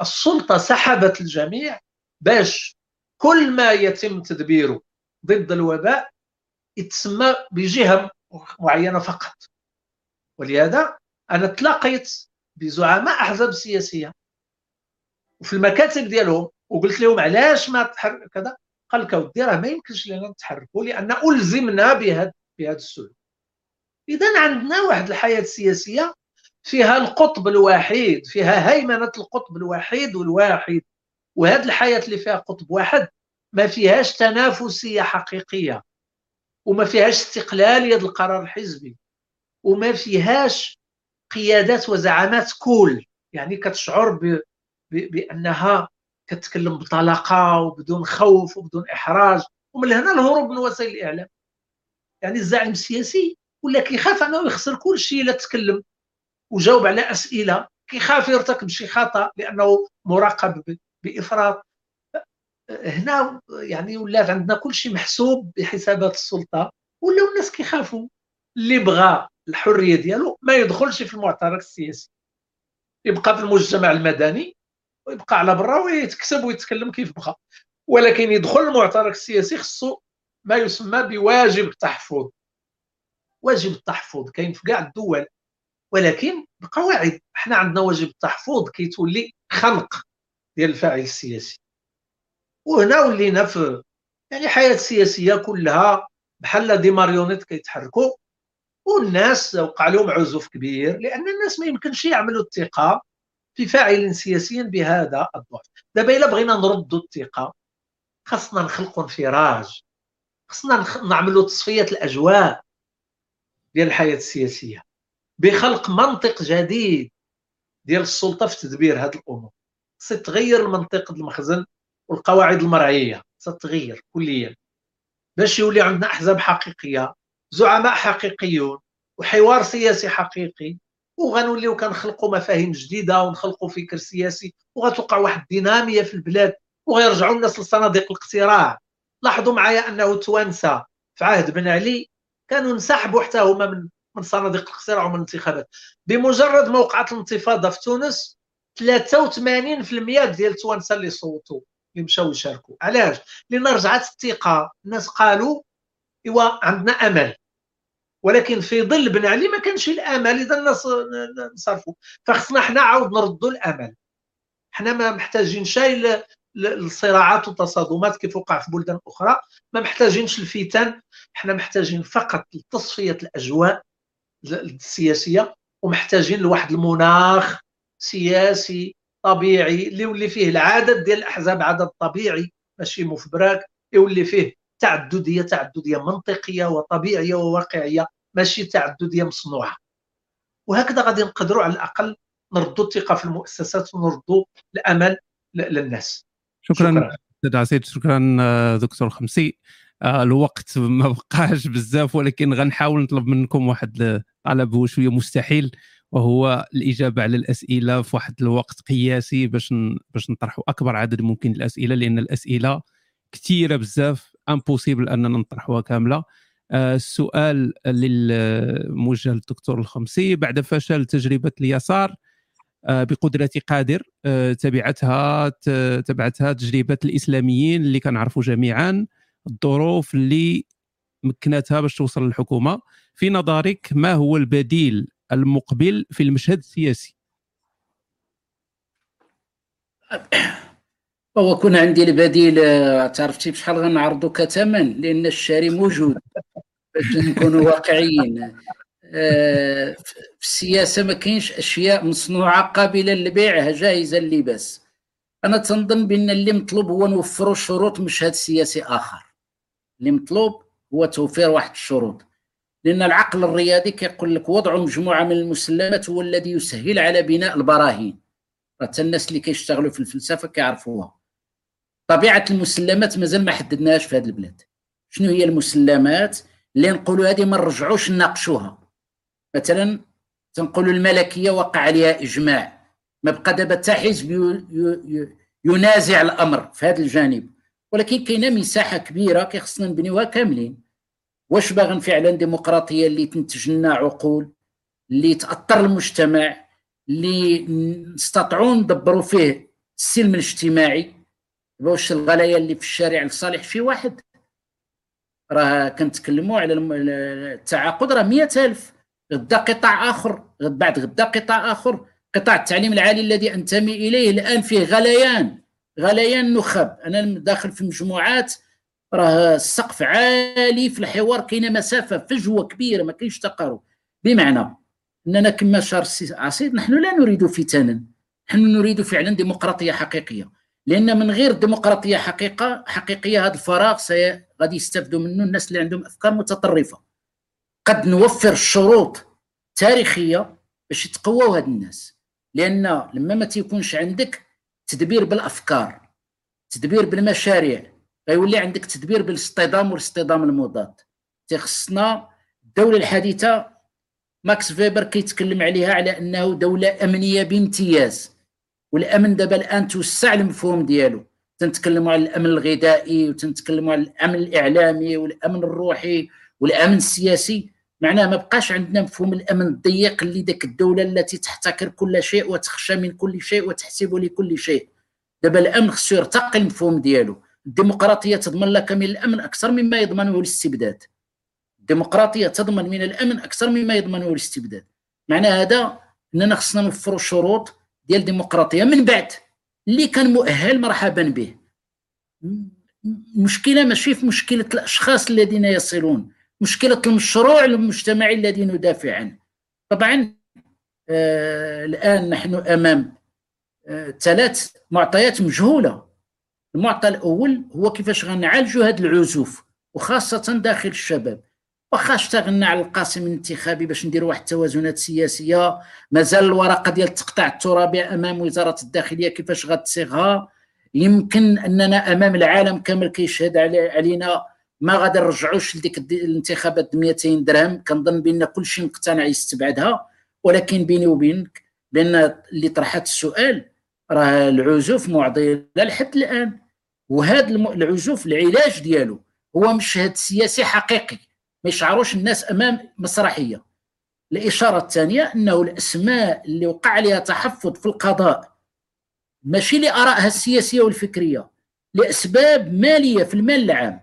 السلطة سحبت الجميع باش كل ما يتم تدبيره ضد الوباء يتسمى بجهة معينة فقط. ولهذا أنا تلاقيت بزعماء أحزاب سياسية وفي المكاتب ديالهم وقلت لهم علاش ما تحرك كذا؟ قال لك أودي راه ما يمكنش لنا نتحركوا لأن ألزمنا بهذا بهذا السلوك. إذا عندنا واحد الحياة السياسيه فيها القطب الوحيد فيها هيمنة القطب الوحيد والواحد. وهذه الحياة اللي فيها قطب واحد ما فيهاش تنافسية حقيقية وما فيهاش استقلاليه القرار الحزبي وما فيهاش قيادات وزعامات كول يعني كتشعر ب... ب... بأنها كتكلم بطلاقة وبدون خوف وبدون إحراج. ومن هنا الهروب من وسائل الإعلام. يعني الزعيم السياسي ولا كيخاف أنه يخسر كل شيء إلا تكلم وجاوب على أسئلة كيخاف يرتكب شي خطأ لأنه مراقب بإفراط. هنا يعني ولات عندنا كل شيء محسوب بحسابات السلطة ولاو الناس كيخافوا. اللي بغى الحرية ديالو ما يدخلش في المعترك السياسي. يبقى في المجتمع المدني ويبقى على برا ويتكسب ويتكلم كيف بغى. ولكن يدخل المعترك السياسي خصو ما يسمى بواجب التحفظ. واجب التحفظ كاين في كاع الدول. ولكن بقواعد. إحنا عندنا واجب التحفظ كيتولي خنق. ديال الفاعل السياسي. وهنا ولينا في يعني حياة سياسيه كلها بحال دي ماريونيت كيتحركوا والناس وقع لهم عزوف كبير لأن الناس ما يمكنش يعملوا الثقة في فاعل سياسي بهذا الضعف. دابا إلا بغينا نردوا الثقة خاصنا نخلقوا انفراج خاصنا نعملوا تصفيه الأجواء ديال الحياة السياسية بخلق منطق جديد ديال السلطة في تدبير هذه الأمور. ستغير المنطق المخزن والقواعد المرعية ستغير كليا. باش يولي عندنا أحزاب حقيقية زعماء حقيقيون وحوار سياسي حقيقي وغنوليو كنخلقوا مفاهيم جديدة ونخلقوا فكر سياسي وغتوقع واحد الدينامية في البلاد وغيرجعوا الناس لصناديق الاقتراع. لاحظوا معايا أنه توانسة في عهد بن علي كانوا انسحبوا حتى هما من من صناديق الاقتراع ومن الانتخابات. بمجرد ما وقعت الانتفاضة في تونس 83% ديال التوانسه اللي صوتوا اللي مشاو يشاركوا علاش؟ لأن رجعت الثقة. الناس قالوا ايوا عندنا أمل. ولكن في ظل بن علي ما كانش الأمل. إذا الناس نصرفوا فخصنا حنا عاود نردوا الأمل. حنا ما محتاجين شيء الصراعات والتصادمات كيف وقع في بلدان أخرى. ما محتاجينش الفتن. حنا محتاجين فقط لتصفيه الأجواء السياسية. ومحتاجين لواحد المناخ. سياسي طبيعي اللي يولي فيه العدد ديال الأحزاب عدد طبيعي ماشي مفبراك يولي فيه تعددية تعددية منطقية وطبيعية وواقعية ماشي تعددية مصنوعة. وهكذا غادي نقدروا على الأقل نردوا الثقة في المؤسسات ونردوا الأمل للناس. شكرا أستاذ عسيد شكرا آه، دكتور خمسي. آه، الوقت ما بقاش بزاف ولكن غنحاول نطلب منكم واحد طلب هو شوية مستحيل. وهو الإجابة على الأسئلة في واحد الوقت قياسي باش باش نطرحوا أكبر عدد ممكن الأسئلة لأن الأسئلة كثيره بزاف امبوسيبل أننا نطرحوها كاملة. آه، السؤال للموجه للدكتور الخمسي بعد فشل تجربة اليسار آه، بقدرة قادر آه، تبعتها تبعتها تجربة الإسلاميين اللي كنعرفوا جميعا الظروف اللي مكنتها باش توصل للحكومة. في نظرك ما هو البديل المقبل في المشهد السياسي. هو كون عندي البديل عرفتي بشحال غنعرضو كثمن لأن الشاري موجود باش نكونوا واقعيين. آه، في السياسة ما كاينش أشياء مصنوعة قابلة للبيع جاهزه للباس أنا تنظن بأن اللي مطلوب هو نوفروا شروط مشهد سياسي آخر. اللي مطلوب هو توفير واحد الشروط. لأن العقل الرياضي كيقول لك وضع مجموعة من المسلمات هو الذي يسهل على بناء البراهين. حتى الناس اللي كيشتغلوا في الفلسفة كيعرفوها. طبيعة المسلمات مازال ما حددناهاش في هذه البلاد. شنو هي المسلمات اللي نقولوا هذه ما نرجعوش نناقشوها. مثلا تنقولوا الملكية وقع عليها إجماع. ما بقى دابا حتى حزب ينازع الأمر في هذا الجانب. ولكن كاينة مساحة كبيرة كيخصنا نبنيوها كاملين. واش باغن فعلا ديمقراطية اللي تنتج لنا عقول اللي تأثر المجتمع اللي نستطيعوا ندبروا فيه السلم الاجتماعي؟ واش الغلايا اللي في الشارع لصالح شي واحد؟ راه كنتكلموا على التعاقد راه مئة ألف غدا قطاع آخر بعد غدا قطاع آخر قطاع التعليم العالي الذي أنتمي إليه الآن فيه غليان غليان نخب أنا داخل في مجموعات راه السقف عالي في الحوار كاينة مسافه فجوه كبيره ما كاينش تقارب. بمعنى أننا كما شار عصيد نحن لا نريد فتنا. نحن نريد فعلا ديمقراطية حقيقية. لأن من غير ديمقراطية حقيقة حقيقية هذا الفراغ غادي يستافدوا منه الناس اللي عندهم أفكار متطرفة. قد نوفر الشروط تاريخية باش يتقواو هاد الناس. لأن لما ما تيكونش عندك تدبير بالأفكار تدبير بالمشاريع غيولي عندك تدبير بالاصطدام والاصطدام المضاد. تخصنا الدولة الحديثه ماكس فيبر كيتكلم عليها على أنه دولة أمنية بامتياز والأمن دابا الآن توسع المفهوم ديالو. تنتكلموا على الأمن الغذائي وتنتكلموا على الأمن الإعلامي والأمن الروحي والأمن السياسي. معناه ما بقاش عندنا مفهوم الأمن الضيق اللي ذاك الدولة التي تحتكر كل شيء وتخشى من كل شيء وتحسب لكل شيء. دابا الأمن خصو يرتقي المفهوم ديالو. الديمقراطية تضمن لك من الأمن أكثر مما يضمنه الاستبداد. الديمقراطية تضمن من الأمن أكثر مما يضمنه الاستبداد. معنى هذا أننا خصنا نوفروا شروط ديال الديمقراطية من بعد. اللي كان مؤهل مرحبا به. المشكلة ماشي في مشكلة الأشخاص الذين يصلون. مشكلة المشروع المجتمعي الذي ندافع عنه. طبعا آه الآن نحن أمام آه ثلاث معطيات مجهولة. المعطى الأول هو كيفاش غنعالجوا هذا العزوف وخاصة داخل الشباب. واخا اشتغلنا على القاسم الانتخابي باش نديروا واحد التوازنات سياسية. مازال الورقة ديال التقطاع الترابي أمام وزارة الداخلية كيفاش غتصيغها. يمكن أننا أمام العالم كامل كيشهد علينا. ما غادي نرجعوش لديك الانتخابات 200 درهم. كنظن بأن كل شيء مقتنع يستبعدها. ولكن بيني وبينك بأن اللي طرحت السؤال راه العزوف معضلة لحد الآن. وهذا العزوف العلاج ديالو هو مشهد سياسي حقيقي. ما يشعروش الناس أمام مسرحية. الإشارة الثانية أنه الأسماء اللي وقع عليها تحفظ في القضاء ماشي لآرائها السياسية والفكرية لأسباب مالية في المال العام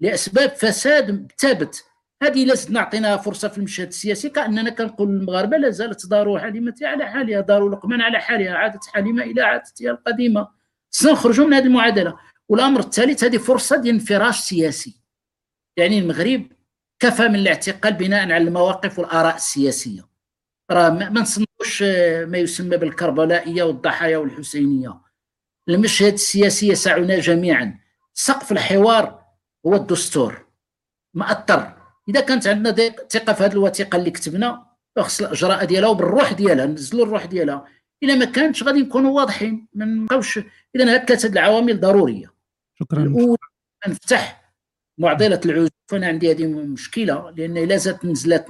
لأسباب فساد ثابت. هذه لازم نعطيناها فرصة في المشهد السياسي كأننا كنقول للمغاربة لا زالت دار حليمه على حالها دار لقمان على حالها عادت حليمة إلى عادتها القديمة. سنخرجوا من هذه المعادلة. والأمر الثالث هذه فرصة ديال انفراج سياسي. يعني المغرب كفى من الاعتقال بناء على المواقف والآراء السياسية. راه ما نصنعوش ما يسمى بالكربلائية والضحايا والحسينية. المشهد السياسي يسعنا جميعا. سقف الحوار هو الدستور. اثر إذا كانت عندنا ثقة في هذه الوثيقة اللي كتبنا خص الإجراء ديالها وبالروح ديالها نزلوا الروح ديالها. إلا ما كانتش غادي نكونوا واضحين ما نبقاوش إذا هاد ثلاثة العوامل ضرورية. شكرا. نفتح معضلة العزوف أنا عندي هذه مشكلة لأن إلا زادت نزلت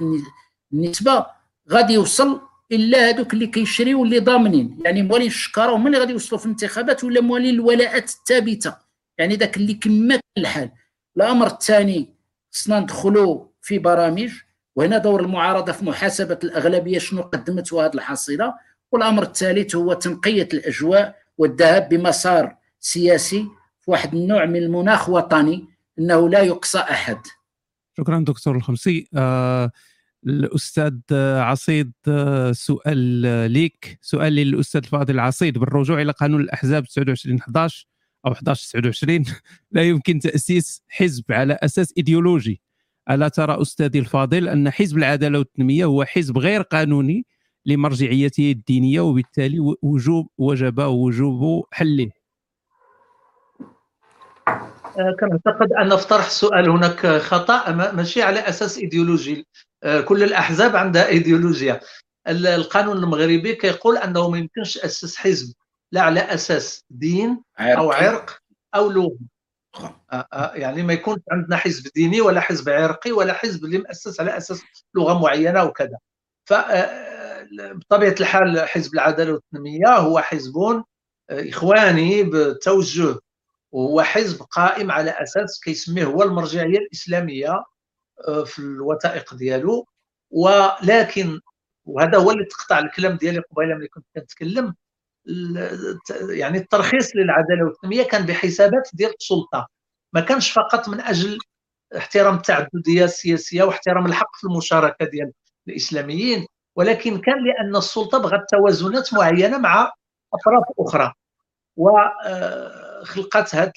النسبة غادي يوصل إلا هذوك اللي كيشريو اللي ضامنين. يعني موالين الشكارة هما اللي غادي يوصلوا في الانتخابات ولا موالين الولاءات الثابتة. يعني ذاك اللي كما الحال. الأمر الثاني خصنا ندخلوا في برامج وهنا دور المعارضة في محاسبة الأغلبية شنو قدمت هذه الحصيلة. والأمر الثالث هو تنقية الأجواء والذهاب بمسار سياسي في واحد النوع من المناخ وطني إنه لا يقصى أحد. شكرا دكتور الخمسي. آه الأستاذ عصيد آه سؤال ليك. سؤال للأستاذ الفاضل عصيد. بالرجوع إلى قانون الأحزاب 29 11 أو 11 29 لا يمكن تأسيس حزب على أساس إيديولوجي. ألا ترى أستاذي الفاضل أن حزب العدالة والتنمية هو حزب غير قانوني لمرجعيته الدينية وبالتالي وجوب وجب وجوب حله. كنعتقد أن في طرح السؤال هناك خطأ ماشي على أساس إيديولوجي آه، كل الأحزاب عندها إيديولوجيا. القانون المغربي كيقول أنه ما يمكنش تأسس حزب لا على أساس دين أو عرق أو لغة. آه، يعني ما يكونش عندنا حزب ديني ولا حزب عرقي ولا حزب اللي مؤسس على أساس لغة معينة وكذا. ف بطبيعة الحال حزب العدالة والتنمية هو حزب إخواني بتوجه وهو حزب قائم على أساس كيسميه هو المرجعية الإسلامية آه، في الوثائق ديالو. ولكن وهذا هو اللي تقطع الكلام ديالي قبيلة ملي كنت كنتكلم يعني الترخيص للعدالة والتنمية كان بحسابات ديال السلطة. ما كانش فقط من أجل احترام التعددية السياسية واحترام الحق في المشاركة ديال الإسلاميين ولكن كان لأن السلطة بغت توازنات معينة مع أطراف أخرى. وخلقت هذا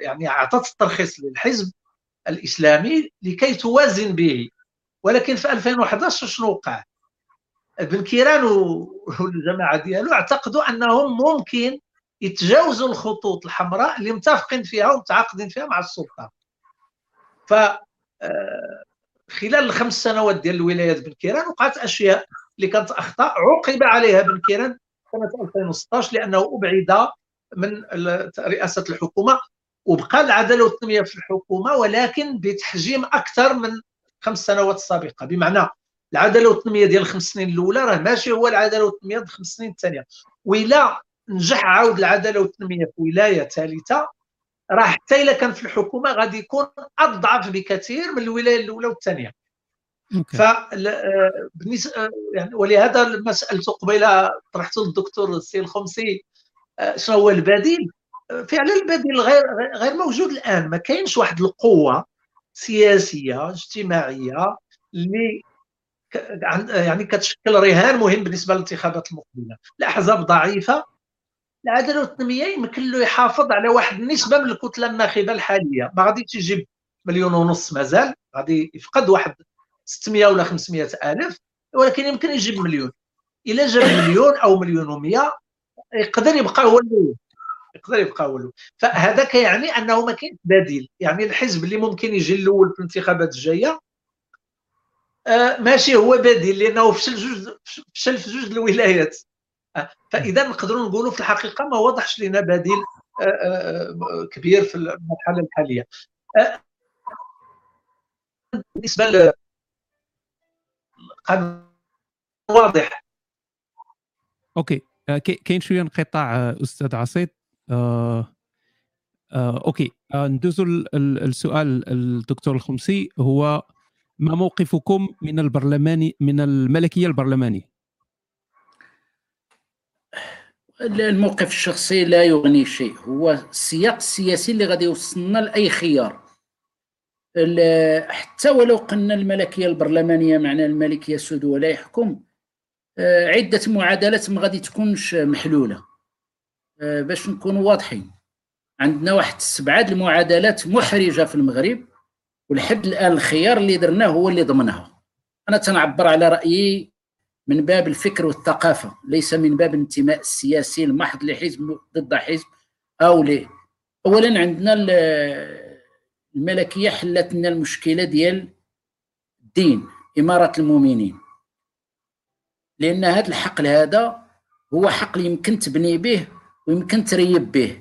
يعني اعطت الترخيص للحزب الإسلامي لكي توازن به ولكن في 2011 شنو وقع؟ بن كيران والجماعة ديالو اعتقدوا أنهم ممكن يتجاوزوا الخطوط الحمراء اللي متفقين فيها ومتعاقدين فيها مع السلطة ف آه، خلال الخمس سنوات ديال الولايات بن كيران وقعت أشياء اللي كانت أخطاء عوقب عليها بن كيران سنة 2016 لأنه أبعد من رئاسة الحكومة وبقى العدالة والتنمية في الحكومة ولكن بتحجيم أكثر من خمس سنوات السابقه بمعنى العدالة والتنمية ديال الخمس سنين الأولى راه ماشي هو العدالة والتنمية ديال الخمس سنين الثانية. وإلا نجح عاود العدالة والتنمية في ولاية ثالثة راه حتى إلا كان في الحكومة غادي يكون أضعف بكثير من الولاية الأولى والثانية. ف بالنسبة يعني ولهذا لما سالته قبيلة طرحت للدكتور السي الخمسي آه، شنو هو البديل فعلا البديل غير غير موجود الآن. ما كاينش واحد القوة سياسية اجتماعية اللي يعني كتشكل رهان مهم بالنسبة للانتخابات المقبلة. الأحزاب ضعيفة العدالة والتنمية يمكن له يحافظ على واحد النسبة من الكتلة الناخبة الحالية. ما غاديش يجيب مليون ونص مازال غادي يفقد واحد 600 ولا 500 ألف ولكن يمكن يجيب مليون. إلا جاب مليون أو مليون و100 يقدر يبقى هو الأول. يقدر يبقى هو الأول. فهذا كيعني أنه ما كاينش بديل. يعني الحزب اللي ممكن يجي الأول في الانتخابات الجاية آه ماشي هو بديل لأنه فشل جوج فشل في جوج الولايات. آه فإذا نقدروا نقولوا في الحقيقة ما وضحش لنا بديل آه, كبير في المرحلة الحالية. بالنسبة واضح. OK. كاين شوية انقطاع آه، أستاذ عصيد. آه آه OK. آه ندوزو السؤال الدكتور الخمسي. هو ما موقفكم من البرلماني من الملكية البرلمانية؟ الموقف الشخصي لا يغني شيء. هو السياق السياسي اللي غادي يوصلنا لأي خيار. حتى ولو قلنا الملكية البرلمانية معنى الملك يسود ولا يحكم آه، عدة معادلات ما غادي تكونش محلولة. آه، باش نكونوا واضحين. عندنا واحد سبعة المعادلات محرجة في المغرب ولحد الآن الخيار اللي درناه هو اللي ضمنها. أنا تنعبر على رأيي من باب الفكر والثقافة ليس من باب الانتماء السياسي المحض لحزب ضد حزب أو ليه اولا عندنا الملكية حلت لنا المشكلة ديال الدين إمارة المؤمنين. لأن هذا الحقل هذا هو حقل يمكن تبني به ويمكن تريب به.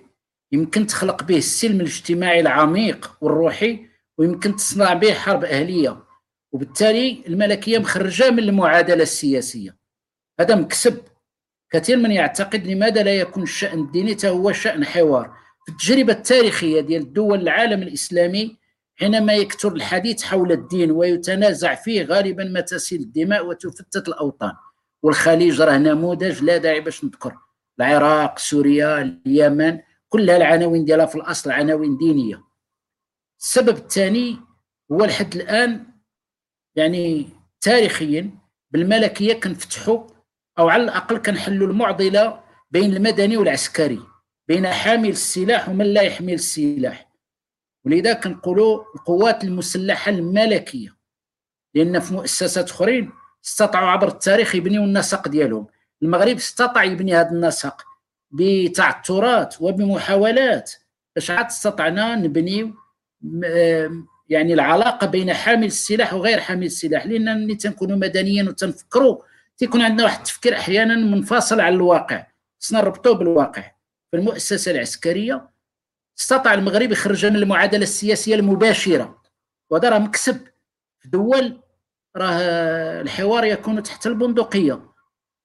يمكن تخلق به السلم الاجتماعي العميق والروحي ويمكن تصنع به حرب أهلية. وبالتالي الملكية مخرجة من المعادلة السياسية. هذا مكسب. كثير من يعتقد لماذا لا يكون الشأن الديني هو شأن حوار. في التجربة التاريخية ديال دول العالم الإسلامي حينما يكثر الحديث حول الدين ويتنازع فيه غالبا ما تسيل الدماء وتفتت الأوطان. والخليج راه نموذج لا داعي باش نذكر. العراق سوريا اليمن كلها العناوين ديالها في الأصل عناوين دينية. السبب الثاني هو لحد الآن يعني تاريخيا بالملكية كنفتحوا أو على الأقل كنحلوا المعضلة بين المدني والعسكري بين حامل السلاح ومن لا يحمل السلاح. ولذا كنقولوا القوات المسلحة الملكية. لأن في مؤسسات أخرين استطاعوا عبر التاريخ يبنيوا النسق ديالهم. المغرب استطاع يبني هذا النسق بتعثرات وبمحاولات. باش عاد استطعنا نبنيو يعني العلاقة بين حامل السلاح وغير حامل السلاح؟ لأن ملي تنكونوا مدنيين وتنفكروا تيكون عندنا واحد التفكير أحيانا منفصل عن الواقع. خصنا نربطوه بالواقع. في المؤسسة العسكرية استطاع المغرب يخرج من المعادلة السياسية المباشرة. وهذا راه مكسب. في دول راه الحوار يكون تحت البندقية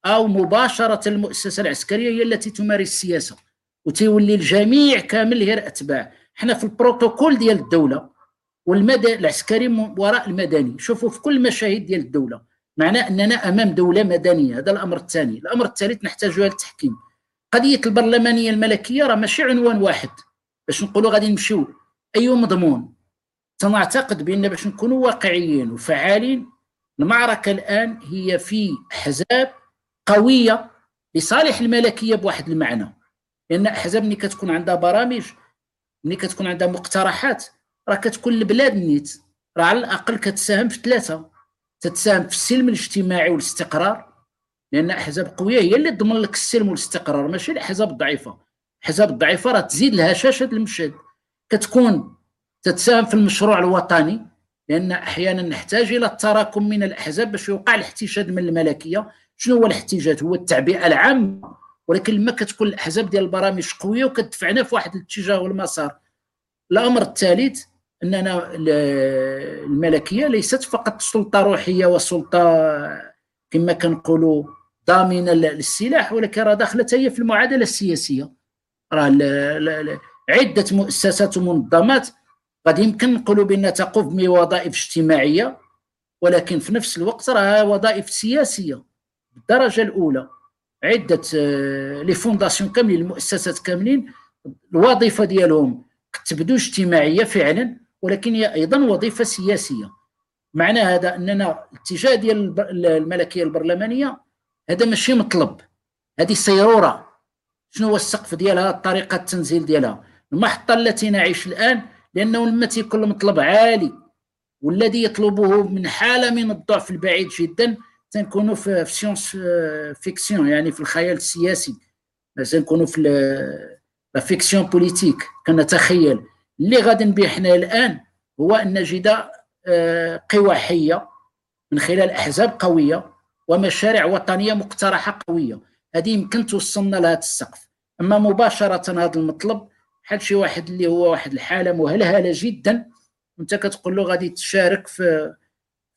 أو مباشرة المؤسسة العسكرية هي التي تمارس السياسة وتولي الجميع كامل غير أتباع. حنا في البروتوكول ديال الدولة والمدى العسكري وراء المدني. شوفوا في كل المشاهد ديال الدولة. معناه أننا أمام دولة مدنية. هذا الأمر الثاني. الأمر الثالث نحتاج التحكيم. قضية البرلمانية الملكية راه ماشي عنوان واحد. باش نقولوا غادي نمشيو. اي مضمون؟ تنعتقد بأن باش نكونوا واقعيين وفعالين المعركة الآن هي في احزاب قوية لصالح الملكية بواحد المعنى. لأن أحزاب ملي كتكون عندها برامج ملي كتكون عندها مقترحات راه كتكون البلاد نيت. راه على الأقل كتساهم في ثلاثة. تتساهم في السلم الاجتماعي والاستقرار. لأن أحزاب قوية هي اللي تضمن لك السلم والاستقرار ماشي الأحزاب الضعيفة. الأحزاب الضعيفة راه تزيد لها شاشة المشهد. كتكون تتساهم في المشروع الوطني. لأن أحيانا نحتاج إلى التراكم من الأحزاب باش يوقع الاحتشاد من الملكية. شنو هو الاحتجاج؟ هو التعبئة العامة. ولكن لما كتكون الأحزاب ديال البرامج قوية وكتدفعنا في واحد الاتجاه والمسار. الأمر الثالث أننا الملكية ليست فقط سلطة روحية وسلطة كما كنقولوا ضامنة للسلاح ولكن راه داخلة هي في المعادلة السياسية. راه عدة مؤسسات ومنظمات قد يمكن نقولوا بانها تقوم بوظائف اجتماعية ولكن في نفس الوقت راه وظائف سياسية بالدرجة الأولى. عدة آه، لي فونداسيون كاملين المؤسسات كاملين الوظيفة ديالهم تبدو اجتماعية فعلا ولكن هي أيضا وظيفة سياسية. معنى هذا أننا الاتجاه ديال الملكية البرلمانية هذا ماشي مطلب. هذه سيرورة. شنو هو السقف ديالها؟ طريقة التنزيل ديالها. المحطة التي نعيش الآن لأنه لما تيكون المطلب عالي والذي يطلبه من حالة من الضعف البعيد جدا تنكونوا في science-fiction يعني في الخيال السياسي. تنكونوا في la fiction politique كنتخيل. اللي غادي نبغيو حنا الآن هو أن نجد آه، قوى حيه من خلال أحزاب قوية ومشاريع وطنية مقترحة قوية. هذه يمكن توصلنا لهذا السقف. أما مباشرة هذا المطلب بحال شي واحد اللي هو واحد الحالة مهلهلة جدا وانت كتقول له غادي تشارك في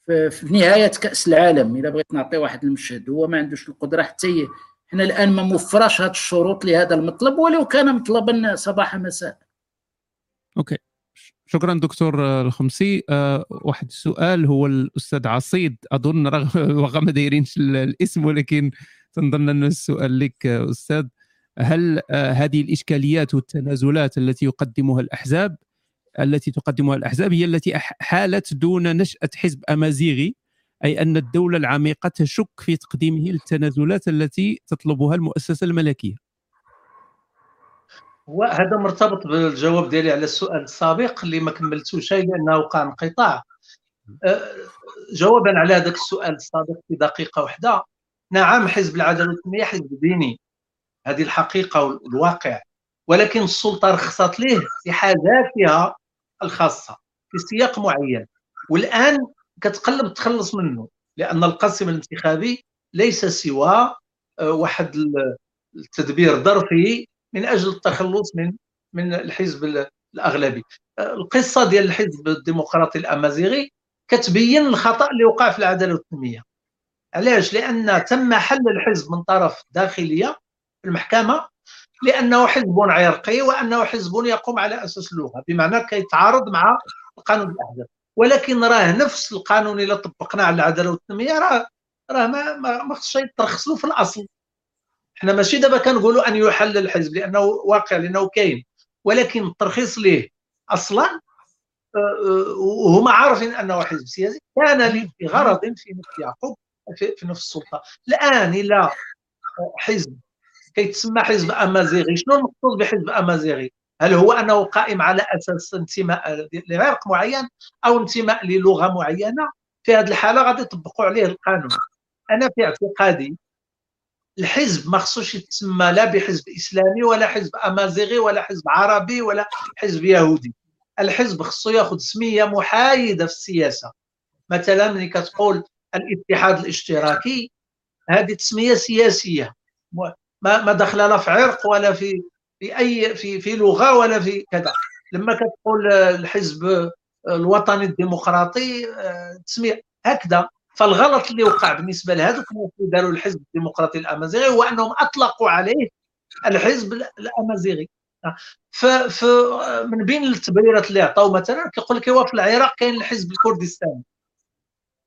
في, في نهاية كأس العالم إذا بغيت نعطي واحد المشهد. هو ما عندوش القدرة حتى حنا الآن ما موفراش هذه الشروط لهذا المطلب ولو كان مطلبا صباح مساء. okay. شكرا دكتور الخمسي. أه واحد السؤال هو الأستاذ عصيد. أظن رغم ما دايرينش الاسم ولكن تنظن أن السؤال لك أستاذ. هل أه هذه الإشكاليات والتنازلات التي يقدمها الأحزاب التي تقدمها الأحزاب هي التي حالت دون نشأة حزب أمازيغي أي أن الدولة العميقة تشك في تقديمه للتنازلات التي تطلبها المؤسسة الملكية. وهذا مرتبط بالجواب ديالي على السؤال السابق اللي ما كملتوش لأنه وقع انقطاع. أه، جوابا على هذاك السؤال السابق في دقيقة واحدة. نعم حزب العدالة والتنميه حزب ديني. هذه الحقيقة والواقع. ولكن السلطة رخصت ليه؟ في حاجاتها الخاصة في سياق معين. والآن كتقلب تخلص منه لأن القسم الانتخابي ليس سوى أه، واحد التدبير ظرفي من أجل التخلص من من الحزب الأغلبي. القصة ديال الحزب الديمقراطي الأمازيغي كتبين الخطأ اللي وقع في العدالة والتنميه علاش؟ لأن تم حل الحزب من طرف داخلية في المحكمة لأنه حزب عرقي وأنه حزب يقوم على أساس اللغة بمعنى كيتعارض مع القانون الأحزاب. ولكن راه نفس القانون اللي طبقناه على العدالة والتنمية راه راه ما ما خصش يترخص له في الأصل. حنا ماشي دابا كنقولوا أن يحل الحزب لأنه واقع لأنه كاين. ولكن الترخيص ليه أصلا؟ آه، وهما عارفين أنه حزب سياسي. كان لغرض في نفس يعقوب في نفس السلطة. الآن إلى حزب كيتسمى حزب أمازيغي. شنو المقصود بحزب أمازيغي؟ هل هو أنه قائم على أساس انتماء لعرق معين أو انتماء للغة معينة؟ في هذه الحالة غادي يطبقوا عليه القانون. أنا في اعتقادي الحزب ما خصوش يتسمى لا بحزب إسلامي ولا حزب أمازيغي ولا حزب عربي ولا حزب يهودي. الحزب خصو ياخذ سمية محايدة في السياسة. مثلا ملي كتقول الاتحاد الاشتراكي هذه تسمية سياسية. ما ما دخل لا في عرق ولا في في أي في في لغة ولا في كذا. لما كتقول الحزب الوطني الديمقراطي آه، تسميه هكذا. فالغلط اللي وقع بالنسبة لهذوك اللي داروا الحزب الديمقراطي الأمازيغي هو أنهم أطلقوا عليه الحزب الأمازيغي. ف من بين التبريرات اللي عطاو مثلا كيقول لك في العراق كاين الحزب الكردستاني.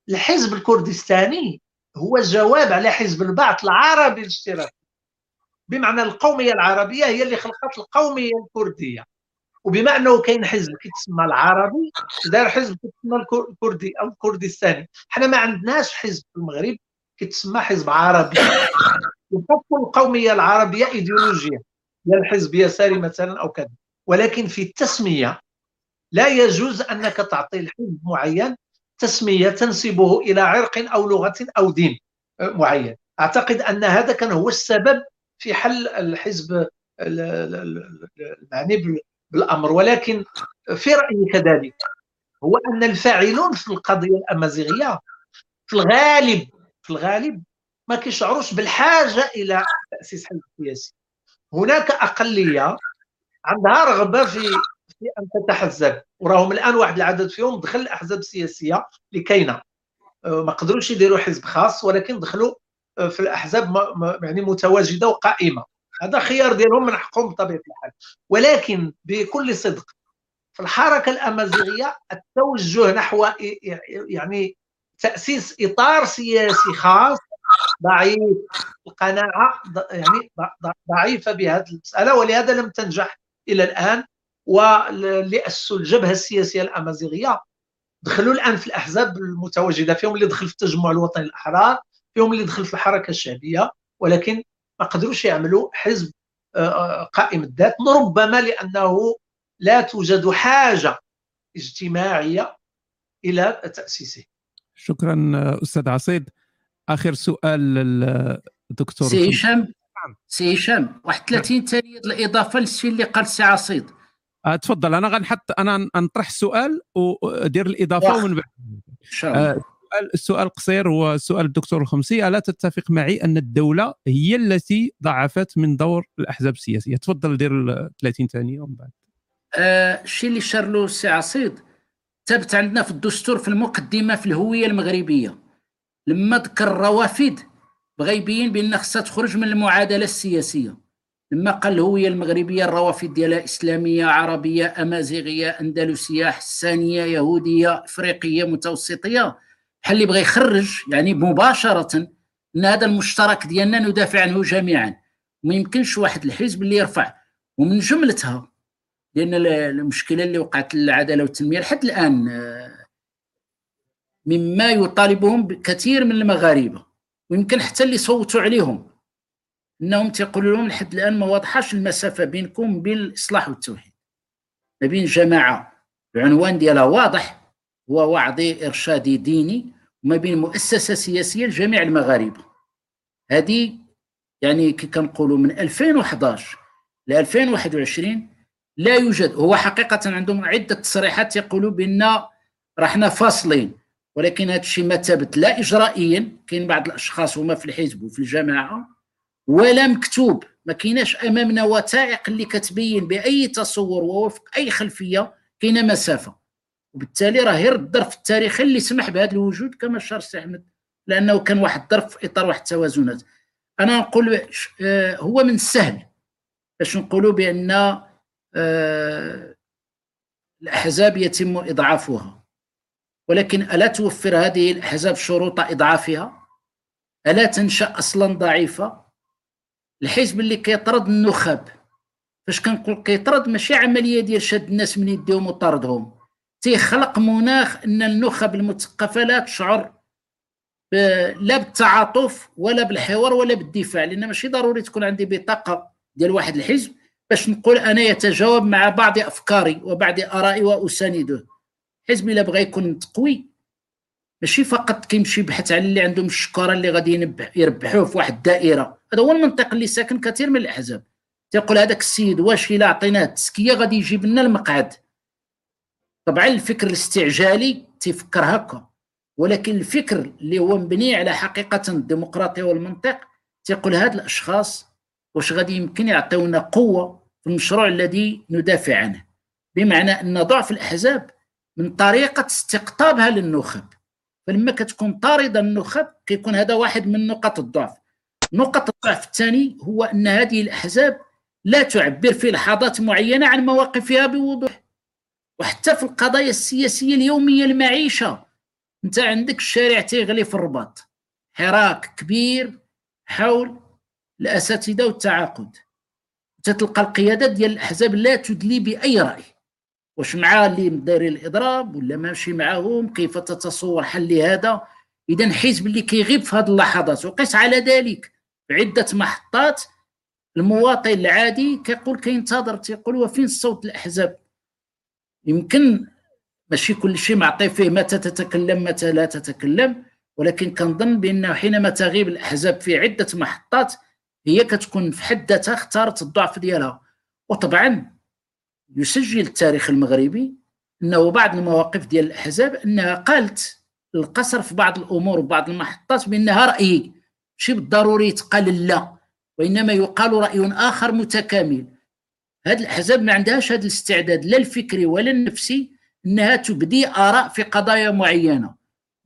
الحزب الكردستاني هو جواب على حزب البعث العربي الاشتراكي بمعنى القومية العربية هي اللي خلقت القومية الكردية. وبما أنه كاين حزب كيتسمى العربي دار حزب كيتسمى الكردي أو الكردستاني. حنا ما عندناش حزب في المغرب كيتسمى حزب عربي. وتكون القومية العربية إيديولوجية. يا الحزب يساري مثلا أو كذا. ولكن في التسمية لا يجوز أنك تعطي الحزب معين تسمية تنسبه إلى عرق أو لغة أو دين معين. أعتقد أن هذا كان هو السبب في حل الحزب المعني بالأمر. ولكن في رأيي كذلك هو أن الفاعلون في القضية الأمازيغية في الغالب في الغالب ما كيشعروش بالحاجة إلى تأسيس حزب سياسي. هناك أقلية عندها رغبة في في أن تتحزب وراهم الآن واحد العدد فيهم دخل الاحزاب السياسيه اللي كاينة أه، ما قدروش يديروا حزب خاص ولكن دخلوا في الأحزاب يعني متواجدة وقائمة. هذا خيار ديالهم من حقهم بطبيعة الحال. ولكن بكل صدق في الحركة الأمازيغية التوجه نحو يعني تأسيس إطار سياسي خاص ضعيف القناعة يعني ضعيفة بهذه المسألة ولهذا لم تنجح إلى الآن. واللي اسسوا الجبهة السياسية الأمازيغية دخلوا الآن في الأحزاب المتواجدة فيهم اللي دخل في التجمع الوطني الاحرار فيهم اللي دخل في الحركة الشعبية ولكن ما قدروش يعملوا حزب قائم الذات. ربما لأنه لا توجد حاجة اجتماعية إلى تأسيسه. شكرا أستاذ عصيد. آخر سؤال للدكتور سي هشام نعم. سي هشام واحد 30 ثانية الاضافه للشيء اللي قال السي عصيد. آه تفضل. أنا غنحط أنا نطرح السؤال ودير الإضافة ومن بعد. آه السؤال القصير هو سؤال الدكتور الخمسي. ألا تتفق معي أن الدولة هي التي ضعفت من دور الأحزاب السياسية؟ تفضل دير 30 ثانية ومن بعد. آه الشيء اللي شار له السي عصيد ثبت عندنا في الدستور في المقدمة في الهوية المغربية. لما ذكر الروافد بغى يبين بأن خصها تخرج من المعادلة السياسية. لما قال الهوية المغربية الروافد ديالها إسلامية عربية أمازيغية أندلسية حسانية يهودية إفريقية متوسطية. بحال اللي بغى يخرج؟ يعني مباشرة إن هذا المشترك ديالنا ندافع عنه جميعا. ما يمكنش واحد الحزب اللي يرفع. ومن جملتها لأن المشكلة اللي وقعت للعدالة والتنمية لحد الآن آه، مما يطالبهم كثير من المغاربة. ويمكن حتى اللي صوتوا عليهم. إنهم تيقولوا لهم لحد الآن ما واضحاش المسافة بينكم وبين الإصلاح والتوحيد. ما بين جماعة العنوان ديالها واضح هو وعظي ارشادي ديني وما بين مؤسسة سياسية لجميع المغاربة. هذه يعني كي كنقولوا من 2011 ل 2021 لا يوجد. هو حقيقة عندهم عدة تصريحات يقولوا بأن رحنا فاصلين ولكن هذا الشيء ما ثبت لا اجرائيا كاين بعض الأشخاص هما في الحزب وفي الجماعة ولا مكتوب. ما كايناش أمامنا وثائق اللي كتبين بأي تصور ووفق أي خلفية كاينة مسافة. وبالتالي راه غير الظرف التاريخي اللي سمح بهذا الوجود كما اشار السي أحمد لأنه كان واحد الظرف في إطار واحد التوازنات. أنا نقول آه، هو من السهل باش نقولوا بأن آه، الأحزاب يتم إضعافها. ولكن ألا توفر هذه الأحزاب شروط إضعافها؟ ألا تنشأ أصلا ضعيفة؟ الحزب اللي كيطرد النخب. فاش كنقول كيطرد ماشي عملية ديال شد الناس من يديهم وطردهم. تيخلق مناخ إن النخب المثقفة لا تشعر لا بالتعاطف ولا بالحوار ولا بالدفاع لأن ماشي ضروري تكون عندي بطاقة ديال واحد الحزب باش نقول أنا يتجاوب مع بعض أفكاري وبعض آرائي واسانده حزب إلا بغى يكون تقوي ماشي فقط كيمشي يبحث على اللي عندهم الشكارة اللي غادي يربحوه في واحد الدائرة. هذا هو المنطق اللي ساكن كثير من الأحزاب. تيقول هذاك السيد واش إلا عطيناه التسكيه غادي يجيب لنا المقعد. طبعا الفكر الاستعجالي تيفكر هكا ولكن الفكر اللي هو مبني على حقيقة الديمقراطية والمنطق تيقول هاد الأشخاص واش غادي يمكن يعطيونا قوة في المشروع الذي ندافع عنه؟ بمعنى أن ضعف الأحزاب من طريقة استقطابها للنخب. فلما كتكون طارده النخب كيكون هذا واحد من نقط الضعف. نقطه الضعف الثاني هو أن هذه الأحزاب لا تعبر في لحظات معينة عن مواقفها بوضوح. وحتى في القضايا السياسية اليومية المعيشة أنت عندك الشارع تيغلي في الرباط. حراك كبير حول الأساتذة والتعاقد. تتلقى القيادات ديال الأحزاب لا تدلي بأي رأي. واش مع اللي دايرين الإضراب ولا ماشي معاهم؟ كيف تتصور حل لهذا؟ إذا حزب اللي كيغيب في هذه اللحظات وقس على ذلك بعدة محطات المواطن العادي كيقول كينتظر تيقول وفين صوت الأحزاب؟ يمكن ماشي كل شيء معطي فيه متى تتكلم متى لا تتكلم ولكن كنظن بأنه حينما تغيب الأحزاب في عدة محطات هي كتكون في حد ذاتها اختارت الضعف ديالها. وطبعا يسجل التاريخ المغربي أنه بعض المواقف ديال الأحزاب أنها قالت القصر في بعض الأمور وبعض المحطات بأنها رأيي ماشي بالضروري يتقال لا وإنما يقال رأي آخر متكامل. هذه الأحزاب ما عندهاش هذا الاستعداد لا الفكري ولا النفسي إنها تبدي آراء في قضايا معينة.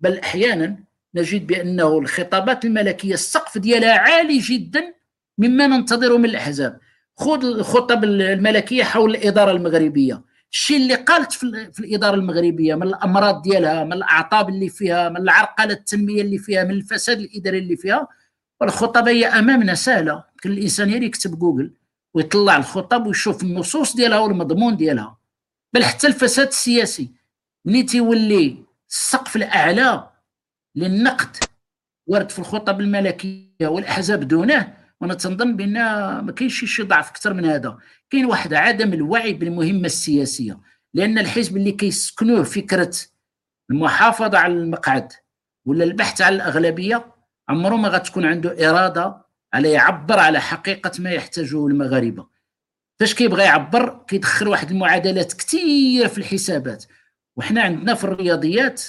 بل أحيانا نجد بأنه الخطابات الملكية السقف ديالها عالي جدا مما ننتظره من الأحزاب. خذ الخطب الملكية حول الإدارة المغربية. الشيء اللي قالت في الإدارة المغربية من الأمراض ديالها من الأعطاب اللي فيها من العرقلة التنمية اللي فيها من الفساد الإداري اللي فيها والخطب هي أمامنا سهلة. يمكن الانسان يكتب جوجل. ويطلع الخطب ويشوف النصوص ديالها والمضمون ديالها. بل حتى الفساد السياسي ملي تيولي السقف الأعلى للنقد ورد في الخطب الملكية والأحزاب دونه وأنا تنظن بأن ما كاينش شي ضعف أكثر من هذا. كاين واحد عدم الوعي بالمهمة السياسية لأن الحزب اللي كيسكنوه فكرة المحافظة على المقعد ولا البحث على الأغلبية عمره ما غتكون عنده إرادة على يعبر على حقيقة ما يحتاجه المغاربة. فاش كيبغى يعبر كيدخل واحد المعادلات كثيره في الحسابات. وحنا عندنا في الرياضيات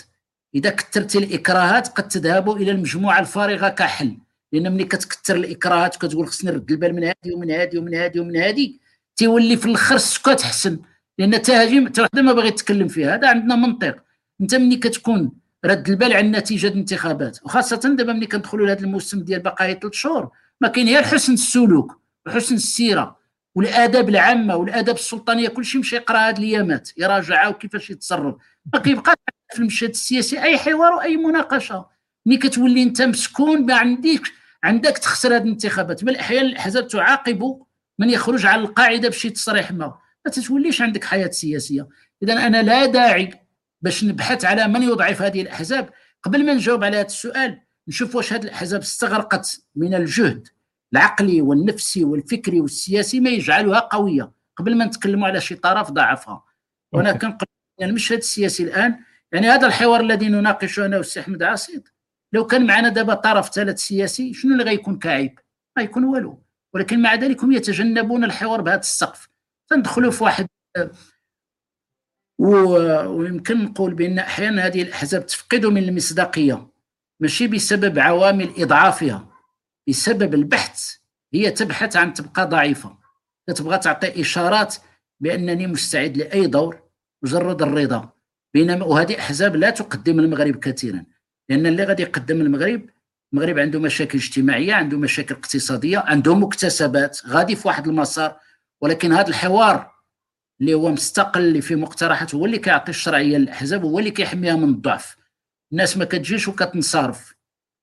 إذا كثرتي الإكراهات قد تذهب إلى المجموعة الفارغة كحل. لأن ملي كتكثر الإكراهات وكتقول خصني نرد البال من هذه ومن هذه ومن هذه ومن هذه تيولي في الأخر السكات حسن. لأن تهاجم حتى وحدة ما باغي يتكلم فيها. هذا عندنا منطق. أنت ملي كتكون رد البال على نتيجه الانتخابات وخاصة دابا ملي كندخلوا لهذا الموسم ديال بقايا ثلاث شهور ما كاين غير حسن السلوك وحسن السيرة والآداب العامة والآداب السلطانية كلشي مشى يقرأ هاد الأيامات يراجعها وكيفاش يتصرف. ما كيبقاش في المشهد السياسي أي حوار وأي مناقشة. ملي كتولي أنت مسكون ما عندك عندك تخسر هذه الانتخابات. بل أحيانا الأحزاب تعاقب من يخرج على القاعدة بشي تصريح ما. ما تتوليش عندك حياة سياسية. اذا أنا لا داعي باش نبحث على من يضعف هذه الأحزاب. قبل ما نجاوب على هذا السؤال نشوف واش هذه الأحزاب استغرقت من الجهد العقلي والنفسي والفكري والسياسي ما يجعلها قوية قبل ما نتكلموا على شي طرف ضعفها. وأنا كنقول يعني المشهد السياسي الآن يعني هذا الحوار الذي نناقشه أنا والسي أحمد عاصيد لو كان معنا دابا طرف ثالث سياسي شنو اللي غيكون كعيب؟ ما يكون والو. ولكن مع ذلك هم يتجنبون الحوار بهذا السقف. تندخلوا في واحد ويمكن نقول بأن أحيانا هذه الأحزاب تفقد من المصداقية. ماشي بسبب عوامل إضعافها بسبب البحث. هي تبحث عن تبقى ضعيفة. تبغى تعطي إشارات بأنني مستعد لأي دور مجرد الرضا. بينما وهذه أحزاب لا تقدم المغرب كثيرا. لأن اللي غادي يقدم المغرب المغرب عنده مشاكل اجتماعية عنده مشاكل اقتصادية عنده مكتسبات غادي في واحد المسار. ولكن هذا الحوار اللي هو مستقل اللي فيه مقترحات هو اللي كيعطي الشرعية للأحزاب هو اللي كيحميها من الضعف. الناس ما كتجيش وكتنصرف.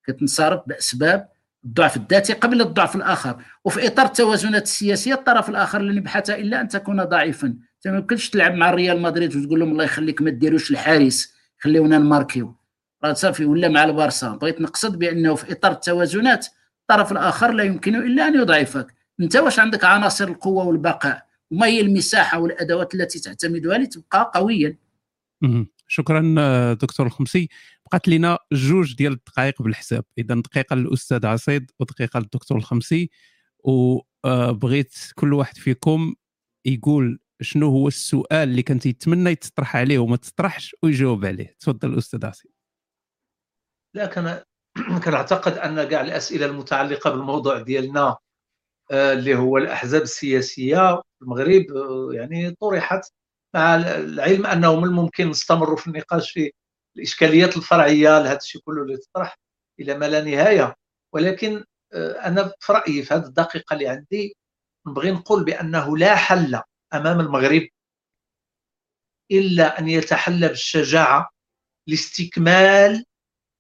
كتنصرف بأسباب الضعف الذاتي قبل الضعف الآخر. وفي إطار التوازنات السياسية الطرف الآخر لن يبحث إلا أن تكون ضعيفا. أنت ما يمكنش تلعب مع ريال مدريد وتقول لهم الله يخليك ما ديروش الحارس خليونا نماركيو. راه صافي ولا مع البارسا. بغيت نقصد بأنه في إطار التوازنات الطرف الآخر لا يمكن إلا أن يضعفك. أنت واش عندك عناصر القوة والبقاء؟ وما هي المساحة والأدوات التي تعتمدها لتبقى قويا. شكرا دكتور الخمسي. بقات لنا جوج ديال الدقائق بالحساب. إذا دقيقة للأستاذ عصيد ودقيقة للدكتور الخمسي. وبغيت كل واحد فيكم يقول شنو هو السؤال اللي كان يتمنى يتطرح عليه وما تطرحش ويجاوب عليه. تفضل الاستاذ عصيد. لا كان كنعتقد أن كاع الأسئلة المتعلقة بالموضوع ديالنا آه، اللي هو الأحزاب السياسية في المغرب آه، يعني طرحت مع العلم أنه من الممكن نستمروا في النقاش في الإشكاليات الفرعية لهذا الشيء كله اللي يطرح إلى ما لا نهاية. ولكن آه، أنا في رأيي في هذه الدقيقة اللي عندي نبغي نقول بأنه لا حل أمام المغرب إلا أن يتحلى بالشجاعة لاستكمال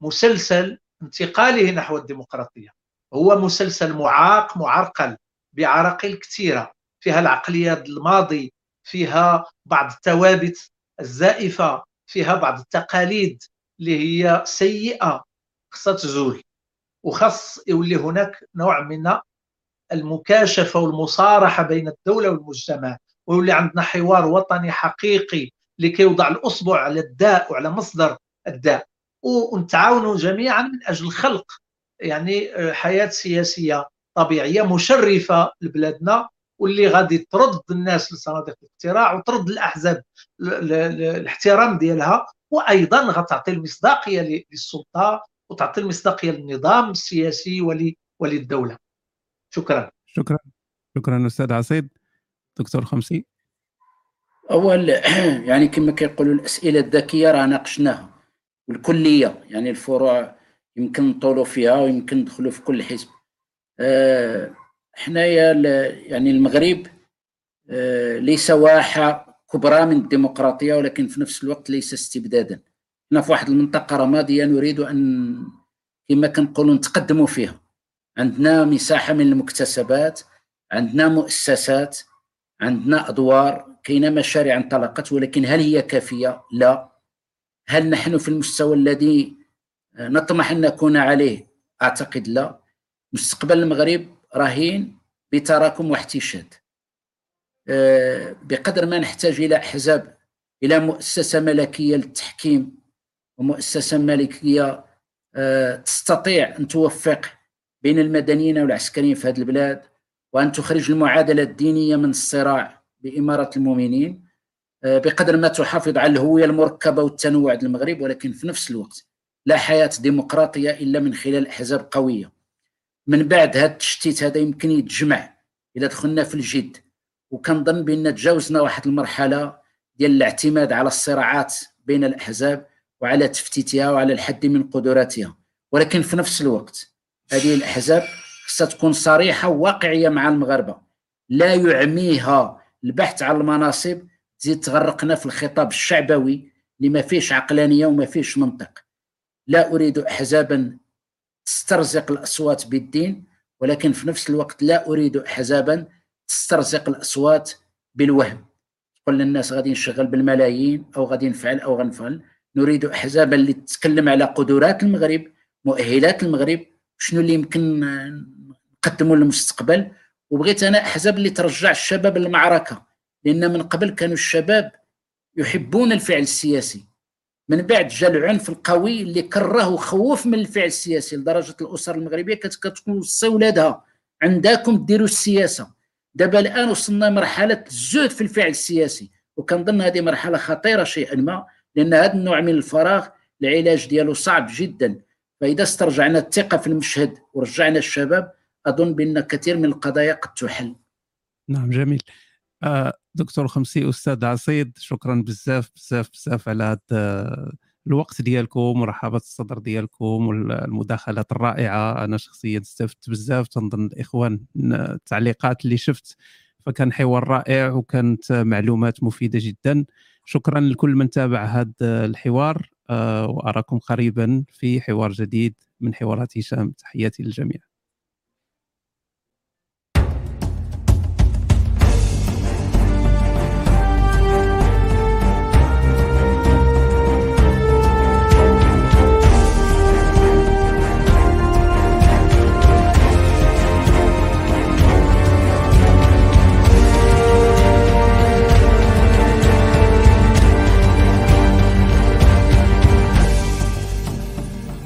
مسلسل انتقاله نحو الديمقراطية. هو مسلسل معاق معرقل بعراقيل كثيرة. فيها العقليات الماضي فيها بعض الثوابت الزائفة فيها بعض التقاليد اللي هي سيئة خصها تزول وخص يولي هناك نوع من المكاشفة والمصارحة بين الدولة والمجتمع. ويولي عندنا حوار وطني حقيقي لكي يوضع الاصبع على الداء وعلى مصدر الداء. ونتعاونوا جميعا من أجل خلق يعني حياة سياسية طبيعية مشرفة لبلادنا. واللي غادي ترد الناس لصناديق الاقتراع وترد الأحزاب الاحترام ديالها وأيضا غتعطي المصداقية للسلطة وتعطي المصداقية للنظام السياسي وللدولة. شكرا. شكرا. شكرا أستاذ عصيد. دكتور خمسي. أول يعني كما كيقولوا الأسئلة الذكية راه ناقشناها والكليه يعني الفروع يمكن نطولوا فيها ويمكن ندخلوا في كل حزب. أه حنايا يعني المغرب أه ليس واحة كبرى من الديمقراطية ولكن في نفس الوقت ليس استبدادا. حنا في واحد المنطقة رمادية نريد أن كما كنقولوا نتقدموا فيها. عندنا مساحة من المكتسبات عندنا مؤسسات عندنا أدوار كاينة مشاريع انطلقت ولكن هل هي كافية؟ لا. هل نحن في المستوى الذي نطمح أن نكون عليه؟ أعتقد لا. مستقبل المغرب رهين بتراكم واحتشاد. آه، بقدر ما نحتاج إلى أحزاب إلى مؤسسة ملكية للتحكيم ومؤسسة ملكية آه، تستطيع أن توفق بين المدنيين والعسكريين في هذه البلاد وأن تخرج المعادلة الدينية من الصراع بإمارة المؤمنين آه، بقدر ما تحافظ على الهوية المركبة والتنوع المغرب ولكن في نفس الوقت لا حياة ديمقراطية إلا من خلال أحزاب قوية. من بعد هذا التشتيت هذا يمكن يتجمع اذا دخلنا في الجد. وكنظن بأن تجاوزنا واحد المرحلة ديال الاعتماد على الصراعات بين الأحزاب وعلى تفتيتها وعلى الحد من قدراتها. ولكن في نفس الوقت هذه الأحزاب خصها تكون صريحة وواقعية مع المغاربة. لا يعميها البحث عن المناصب تزيد تغرقنا في الخطاب الشعبوي اللي ما فيش عقلانية وما فيش منطق. لا أريد احزابا تسترزق الأصوات بالدين ولكن في نفس الوقت لا أريد احزابا تسترزق الأصوات بالوهم. تقول للناس غادي نشغل بالملايين أو غادي نفعل أو غنفعل. نريد احزابا اللي تتكلم على قدرات المغرب مؤهلات المغرب شنو اللي يمكن نقدمه للمستقبل. وبغيت أنا احزاب اللي ترجع الشباب للمعركة لأن من قبل كانوا الشباب يحبون الفعل السياسي. من بعد جاء العنف القوي اللي كره وخوف من الفعل السياسي لدرجة الأسر المغربية كتكون وصي ولادها. عندكم ديروا السياسة. دابا الآن وصلنا مرحله الزهد في الفعل السياسي وكنظن هذه مرحلة خطيرة شيئا ما لأن هذا النوع من الفراغ العلاج ديالو صعب جدا. فإذا استرجعنا الثقة في المشهد ورجعنا الشباب أظن بأن كثير من القضايا قد تحل. نعم جميل. دكتور خمسي أستاذ عصيد شكرا بزاف بزاف بزاف على هذا الوقت ديالكم مرحبا الصدر ديالكم والمداخلات الرائعة. أنا شخصيا استفدت بزاف تنظن الإخوان التعليقات اللي شفت فكان حوار رائع وكانت معلومات مفيدة جدا. شكرا لكل من تابع هذا الحوار آه، وأراكم قريبا في حوار جديد من حوارات هشام. تحياتي للجميع.